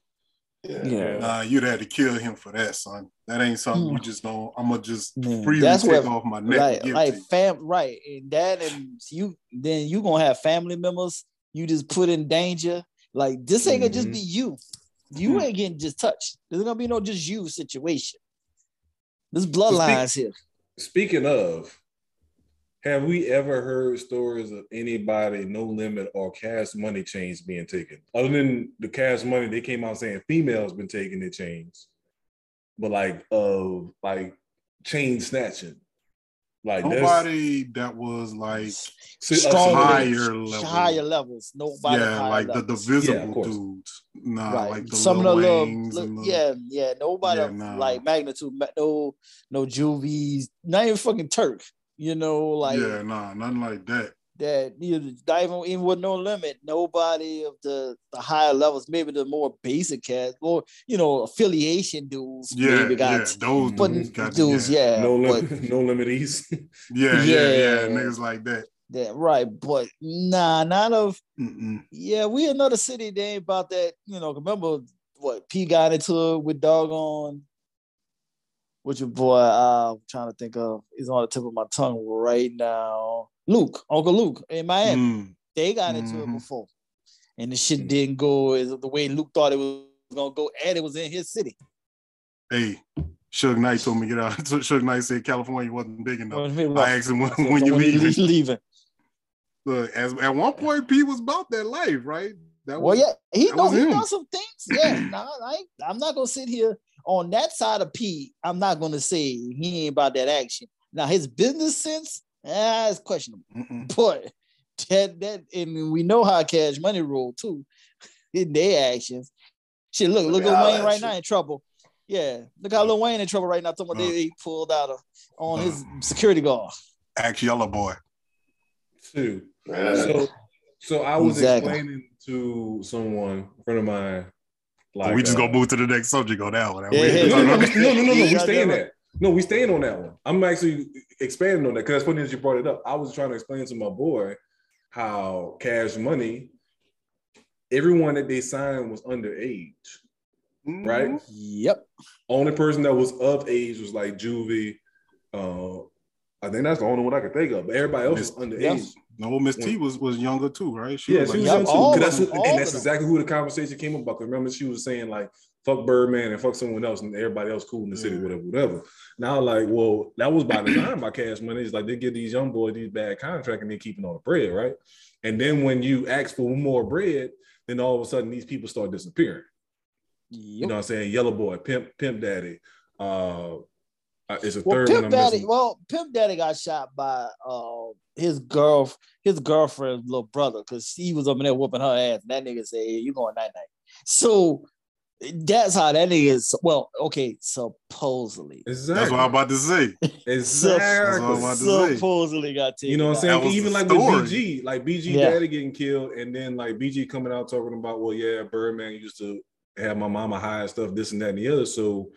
Yeah. nah, you'd have to kill him for that, son. That ain't something you just don't. I'm gonna just Man, freely that's take what- off my neck. like and give like to you. fam right and that and you then you gonna have family members you just put in danger like this ain't gonna just be you you Mhm. ain't getting just touched there's gonna be no just you situation this bloodlines here Speaking of, have we ever heard stories of anybody, no limit or cash money chains being taken? Other than the cash money, they came out saying females been taking their chains, but like of like chain snatching, like that's Nobody that was like si- uh, Strong higher similar- level. higher levels nobody yeah, like the, the levels. visible Yeah, of course. dudes. Nah, right like the some of the Lil little, Waynes li- and the- yeah yeah nobody Yeah, nah. like magnitude no no juvies not even fucking turk you know like yeah, nah, nothing like that. that you know, not even, even with no limit, nobody of the, the higher levels, maybe the more basic cats, or you know, affiliation dudes, Yeah, maybe got yeah, those but dudes got dudes, yeah. yeah, no but limit, no limit east. Yeah, yeah, yeah, Yeah. niggas like that. that right, but nah, not of Mm-mm. yeah, we another city. They ain't about that, you know. Remember what P got into it with doggone. With your boy, uh, I'm trying to think of. He's on the tip of my tongue right now. Luke, Uncle Luke in Miami. Mm. They got into it Mhm. before, and the shit Mhm. didn't go as the way Luke thought it was gonna go, and it was in his city. Hey, Suge Knight told me to get out. Suge Knight said California wasn't big enough. I asked him when, when you leaving. leaving. Look, as at one point, P was about that life, right? That Well, was, yeah, he knows he done some things. Yeah, nah, I I'm not gonna sit here on that side of P. I'm not gonna say he ain't about that action. Now his business sense, ah, it's questionable. Mm-mm. But that that and we know how Cash Money roll too in their actions. Shit, look, look Look at at Wayne right shit. now in trouble. Yeah, look how Lil Wayne in trouble right now. Talking about Uh. they he pulled out of, on Uh. his security guard. Act Yellow Boy. Too. Yeah. So, so I was Exactly. explaining to someone, a friend of mine, like we just uh, gonna move to the next subject on that one. Yeah, yeah, no, no, no, no, no, no, no. We Yeah, staying yeah. that. No, we staying on that one. I'm actually expanding on that because that's funny that you brought it up. I was trying to explain to my boy how Cash Money, everyone that they signed was underage, right? Mhm. Yep. Only person that was of age was like Juvie. Uh, I think that's the only one I could think of. But everybody else was underage. Yes. No, Miss T was was younger too, right? Yeah, was she was young too. all 'Cause that's who- and that's exactly who the conversation came about. 'Cause Remember, she was saying like "fuck Birdman" and "fuck someone else," and everybody else cool in the city, Yeah. whatever, whatever. Now, like, well, that was by design by Cash Money. It's like they give these young boys these bad contracts and they keeping all the bread, right? And then when you ask for more bread, then all of a sudden these people start disappearing. You know what I'm saying? Yellow Boy, Pimp, Pimp Daddy. Uh, uh, it's a Well, third one Pimp I'm Daddy. missing. Well, Pimp Daddy got shot by uh his girl, his girlfriend's little brother, because he was over there whooping her ass. And that nigga said, hey, "You going night night." So that's how that nigga is. Well, okay, supposedly, Exactly. That's what I'm about to say. exactly. That's what I'm about to say. supposedly got taken. You know what I'm saying? Even like story. with BG, like BG Yeah. daddy getting killed, and then like BG coming out talking about, well, yeah, Birdman used to have my mama high and stuff, this and that and the other. So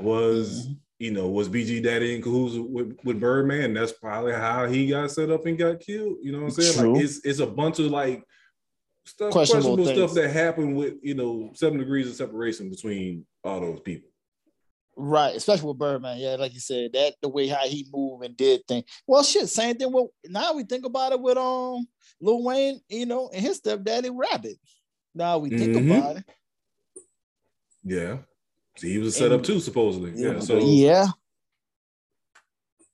was Mm-hmm. You know, was BG daddy in cahoots with, with Birdman? That's probably how he got set up and got killed. You know what I'm saying? True. Like it's it's a bunch of like stuff Questionable questionable, stuff that happened with you know seven degrees of separation between all those people. Right, especially with Birdman. Yeah, like you said, that the way how he moved and did things. Well, shit, same thing. With now we think about it with um Lil Wayne, you know, and his stepdaddy Rabbit. Now we think Mhm. about it. Yeah. So he was set up And- too, supposedly. Yeah. So yeah,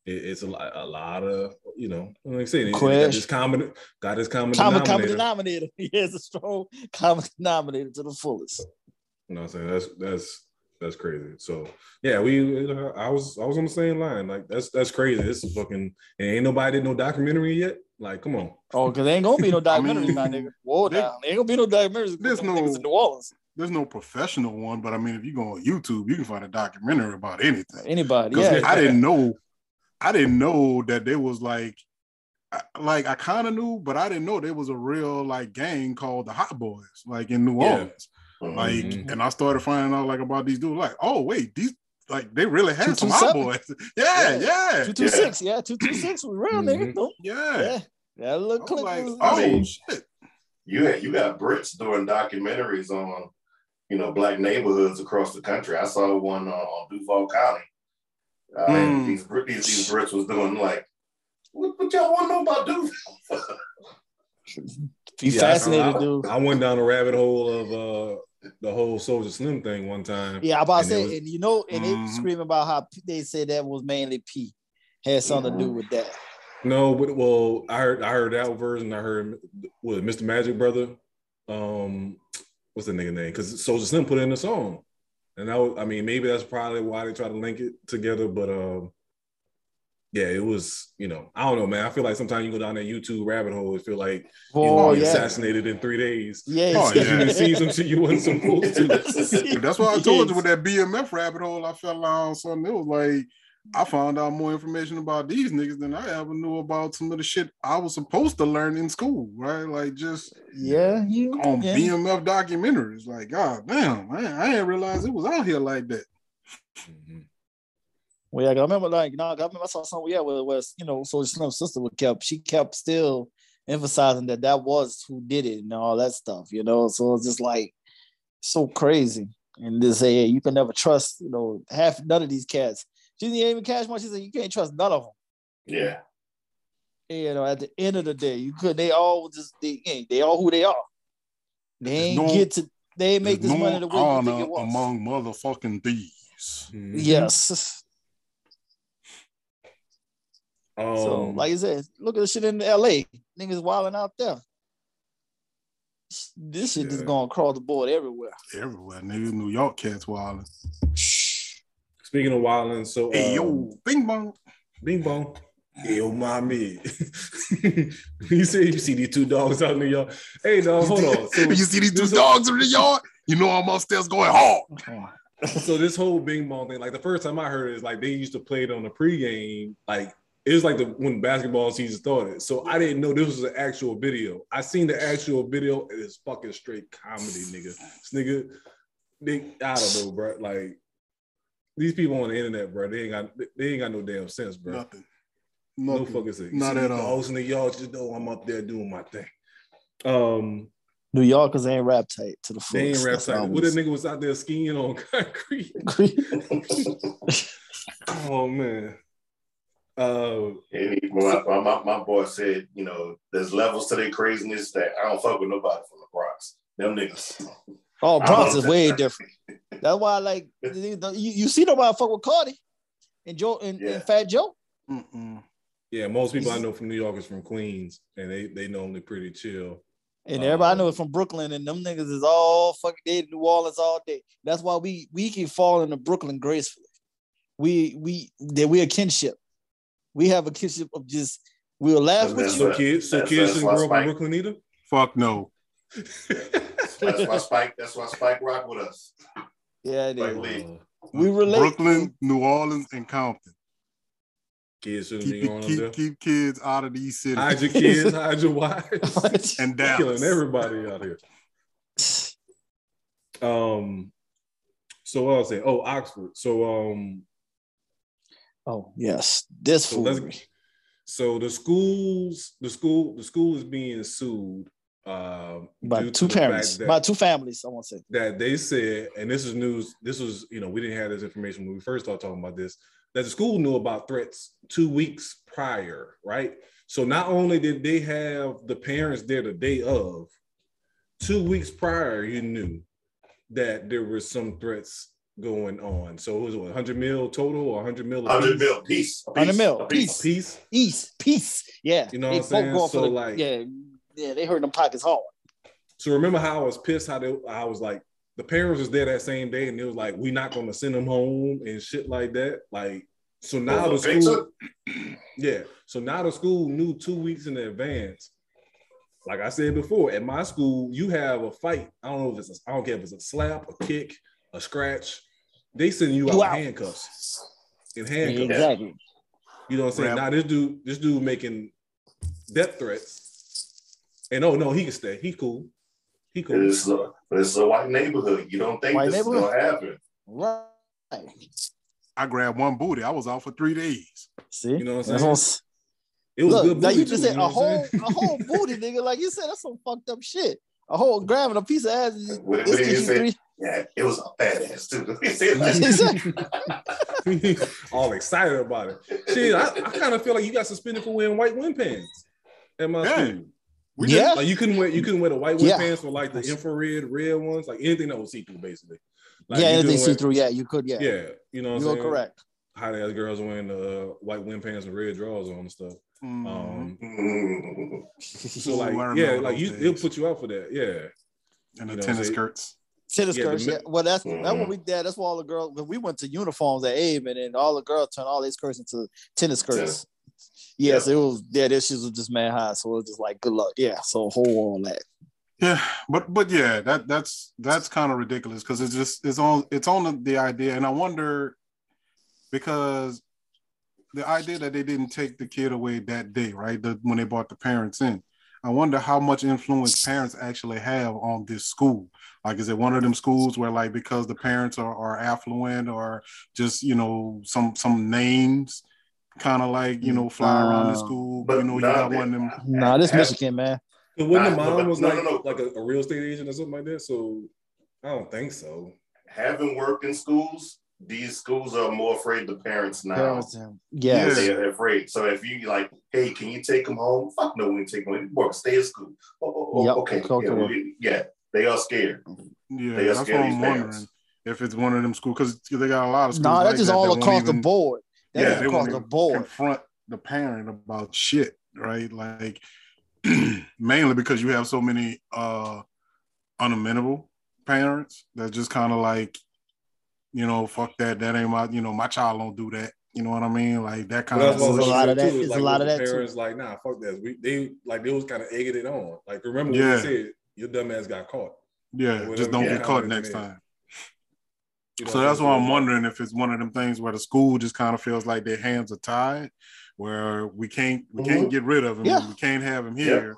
it, it's a lot, a lot of you know, like I said, he got Question. this common, got his common, common common denominator. denominator. He has a strong common denominator to the fullest. You know what I'm saying? That's that's that's crazy. So yeah, we I was I was on the same line. Like that's that's crazy. This is fucking and ain't nobody did no documentary yet. Like, come on. Oh, because there ain't gonna be no I mean, my nigga. Whoa, there- down. There ain't gonna be no documentaries. There's There's no- no in New Orleans. There's no professional one, but I mean, if you go on YouTube, you can find a documentary about anything. Anybody, Yeah. I didn't know, I didn't know that there was like like I kind of knew, but I didn't know there was a real like gang called the Hot Boys, like in New Yeah. Orleans. Like, Mhm. and I started finding out like about these dudes. Like, oh wait, these like they really had some 227? Hot Boys. Yeah, yeah, Two two six, yeah, two two six. We real nigga. Mhm. Nope. yeah. Yeah, that little clip like, oh I mean, shit. You had, you got Brits doing documentaries on, you know, black neighborhoods across the country. I saw one on, on Duval County. Uh, and Mm. these, these these Brits was doing like, what, what y'all want to know about Duval? Be Yeah, fascinated, I, dude. I went down a rabbit hole of uh the whole Soulja Slim thing one time. Yeah, I'm about to it say, was- and you know, and they Mhm. screaming about how they said that was mainly P had something to do with that. No, but well, I heard I heard that version. I heard what Mr. Magic Brother. Um, what's the nigga name? Because Soulja Slim put it in the song, and that was, I mean maybe that's probably why they try to link it together. But um, yeah, it was you know I don't know, man. I feel like sometimes you go down that YouTube rabbit hole, it feel like you Oh know, yeah, assassinated in three days. yeah, Oh, yeah. you done seen some shit you wasn't supposed to. That's why I told you with that BMF rabbit hole I fell down. Something it was like I found out more information about these niggas than I ever knew about some of the shit I was supposed to learn in school, right? Like just yeah, you on yeah. BMF documentaries. Like, god damn, man, I didn't realize it was out here like that. Mhm. Well, yeah, 'cause I remember like, no, I remember I saw something, yeah, where it was, you know, so Slim's sister would kept, she kept still emphasizing that that was who did it and all that stuff, you know. So it's just like so crazy. And to say, hey, you can never trust, you know, half none of these cats. She didn't even cash money. She said you can't trust none of them. yeah. You know, at the end of the day, you could. They all just they ain't. They all who they are. They There's ain't no- get to. They ain't make this no money the way you honor think it was. among motherfucking thieves. Mhm. yes. Um, So, like I said, look at the shit in LA. Niggas wilding out there. This shit is Yeah. going across the board everywhere. Everywhere, niggas. New York cats wilding. Speaking of wilding, so Hey um, yo, bing bong. Bing bong. Yo, mommy. you say you see these two dogs out in the yard. Hey, dog, hold on. So, you see these two dogs in the yard? You know I'm upstairs going hard. so this whole Bing bong thing, like the first time I heard it is like they used to play it on the pregame, like it was like the when basketball season started. So I didn't know this was an actual video. I seen the actual video. It is fucking straight comedy, nigga. This nigga, they, I don't know, bro. Like these people on the internet, bro, they ain't got they ain't got no damn sense, bro. Nothing. No fucking sense. Not See at the all. Dogs in the yard, just know I'm up there doing my thing. Um, New Yorkers ain't rap tight to the they ain't rap That's side. all What that nigga was out there skiing on concrete. Oh man. Uh, And my, my, my, my boy said, you know, there's levels to their craziness that I don't fuck with nobody from the Bronx. Them niggas. Oh, I Bronx is way different. That's why, like, you, you see nobody fuck with Cardi and Joe and, Yeah. and Fat Joe. Mm-mm. yeah, most people I know from New York is from Queens, and they they normally pretty chill. And everybody I know Um, is from Brooklyn, and them niggas is all fucking day in New Orleans all day. That's why we we can fall into Brooklyn gracefully. We we that we a kinship. We have a kinship of just we'll laugh with That's you. So kids, so kids that's didn't grow up in Brooklyn either. Fuck no. That's why Spike. That's why Spike rock with us. Yeah, it Like is. Lee. we relate. Brooklyn, New Orleans, and Compton. Kids shouldn't be Keep, going keep, there. keep kids out of these cities. Hide your kids, hide your wives. and down. Killing everybody out here. Um, so what I'll say, oh, Oxford. So um, oh yes, this so so the schools, the school, the school is being sued um by two parents, by two families. I want to say. that they said, and this is news. This was, you know, we didn't have this information when we first started talking about this. That the school knew about threats two weeks prior, right? So not only did they have the parents there the day of, two weeks prior, you knew that there were some threats going on. So it was what, 100 mil total or 100 mil? 100 piece? mil piece. 100 mil, a A piece. piece. East, peace. Yeah, You know they what I'm saying? both going for So, the- like- yeah, yeah, they hurt them pockets hard. So remember how I was pissed? How they, I was like, the parents was there that same day, and it was like, we not going to send them home and shit like that. Like, so now Over the pizza? school, yeah. So now the school knew two weeks in advance. Like I said before, at my school, you have a fight. I don't know if it's, a, I don't care if it's a slap, a kick, a scratch. They send you out You in handcuffs. In handcuffs. Exactly. You know what I'm saying? Rap. Now this dude, this dude making death threats. And oh no, he can stay. He cool. He cool. It's a, but it's a white neighborhood. You don't think White this is gonna happen? Right. I grabbed one booty. I was out for three days. See, You know what I'm saying? what's- It was Look, good. now you just too, said you know a whole a whole booty, nigga. Like you said, that's some fucked up shit. A whole grabbing a piece of ass. is- What- what did you you say? three- Yeah, it was a badass too. He said like- Exactly. all excited about it. Shit, I, I kind of feel like you got suspended for wearing white wind pants at my Yeah. school. We Yeah. Like you couldn't wear you couldn't wear the white wind Yeah. pants for like the infrared red ones, like anything that was see through, basically. Like, yeah, you anything couldn't see through. Yeah, you could. Yeah, Yeah, you know what you're correct. Hot ass girls wearing the uh, white wind pants and red drawers on and stuff. Mhm. Um, so like, yeah, like you, days. they'll put you out for that. Yeah, and the you know, tennis they- skirts. Tennis Yeah, skirts. Yeah. Well, that's that's Mhm. what we did. That's why all the girls. When we went to uniforms at Abe, and then all the girls turned all their skirts into tennis skirts. Yes, it was. Yeah, their shoes were just mad high, so it was just like good luck. Yeah, so hold on that. Yeah, but but yeah, that that's that's kind of ridiculous because it's just it's on it's on the, the idea, and I wonder because the idea that they didn't take the kid away that day, right? The, when they brought the parents in, I wonder how much influence parents actually have on this school. Like, is it one of them schools where like because the parents are, are affluent or just you know some some names kind of like you know fly around the school? But you know, you got they- one of them. Nah, this Have- Michigan man. But when the Nah, mom but- was no, like no, no. like a, a real estate agent or something like that, so I don't think so. Having worked in schools, these schools are more afraid of parents now. Parents, um, yes. They are afraid. So if you like, hey, can you take them home? Fuck no, we ain't take them home. Work, stay at school. Oh, oh, oh, Yep, okay. okay. Yeah, we- yeah, they are scared. Yeah, They are that's scared of I'm these wondering. parents. If it's one of them schools, because they got a lot of schools. No, like that's just that all that won't across the even- board. That's Yeah, just they across won't the even board. confront the parent about shit, right? Like mainly because you have so many uh unamenable parents that just kind of like, you know, fuck that. That ain't my, you know, my child don't do that. You know what I mean? Like that kind But of that's what I was a lot of that- too, is it's a lot of the that, too. Parents like, nah, fuck that. We they like they was kind of egging it on. Like remember when Yeah. you said your dumb ass got caught. yeah, just don't get caught next time. You know So that's why? I'm wondering if it's one of them things where the school just kind of feels like their hands are tied, where we can't we can't mm-hmm. get rid of him, Yeah. we can't have him here.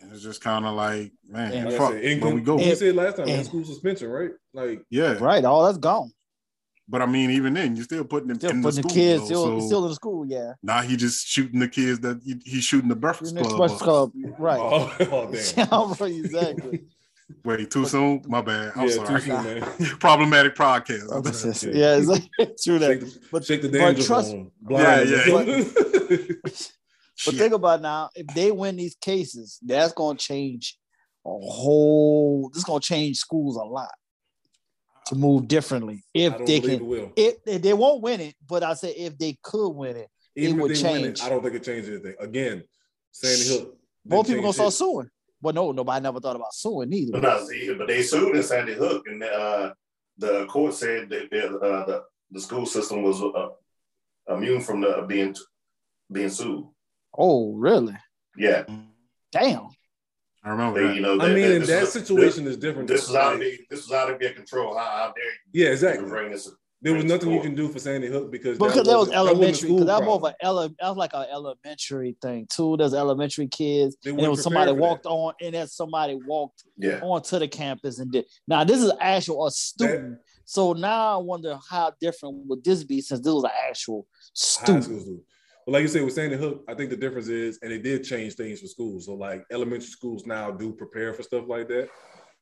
And it's just kind of like, man, And Like fuck, said, in, where we go. We And- said last time, in and- school suspension, right? Like Yeah, Right, all that's gone. but I mean, even then, you're still putting them Still in putting the the, school. kids though, still, so still in the school, yeah. now he just shooting the kids that he, he's shooting the Breakfast Next Club. Breakfast up. Club, right. oh, oh damn. right, exactly. Wait, too soon? My bad. I'm yeah, sorry. soon. Problematic podcast. Sorry. yeah, it's like, true Shake that. the, But- shake the but danger trust- zone. Yeah, Blind. yeah. But Shit. think about now, if they win these cases, that's gonna change a whole. This gonna change schools a lot to move differently. If they believe it can, will. if they, they won't win it, but I say if they could win it, Even would if they win change. it, I don't think it changes anything. Again, Sandy Hook. more people gonna start suing. But no, nobody never thought about suing either. But, no, see, but they sued in Sandy Hook, and uh, the court said that the, uh, the the school system was uh, immune from the being being sued. Oh, really? Yeah, Damn. I remember they, that. you know. I they- mean, they- in this that is- situation is different. This, this is out of this is out of their control. How, how dare you yeah, exactly. bring this? There was nothing you can do for Sandy Hook because Because that was wasn't- wasn't elementary. Because school that more of an ele- that was like an elementary thing too. There's elementary kids, and there weren't was somebody prepared for walked on, and then somebody walked Yeah, onto the campus and did. Now this is actual a student. so now I wonder how different would this be since this was an actual high student. schools do. But like you said with Sandy Hook, I think the difference is, and it did change things for schools. So like elementary schools now do prepare for stuff like that.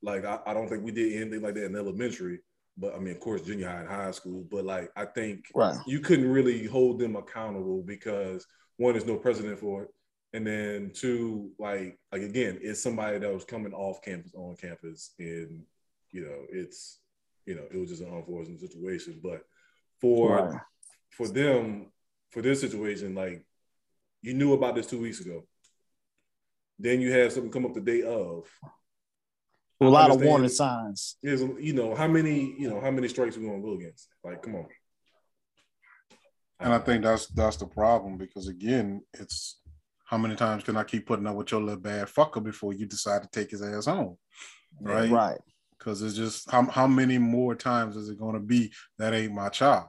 Like I, I don't think we did anything like that in elementary, but I mean, of course, junior high and high school. But like I think Right. you couldn't really hold them accountable because one, there's no precedent for it, and then two, like like again, it's somebody that was coming off campus on campus, and you know, it's you know, it was just an unfortunate situation. But for Right. for them, for this situation, like you knew about this two weeks ago. Then you have something come up the day of. A I lot of warning signs. Is you know how many you know how many strikes we gonna go against? Like, come on. And I think that's that's the problem because again, it's how many times can I keep putting up with your little bad fucker before you decide to take his ass home? Right. Right. Because it's just how, how many more times is it going to be that ain't my child?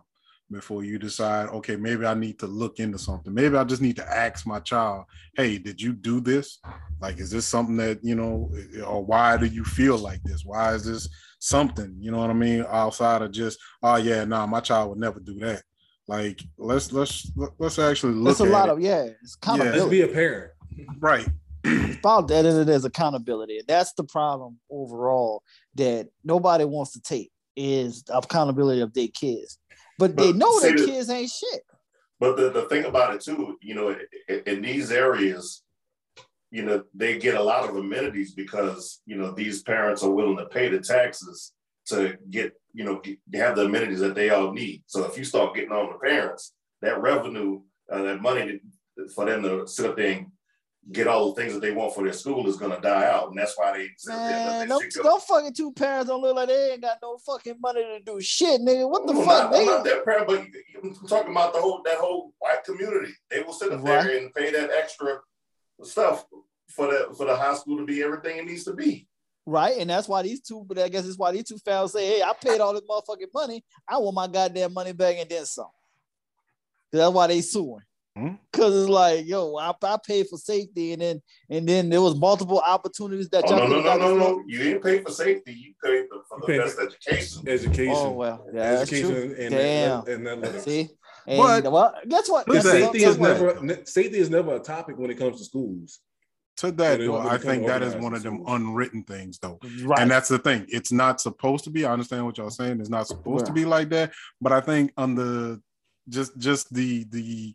Before you decide, okay, maybe I need to look into something. Maybe I just need to ask my child, hey, did you do this? Like, is this something that, you know, or why do you feel like this? Why is this something, you know what I mean? Outside of just, oh yeah, nah, my child would never do that. Like, let's let's let's actually look. It's a lot it. of yeah, it's kind Yeah. of Let's be a parent. right. it's about that and it is accountability. That's the problem overall that nobody wants to take is accountability of their kids. But, they know their the- kids ain't shit. But the, the thing about it too, you know, in, in these areas, you know, they get a lot of amenities because you know these parents are willing to pay the taxes to get, you know, get, have the amenities that they all need. So if you start getting on the parents, that revenue, uh, that money for them to sit up there and get all the things that they want for their school is going to die out, and that's why they Man, let no, that shit go. no fucking two parents don't look like they ain't got no fucking money to do shit, nigga. What the fuck? Not, I'm They, not that parent, but I'm talking about the whole that whole white community. They will sit up Right. there and pay that extra stuff for the for the high school to be everything it needs to be. right? And that's why these two, but I guess it's why these two fellas say, hey, I paid all this motherfucking money. I want my goddamn money back and then some. That's why they suing. Hmm. Cause it's like, yo, I, I paid for safety, and then and then there was multiple opportunities that Oh, y'all no, no, no, no, no. You didn't pay for safety. You paid for, for the paid best education. Education. Oh well, yeah, that's Education true. and, Damn. and, and athletics. See, and But- well, guess what? Guess safety Guess is what? never safety is never a topic when it comes to schools. To that though, I think that is one of them schools. unwritten things though. right. And that's the thing. It's not supposed to be. I understand what y'all saying. It's not supposed to be like that. But I think on the just just the the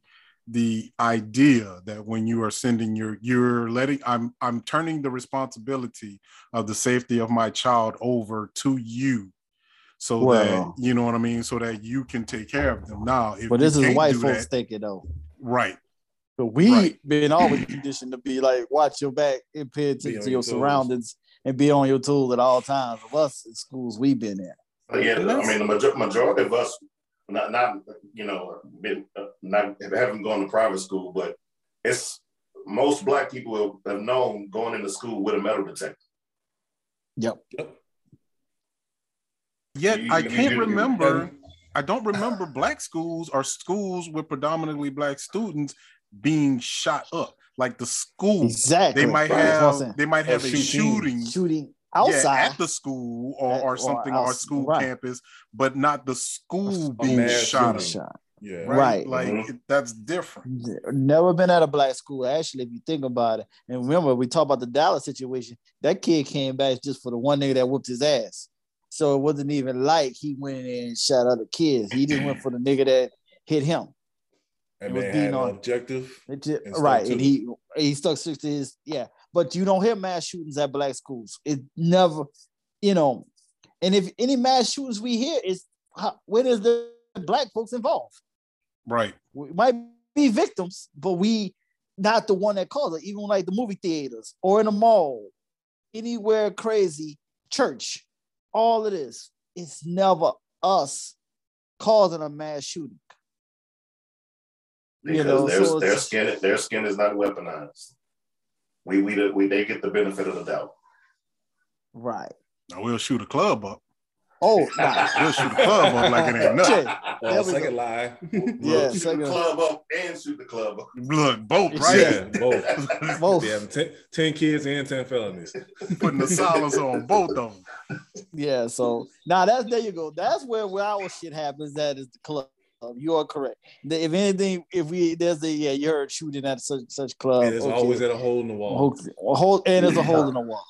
the idea that when you are sending your you're letting I'm I'm turning the responsibility of the safety of my child over to you. So Well- that you know what I mean, so that you can take care of them. Now, if but this is can't white do folks that- thinking though. right? But we Right. been always conditioned to be like, watch your back and pay attention to your your surroundings and be on your tools at all times. Of us in schools we've been in. But yeah, I mean, the majority of us, not not you know, been, uh, not haven't gone to private school, but it's most black people have known going into school with a metal detector. Yep. yep. Yet You- I can't you- remember. I don't remember black schools or schools with predominantly black students being shot up. Like the school, Exactly. they might That's what I'm saying. have they might have a shooting. shooting shooting yeah, outside. at the school or, At- or or something or outs- school right. campus, but not the school A being mass shot. shooting. shot. Yeah. Right? Right. Like Mhm. it- that's different. Never been at a black school. Actually, if you think about it, and remember we talked about the Dallas situation. That kid came back just for the one nigga that whooped his ass. So it wasn't even like he went in there and shot other kids. He just went for the nigga that hit him. And It was being had an on- objective. It ju- And right, and he he stuck six to his yeah. But you don't hear mass shootings at black schools. It never, you know. And if any mass shootings we hear is how, when is the black folks involved? Right. We might be victims, but we not the one that caused it. Even like the movie theaters or in a mall, anywhere crazy, church, all of this. It's never us causing a mass shooting. You because know, their, so their skin their skin is not weaponized. We we we they get the benefit of the doubt. Right. Now we'll shoot a club up. Oh, nah. We'll shoot a club up like it ain't nothing. Shit. Uh, second go. lie. Yeah, shoot second- the club up and shoot the club up. Look, both right. Yeah, both. Both. They have 10, 10 kids and 10 felonies. Putting the silencer on both of them. Yeah, so now that's there you go. That's where, where our shit happens. That is the club. Um, you are correct. If anything, if we there's the yeah, you heard shooting at such such club. and it's okay. always at a hole in the wall. Hole- a hole and there's a hole in the wall.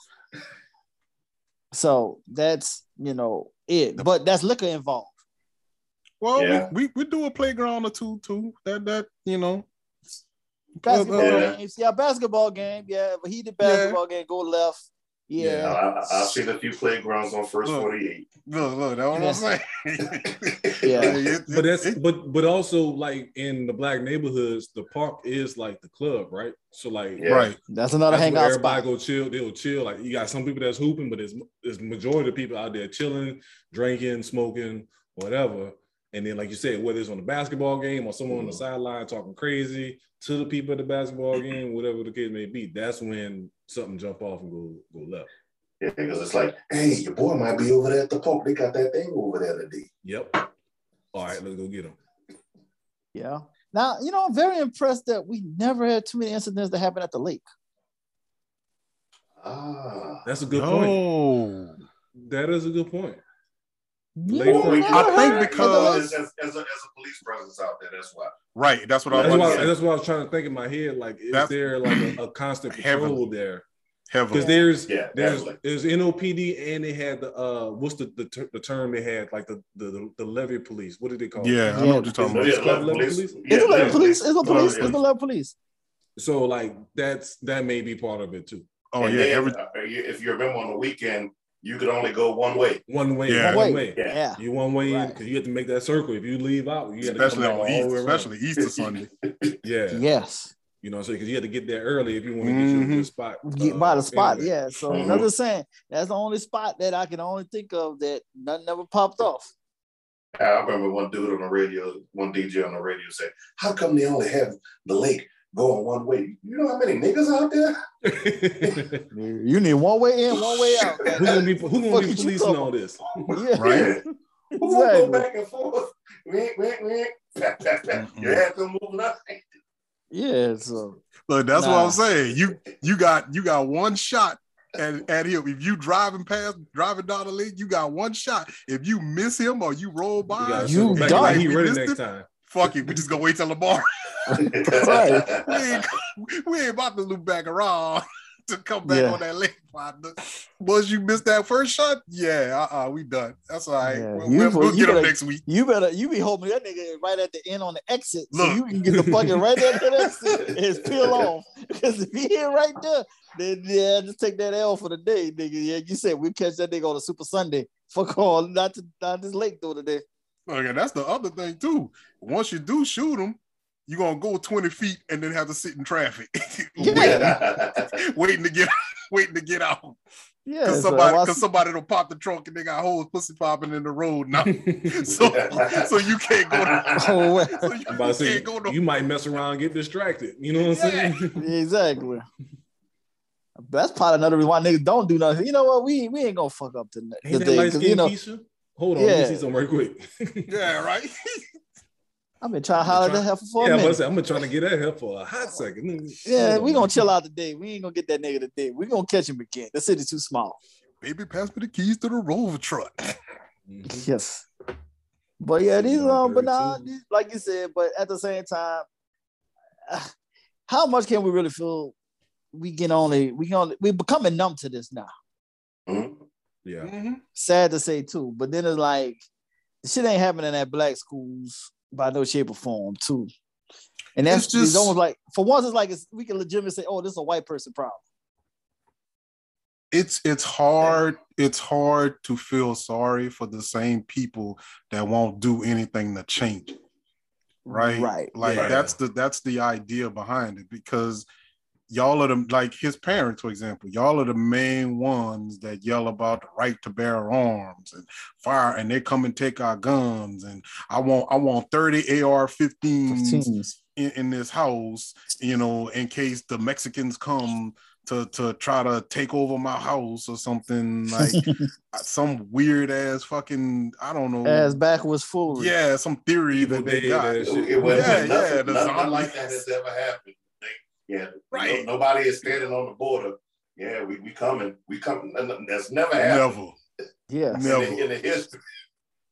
So that's you know it, but that's liquor involved. Well, Yeah. we, we we do a playground or two too. That that you know. Basketball Yeah. games, yeah, basketball game, yeah, but he did basketball game, go left, I, yeah. I, I've seen a few playgrounds on First Look. 48. Look, look, that's what I'm saying. Yeah. But that's but but also like in the black neighborhoods, the park is like the club, right? So like Yeah. right. That's another that's where hangout everybody spot. go chill. They'll chill. Like you got some people that's hooping, but it's there's majority of people out there chilling, drinking, smoking, whatever. And then, like you said, whether it's on the basketball game or someone on the Mhm. sideline talking crazy to the people at the basketball game, whatever the case may be, that's when something jump off and go go left. Yeah, because it's like, hey, your boy might be over there at the park. They got that thing over there today. Yep. All right, let's go get him. Yeah. Now, you know, I'm very impressed that we never had too many incidents that happened at the lake. Ah. That's a good point. No. That is a good point. You Lake know, Forest. never I think because- the- as, as, as, a, as a police presence out there, that's why. Right. That's what I That's was why, about to say. that's what I was trying to think in my head. Like, is That's- there like a, a constant patrol Heavily. there? Heavily. Because there's Yeah, there's definitely. there's NOPD and they had the uh what's the the, ter- the term they had like the the the levee police. What did they call? Yeah, it? I know what you're talking Yeah, about. It's yeah, called level level police. police? Yeah, It's the level police. It's the police. It's the level police. So like that's that may be part of it too. Oh And yeah, then, every uh, you- if you remember on the weekend, you could only go one way. One way, Yeah. one One way. way. Yeah. Yeah. You one way Right. because you have to make that circle. If you leave out, you have to especially come back on all East, the way around. especially Easter Sunday. Yeah, Yes. you know, so because you had to get there early if you want to get Mhm. your, your spot. Get uh, by the spot. anyway. Yeah. So Mhm. I'm just saying that's the only spot that I can only think of that nothing ever popped off. I remember one dude on the radio, one DJ on the radio said, How come they only have the lake going one way? You know how many niggas out there? You need one way in, one way out. who's gonna be who's gonna be policing all this? Yeah. Right. Who gonna go back and forth? Wink, wink, wink. Pat, pat, pat. Your ass been moving up. Yeah. So Look, that's what I'm saying. You you got you got one shot at, at him. If you driving past, driving down the lane, you got one shot. If you miss him or you roll by, gotta You circle back done. like he ready next it? time. Fuck it. We just gonna wait till tomorrow. Right. we, ain't, we ain't about to loop back around to come back Yeah. on that lane, partner. Once you missed that first shot, yeah, uh-uh, we done. That's all right. Yeah, We'll, you- we'll, we'll you get him better- next week. you better you be hoping that nigga right at the end on the exit, so Look. you can get the fucking right at that exit and just peel off. Because if he hit right there, then yeah, just take that L for the day, nigga. Yeah, you said we catch that nigga on a Super Sunday. Fuck all, not to not this lake through today. Okay, that's the other thing too. Once you do shoot them, you're gonna go 20 feet and then have to sit in traffic. waiting waiting, to get waiting to get out. Yeah, Cause somebody I- cause somebody will pop the trunk and they got holes pussy popping in the road now. so so you can't go Oh, wait. so you I'm about to say go no you might mess around and get distracted. You know what I'm saying? exactly. That's probably another reason why niggas don't do nothing. You know what? We we ain't gonna fuck up the, the Ain't that day light you know Keisha? Hold on, let Yeah. me see something right quick. Yeah, right. I've been trying to holler at that heifer for yeah, a I'm, minute. I'm gonna try to get that help for a hot second. Yeah, we on. gonna chill out today. We ain't gonna get that nigga today. We gonna catch him again. The city's too small. Baby, pass me the keys to the rover truck. Mhm. Yes. But yeah, these Number um, but nah, these- like you said, but at the same time, uh, how much can we really feel we can only we can only we're becoming numb to this now. Mhm. Yeah. Mhm. Sad to say too, but then it's like shit ain't happening at black schools by no shape or form too. And that's It's it's, just- almost like for once it's like it's, we can legitimately say, oh, this is a white person problem. It's it's hard, it's hard to feel sorry for the same people that won't do anything to change it. right? Right. Like Yeah. that's the that's the idea behind it because y'all are the like his parents, for example, y'all are the main ones that yell about the right to bear arms and fire, and they come and take our guns. And I want I want 30 AR-15s in, in this house, you know, in case the Mexicans come to to try to take over my house or something like some weird ass fucking I don't know. As backwards forward. yeah, some theory Evil that they Dead got. ass It, wasn't Yeah, nothing, yeah, the nothing like that has ever happened. They, yeah, Right. no- nobody is standing on the border. Yeah, we, we coming. We coming. That's never happened Never. Yeah. in, Never. the, in the history.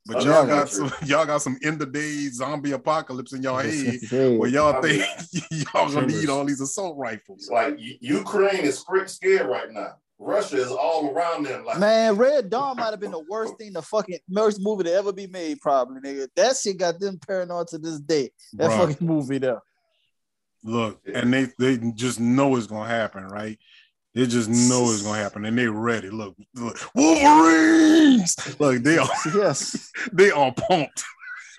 But Oh, y'all got some y'all got some end of days zombie apocalypse in y'all head Hey. where y'all I think y'all gonna Tremors. need all these assault rifles. Like Ukraine is scared scared right now. Russia is all around them. Like Man, Red Dawn might have been the worst thing, the fucking worst movie to ever be made, probably, nigga. That shit got them paranoid to this day. That Bruh, fucking movie there. Look, and they they just know it's gonna happen, right? They just know it's gonna happen, and they ready. Look, look Wolverines. Look, they are Yes. they are pumped.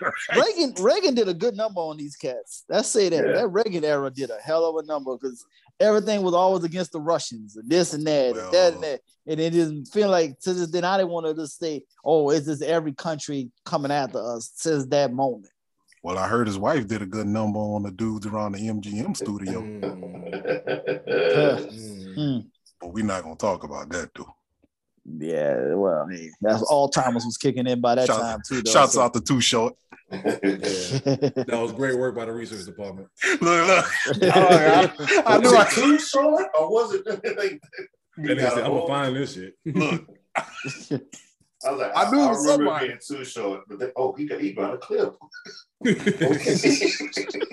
Reagan Reagan did a good number on these cats. Let's say that. Yeah. That Reagan era did a hell of a number because everything was always against the Russians, and this and that, and that and that. And it didn't feel like to this then I didn't want to just say, oh, is this every country coming after us since that moment? Well, I heard his wife did a good number on the dudes around the MGM studio, Mm. Mm. mm. but we're not gonna talk about that, though. Yeah, well, hey, that's Alzheimer's was kicking in by that Shouts- time too. Though, Shouts so- out to Too Short. That was great work by the research department. Look, look. I, I knew was I it too short, or was it? like, And they said, I'm gonna find this shit. look. I was like, I I, knew it I was remember somebody. being too short, but then, oh, he got he got a clip.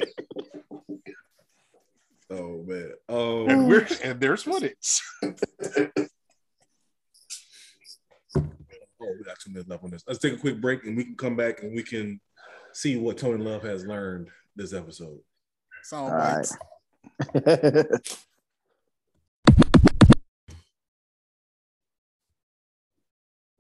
oh man. Oh, And we're and there's footage. Oh, we got two minutes left on this. Let's take a quick break and we can come back and we can see what Tony Love has learned this episode. Sound All right.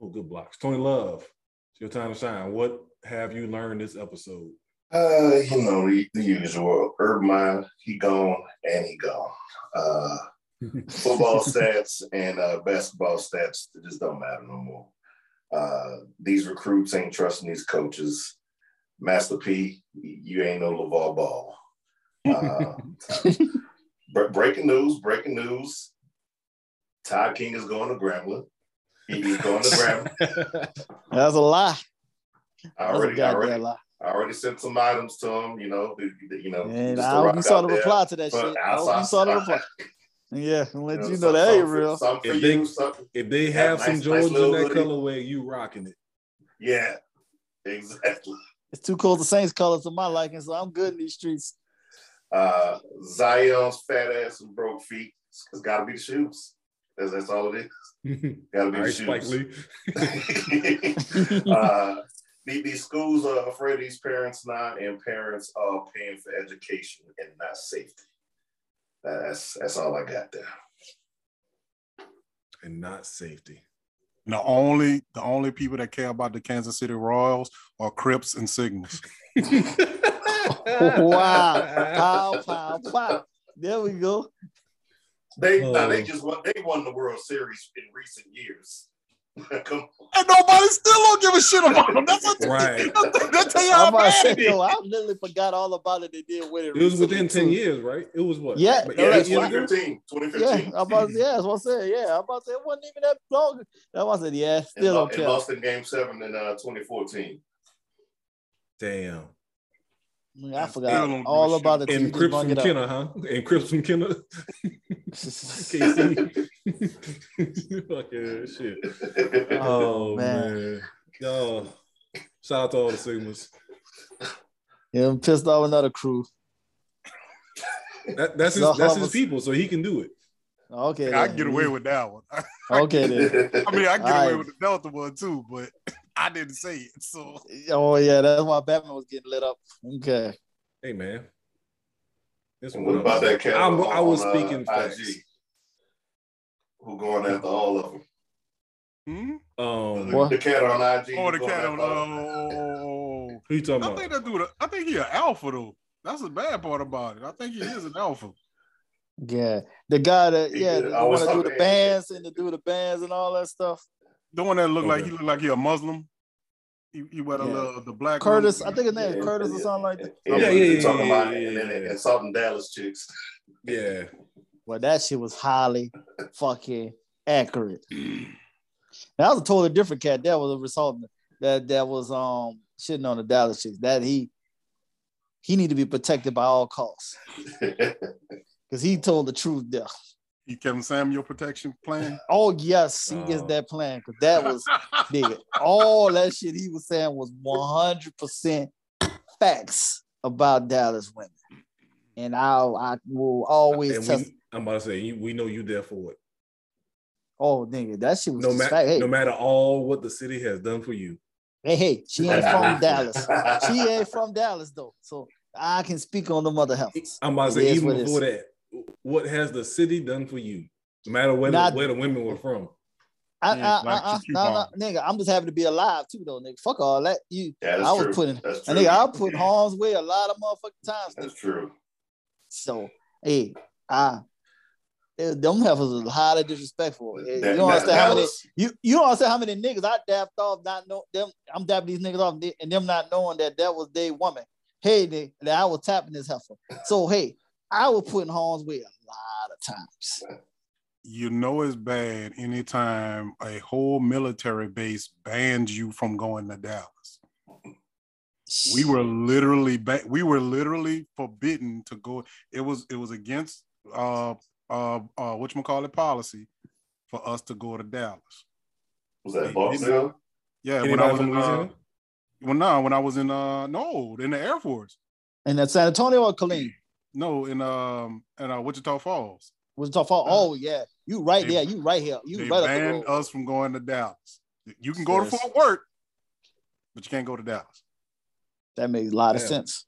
Oh, good blocks. Tony Love, it's your time to shine. What have you learned this episode? Uh, you know the, the usual. Urban, he gone and he gone. Uh, football stats and uh, basketball stats they just don't matter no more. Uh, these recruits ain't trusting these coaches. Master P, you ain't no LaVar Ball. Uh, breaking news, breaking news. Todd King is going to Grambling. He- He's going to Grambling. That's a lie. I a already, I goddamn already, lie. I already sent some items to him, you know, the- the- you know. And I hope you saw the there. reply to that But shit. I I hope saw- you saw the reply. Yeah, and let you know some- that ain't real. Some for If they- some, If they Yeah, have some nice- Jordans nice in that hoodie. colorway, you rocking it. yeah, exactly. It's too cold. The Saints colors to my liking, so I'm good in these streets. Uh, Zion's fat ass and broke feet. It's, it's got to be the shoes. That's, that's all it is. Got to be right, Spike shoes. Lee. uh, the- these schools are afraid of these parents not, and parents are paying for education and not safety. That's that's all I got there. and not safety. And the only the only people that care about the Kansas City Royals are Crips and Sigmas. wow. Pow, pow, pow. There we go. They Oh. now they just won. They won the World Series in recent years. Come on. And nobody still don't give a shit about them. That's what Right. That tell you I'm how about say, bad it is. yo, I literally forgot all about it. They did win it. It was within 10 years, right? It was what? Yeah, But no, Yeah, that's eight years ago? 2015. Yeah, 2015. I'm about to, yeah, that's what I said. Yeah, I'm about to say it wasn't even that long. That's what I said. Yeah, still lo- don't and care. lost in Game Seven in uh, 2014. Damn. I, mean, I forgot don't give a all about it. till you And just Crips bring from. Kenner, huh? And Crips from Kenner. KC. Fuck yeah, shit. Oh, Oh, man. man. Yo, shout out to all the Sigmas. Yeah, I'm pissed off another crew. That, that's his, So, that's his people, so he can do it. Okay, I then. get away with that one. Okay, then. I mean, I get away Alright. with the Delta one too, but I didn't say it. So Oh yeah, that's why Batman was getting lit up. Okay. Hey, man. This And one what about that cat? I'm- on, I was uh, speaking IG, facts. Who going after all of them? hmm? Um, The, the cat on IG. oh, the who cat on. after all of them. Oh, who you talking I about? think that dude. I think he an alpha though. That's the bad part about it. I think he is an alpha. Yeah, the guy that He yeah, the I was want to do the bands and to do the bands and all that stuff. The one that looked like he look like he a Muslim. He, he wear the Yeah. little the black. Curtis, I think his name is Yeah, Curtis or something like that. Yeah, Yeah, yeah, yeah, yeah, Talking about yeah, and then yeah. insulting Dallas chicks. Yeah. Well, that shit was highly fucking accurate. that was a totally different cat. That was a result that that was um shitting on the Dallas chicks. That he he need to be protected by all costs because he told the truth there. You Kevin Samuel protection plan. Oh yes, he gets Oh. that plan because that was nigga. All that shit he was saying was one hundred percent facts about Dallas women, and I I will always And test. we, I'm about to say, we know you there for it. oh nigga, that shit was No, just matter fact. Hey, no matter all what the city has done for you. hey, hey, she ain't from Dallas. She ain't from Dallas though, so I can speak on the mother heifers. I'm about to say, is even what before that, what has the city done for you? No matter where, Not- the, where the women were from. I, yeah, I, like I, I, nah, nah, nigga, I'm just happy to be alive too, though, nigga. Fuck all that. You, Yeah, that's I was true. putting, That's and true. nigga, I put harm's way a lot of motherfucking times. nigga. That's true. So, hey, I, eh, them heifers are highly disrespectful. That- you don't that- understand how many, Dallas- you, you don't understand how many niggas I dapped off, not know them. I'm dapping these niggas off, and them not knowing that that was their woman. Hey, nigga, that I was tapping this heifer. So, hey, I was putting harm's way a lot of times. you know it's bad anytime a whole military base bans you from going to Dallas. We were literally ba- we were literally forbidden to go. It was it was against uh uh uh what you call it policy for us to go to Dallas. Was that Barksdale? Yeah, when I was from in uh, Louisiana? well, no, when I was in uh no in the Air Force. And that San Antonio or Killeen? No, in um in uh, Wichita Falls. Wichita Falls. about, oh yeah, you right They- there, you right here, you they right up the banned us from going to Dallas. You can go Yes. to Fort Worth, but you can't go to Dallas. That makes a lot of Yeah. sense.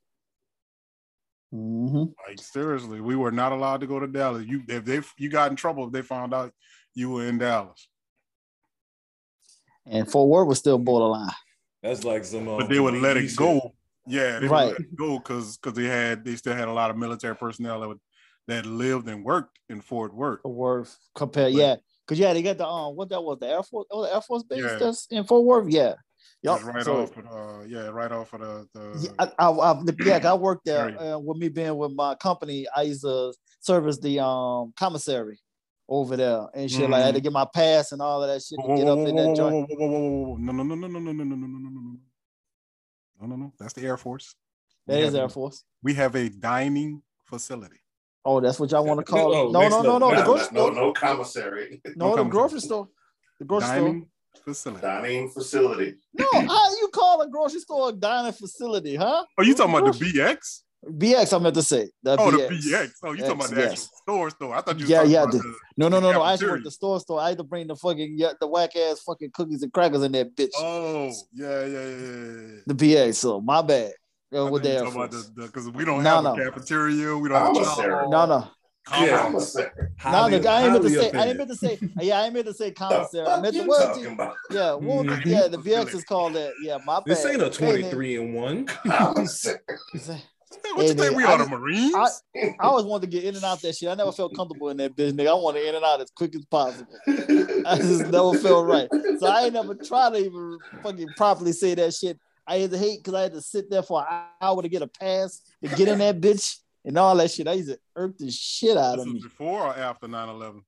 hmm Like seriously, we were not allowed to go to Dallas. You if they you got in trouble if they found out you were in Dallas. And Fort Worth was still borderline. That's like some. Um, But they would let DB it shit. go. Yeah, they Right. would let it go because because they had they still had a lot of military personnel that would, that lived and worked in Fort Worth. Worth compared, Right. yeah, because yeah, they got the um, what that was the Air Force, oh, the Air Force base Yeah. that's in Fort Worth, yeah, yep. Right So, off of uh yeah, right off of the, the Yeah, I, I, I, yeah, I worked there uh, with me being with my company. I used to service the um commissary over there and shit. Like I had to get my pass and all of that shit to get up in that joint. No, no, no, no, no, no, no, no, no, no, no, no, no. No, no, no. That's the Air Force. That We is Air a- Force. We have a dining facility. Oh, that's what y'all want to call No, it? No, no, no, no. The No, grocery no, store. no commissary. No, no the commissary. grocery store. The grocery store. Dining facility. Dining facility. No, how you call a grocery store a dining facility, huh? Oh, you talking about the BX? BX, I meant to say. The Oh, BX. the BX. Oh, you talking about the Yes, actual store store. I thought you were Yeah, talking yeah, about the- the, No, no, no, no. I actually cafeteria. worked the store store. I had to bring the fucking yeah, the whack ass fucking cookies and crackers in that bitch. Oh, yeah, yeah, yeah, yeah, yeah. The BX. So my bad. I with the you about Force. the because we don't No, have no. a cafeteria. We don't have a Commissary. No, no. Yeah. Commissary. No, Highly- no, I ain't meant to highly say. I ain't offended. meant to say. Yeah, I ain't meant to say The commissary. I meant to you what? talking about? Yeah, well, Mhm. yeah. The BX is called that. Yeah, my bad. This ain't a 23 and one. What you think we I are the Marines? I- I always wanted to get in and out that shit. I never felt comfortable in that bitch, nigga. I want to in and out as quick as possible. I just never felt right. So I ain't never tried to even fucking properly say that shit. I had to hate because I had to sit there for an hour to get a pass to get in that bitch and all that shit. I used to irk the shit out this of me. before or after 9-11?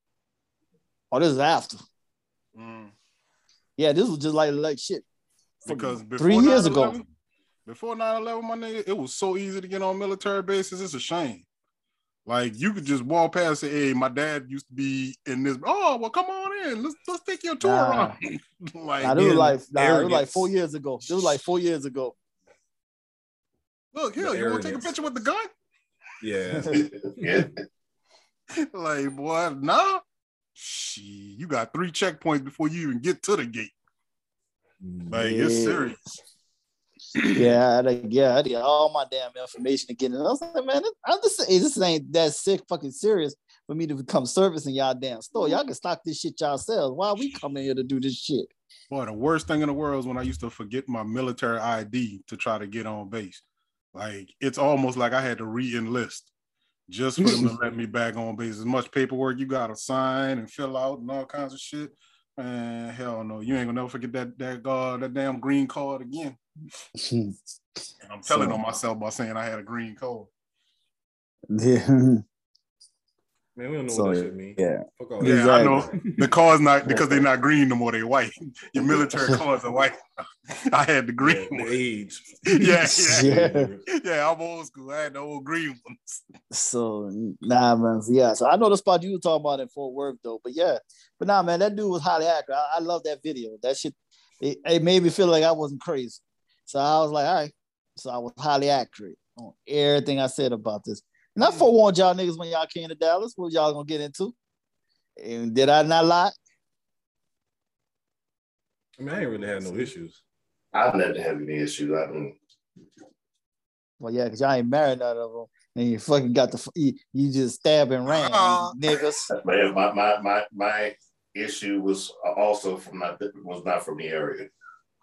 Oh, this is after. Mm. Yeah, this was just like like shit. Because three years ago. 9/11 Before 9-11, my nigga, it was so easy to get on military bases. It's a shame. Like you could just walk past and say, hey, my dad used to be in this. Oh, well, come on in. Let's let's take your tour Nah. around. like, Nah, this was like nah, it was like four years ago. It was like four years ago. look, here, you want to take a picture with the gun? Yeah. yeah. like, boy, nah. She, you got three checkpoints before you even get to the gate. Like, it's Yeah. serious. yeah, I like, yeah, I did all my damn information to get in. I was like, man, I'm just saying, this ain't that sick, fucking serious for me to become servicing y'all damn store. Y'all can stock this shit yourselves. Why we coming here to do this shit? Boy, the worst thing in the world is when I used to forget my military ID to try to get on base. Like it's almost like I had to re-enlist just for them to let me back on base. As much paperwork you gotta sign and fill out and all kinds of shit. Man, hell no. You ain't gonna never forget that that uh, that damn green card again. I'm telling So- on myself by saying I had a green card. yeah. Man, we don't know So, what that shit mean. yeah. Fuck all Yeah, that. I know. The car's not because they're not green no more, they white. Your military cars are white. I had the green Yeah, the age. Yeah, Yeah. Yeah, I'm old school. I had the old green ones. So nah, man. So, yeah, so I know the spot you were talking about in Fort Worth though, but yeah, but nah, man, that dude was highly accurate. I, I love that video. That shit, it, it made me feel like I wasn't crazy. So I was like, all right. So I was highly accurate on everything I said about this. And I forewarned y'all niggas when y'all came to Dallas. What y'all gonna get into? And did I not lie? I mean, I ain't really had no issues. I've never had any issues. I don't. Well, yeah, because y'all ain't married none of them. And you fucking got the f- you, you just stab and ran, Uh-uh. niggas. Man, my, my my my issue was also from not was not from the area.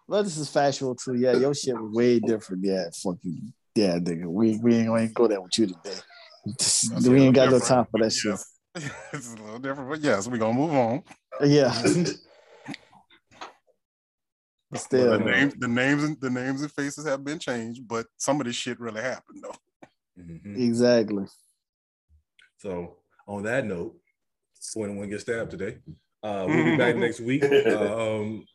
Well, this is factual too. Yeah, your shit was way different. Yeah, fucking yeah, nigga. We we ain't gonna go there with you today. That's we ain't got no time for but that shit. it's a little different, but yes, we're gonna move on. Yeah, but still, the man. names, the names, and the names and faces have been changed, but some of this shit really happened though. Mhm. exactly. So on that note, when one gets stabbed today. Uh, we'll be back next week. Um,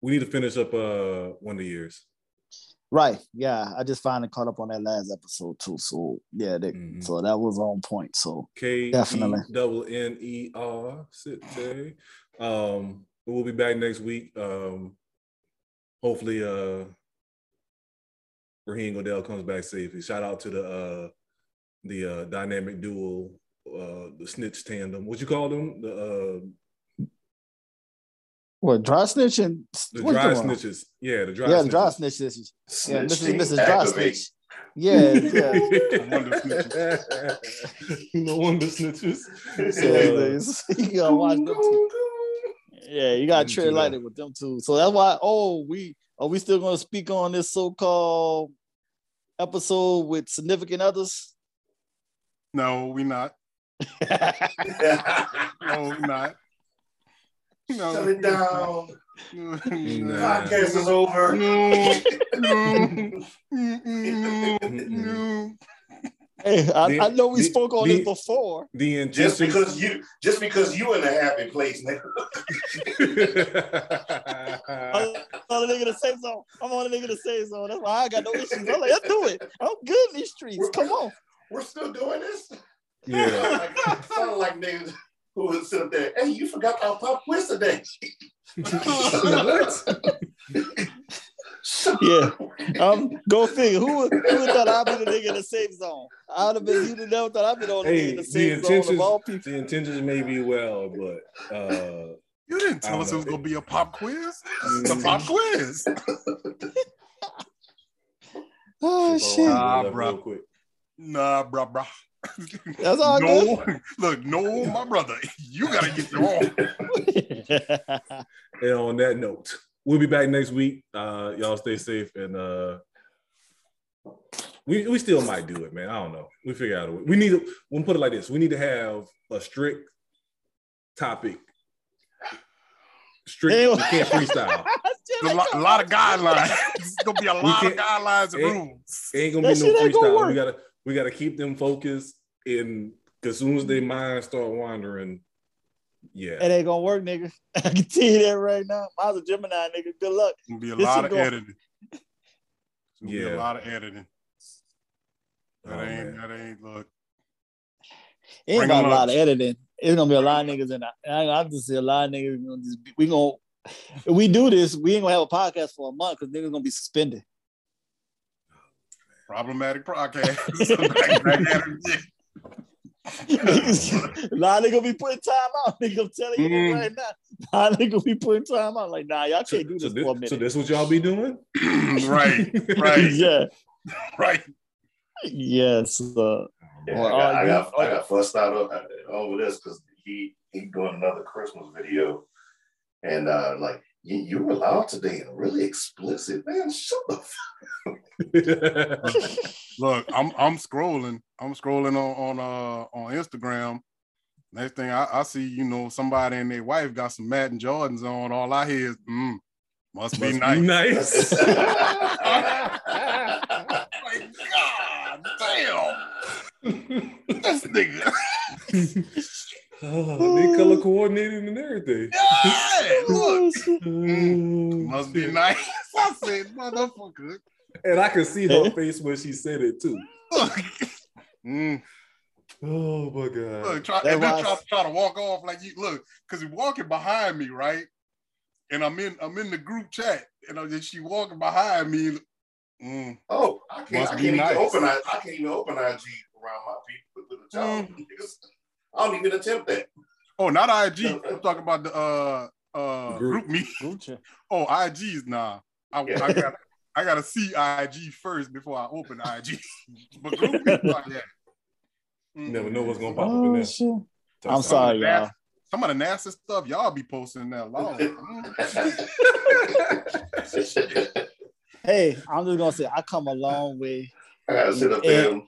we need to finish up uh one of the years. Right. Yeah. I just finally caught up on that last episode too. So yeah, they, Mhm. so that was on point. So K Definitely. Double N E R City. Um, we'll be back next week. Um, hopefully, uh, Raheem Godell comes back safely. Shout out to the uh, the uh, dynamic duo, uh, the snitch tandem. What you call them? The uh, what dry snitch and the dry snitches. Yeah, the dry. Yeah, the dry snitches. snitch. Yeah, Snitch Mrs. team Mrs. Dry activate. snitch. Yeah, yeah. wonder no wonder snitches. yeah So, they- you gotta watch them too. Yeah, you gotta Them tread two, lightly with them too. So that's why. Oh, we are we still gonna speak on this so-called episode with significant others? No, we not. No, we not. No. Shut it down. Nah. Podcast is over. No, no, no, no. Hey, I, The- I know we the- spoke on the- this before. the intention. Just because you, just because you in a happy place, nigga. I'm on a nigga to say so. I'm on a nigga to say so. That's why I got no issues. I'm like, let's do it. I'm good in these streets. Come on. We're still doing this. yeah. Like, sound like niggas who would sit up there. Hey, you forgot our pop quiz today. Yeah. Um, go figure. Who would, who would thought I'd be the nigga in the safe zone? I'd have been. You'd never thought I'd be the only nigga Hey, in the the safe zone intentions, of all people. the intentions may be well, but uh, You didn't tell don't us it was gonna be a pop quiz. Mm. It's a pop quiz. Oh so shit. Nah, real bruh. quick. Nah, bruh, bruh. That's all no, look, no, my brother, you gotta get your own. And on that note, we'll be back next week. Uh, y'all stay safe and uh, we we still might do it, man. I don't know. We figure out a way. We need to. We'll put it like this: we need to have a strict topic. Strict. Hey, we can't freestyle. A lot, a lot of guidelines. It's gonna be a lot of guidelines and rules. Ain't gonna That be no shit ain't gonna freestyle. We gotta we gotta keep them focused. And as soon as their minds start wandering, yeah. It ain't gonna work, nigga. I can tell you that right now. Mine's a Gemini, nigga. Good luck. It's gonna be a This lot of going- editing. It's gonna be a lot of editing. That Oh, ain't man. that ain't look. It ain't Bring about a lot of editing. It's gonna be a lot of niggas in that. I, I just see a lot of niggas gonna just be, we gonna if we do this, we ain't gonna have a podcast for a month because niggas gonna be suspended. Problematic podcast. Back- back at it again. Niggas- a podcast. of niggas gonna be putting time out. Nigga, I'm telling you Mm. right now. A lot of niggas gonna be putting time out. Like, nah, y'all can't do so this this, for a minute. so this what y'all be doing? right, right, yeah. right. Yes. Uh, Yeah, Or I, got, I, got, you- I got fussed out o- over this because he he doing another Christmas video, and uh like you, you were loud today and really explicit, man. Shut the fuck. Look, I'm I'm scrolling. I'm scrolling on on uh on Instagram. Next thing I, I see, you know, somebody and their wife got some Madden Jordans on. All I hear is, mm, must be Must nice. be nice. Like, God damn, this nigga. oh, they color coordinated and everything. Yeah, look, Mm, must be nice. I said, motherfucker. And I could see her face when she said it too. Mm, Oh my god. look, try, That and then try, try to walk off like you look, because he's walking behind me, right? And I'm in I'm in the group chat, and I'm she walking behind me. Mm, Oh, I can't. I can't nice. even open. I, I can't even open IG around my people with, with a child. Mm. Niggas, I don't even attempt that. Oh, not IG. I'm talking about the uh uh Group. GroupMe. group chat. Oh, IG's nah. I, Yeah. I got I gotta see IG first before I open IG. but GroupMe, not yet. You Mm. never know what's gonna pop up in Oh there. shit. I'm time. sorry, y'all. Some of the nasty stuff y'all be posting that long. Hey, I'm just gonna say I come a long way. I gotta sit up there.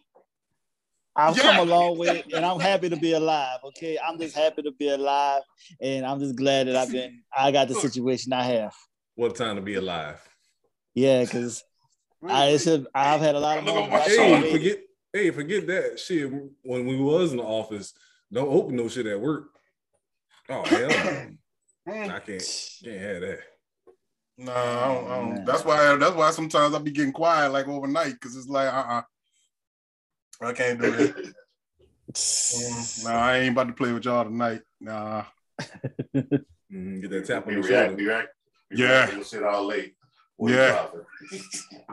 I've Yeah. come a long way, and I'm happy to be alive. Okay, I'm just happy to be alive, and I'm just glad that I've been. I got the situation I have. What time to be alive. Yeah, because I it's just, I've had a lot of Look moments. I Hey, forget hey, forget that shit. When we was in the office, Don't open no shit at work. Oh hell no. I can't can't have that. No, I don't, I don't. That's why. That's why sometimes I be getting quiet like overnight because it's like, uh, uh I can't do it. Mm, nah, I ain't about to play with y'all tonight. Nah. Mhm, Get that tap on Be the react, shoulder. be react, be Yeah. reacting to shit all late. What you Yeah. dropping?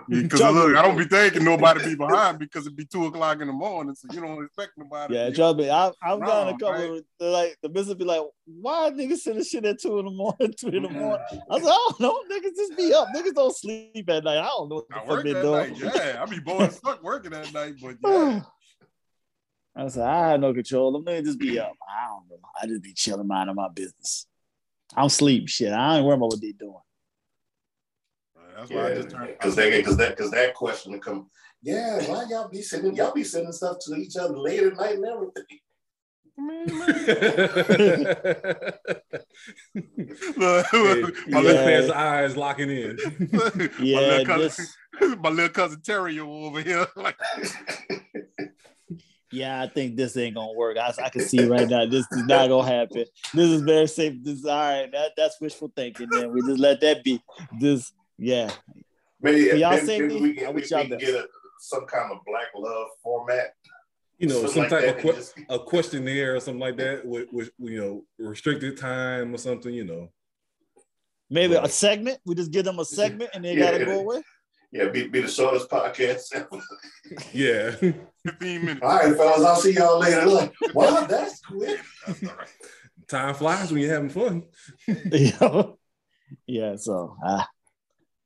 Because look, I don't be thinking nobody be behind because it'd be two o'clock in the morning, so you don't expect nobody. Yeah, to be- trust me. I, I've gotten a Wrong, couple. Of, like the business be like, "Why niggas sending shit at two in the morning, three in the morning?" I was like, "I don't know, niggas just be up. Niggas don't sleep at night. I don't know what the I fuck they doing." Yeah, I be bored as fuck working at night, but yeah. I said, like, I have no control. Them niggas just be up. I don't know. I just be chilling, minding my business. I'm sleep shit. I ain't worry about what they doing. That's why I Yeah, just turned. because they because that because that question will come. Yeah, why y'all be sending y'all be sending stuff to each other late at night and everything. Mm-hmm. Look, Hey, my, my little, left hand's eyes locking in. my Yeah, little cousin, this, my little cousin Terry over here. Like, yeah, I think this ain't gonna work. I, I can see right now this is not gonna happen. This is very safe. This all right. That, that's wishful thinking. Then we just let that be. This, yeah, Maybe, For y'all maybe, safety, maybe we I can, we, wish we y'all can get a, some kind of black love format. You know, some like type of and que- just- a questionnaire or something like that with, with you know restricted time or something. You know, maybe a segment. We just give them a segment and they Yeah, gotta go away. yeah, be, be the shortest podcast. yeah. 15 minutes. All right, fellas, I'll see y'all later. Like, wow, that's quick. time flies when you're having fun. yeah. yeah. So, uh,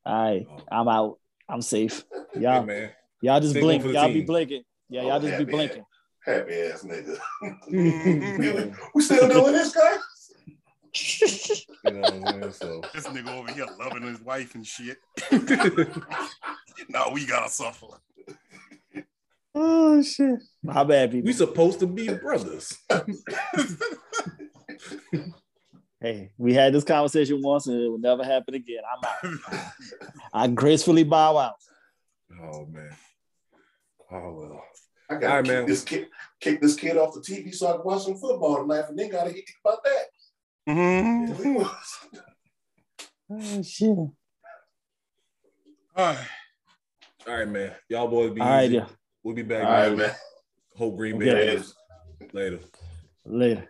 all right, oh. I'm out. I'm safe. Y'all, man. y'all just Take one blink. Y'all be blinking. Yeah, y'all Oh, just be oh, blinking. Happy ass nigga. We, we still doing this, guys? You know what I'm saying? So This nigga over here loving his wife and shit. now we gotta suffer. oh shit! My bad, people. we supposed to be brothers. Hey, we had this conversation once, and it will never happen again. I'm out. I gracefully bow out. Oh man. Oh well. I gotta right, kick man. this kid, kick this kid off the TV so I can watch some football tonight, and then gotta hit about that. Mm-hmm. Oh shit! All All right. All right, man. Y'all boys be right, easy. yeah. We'll be back. All right, man. Hope Green Bay Okay. wins. later. Later.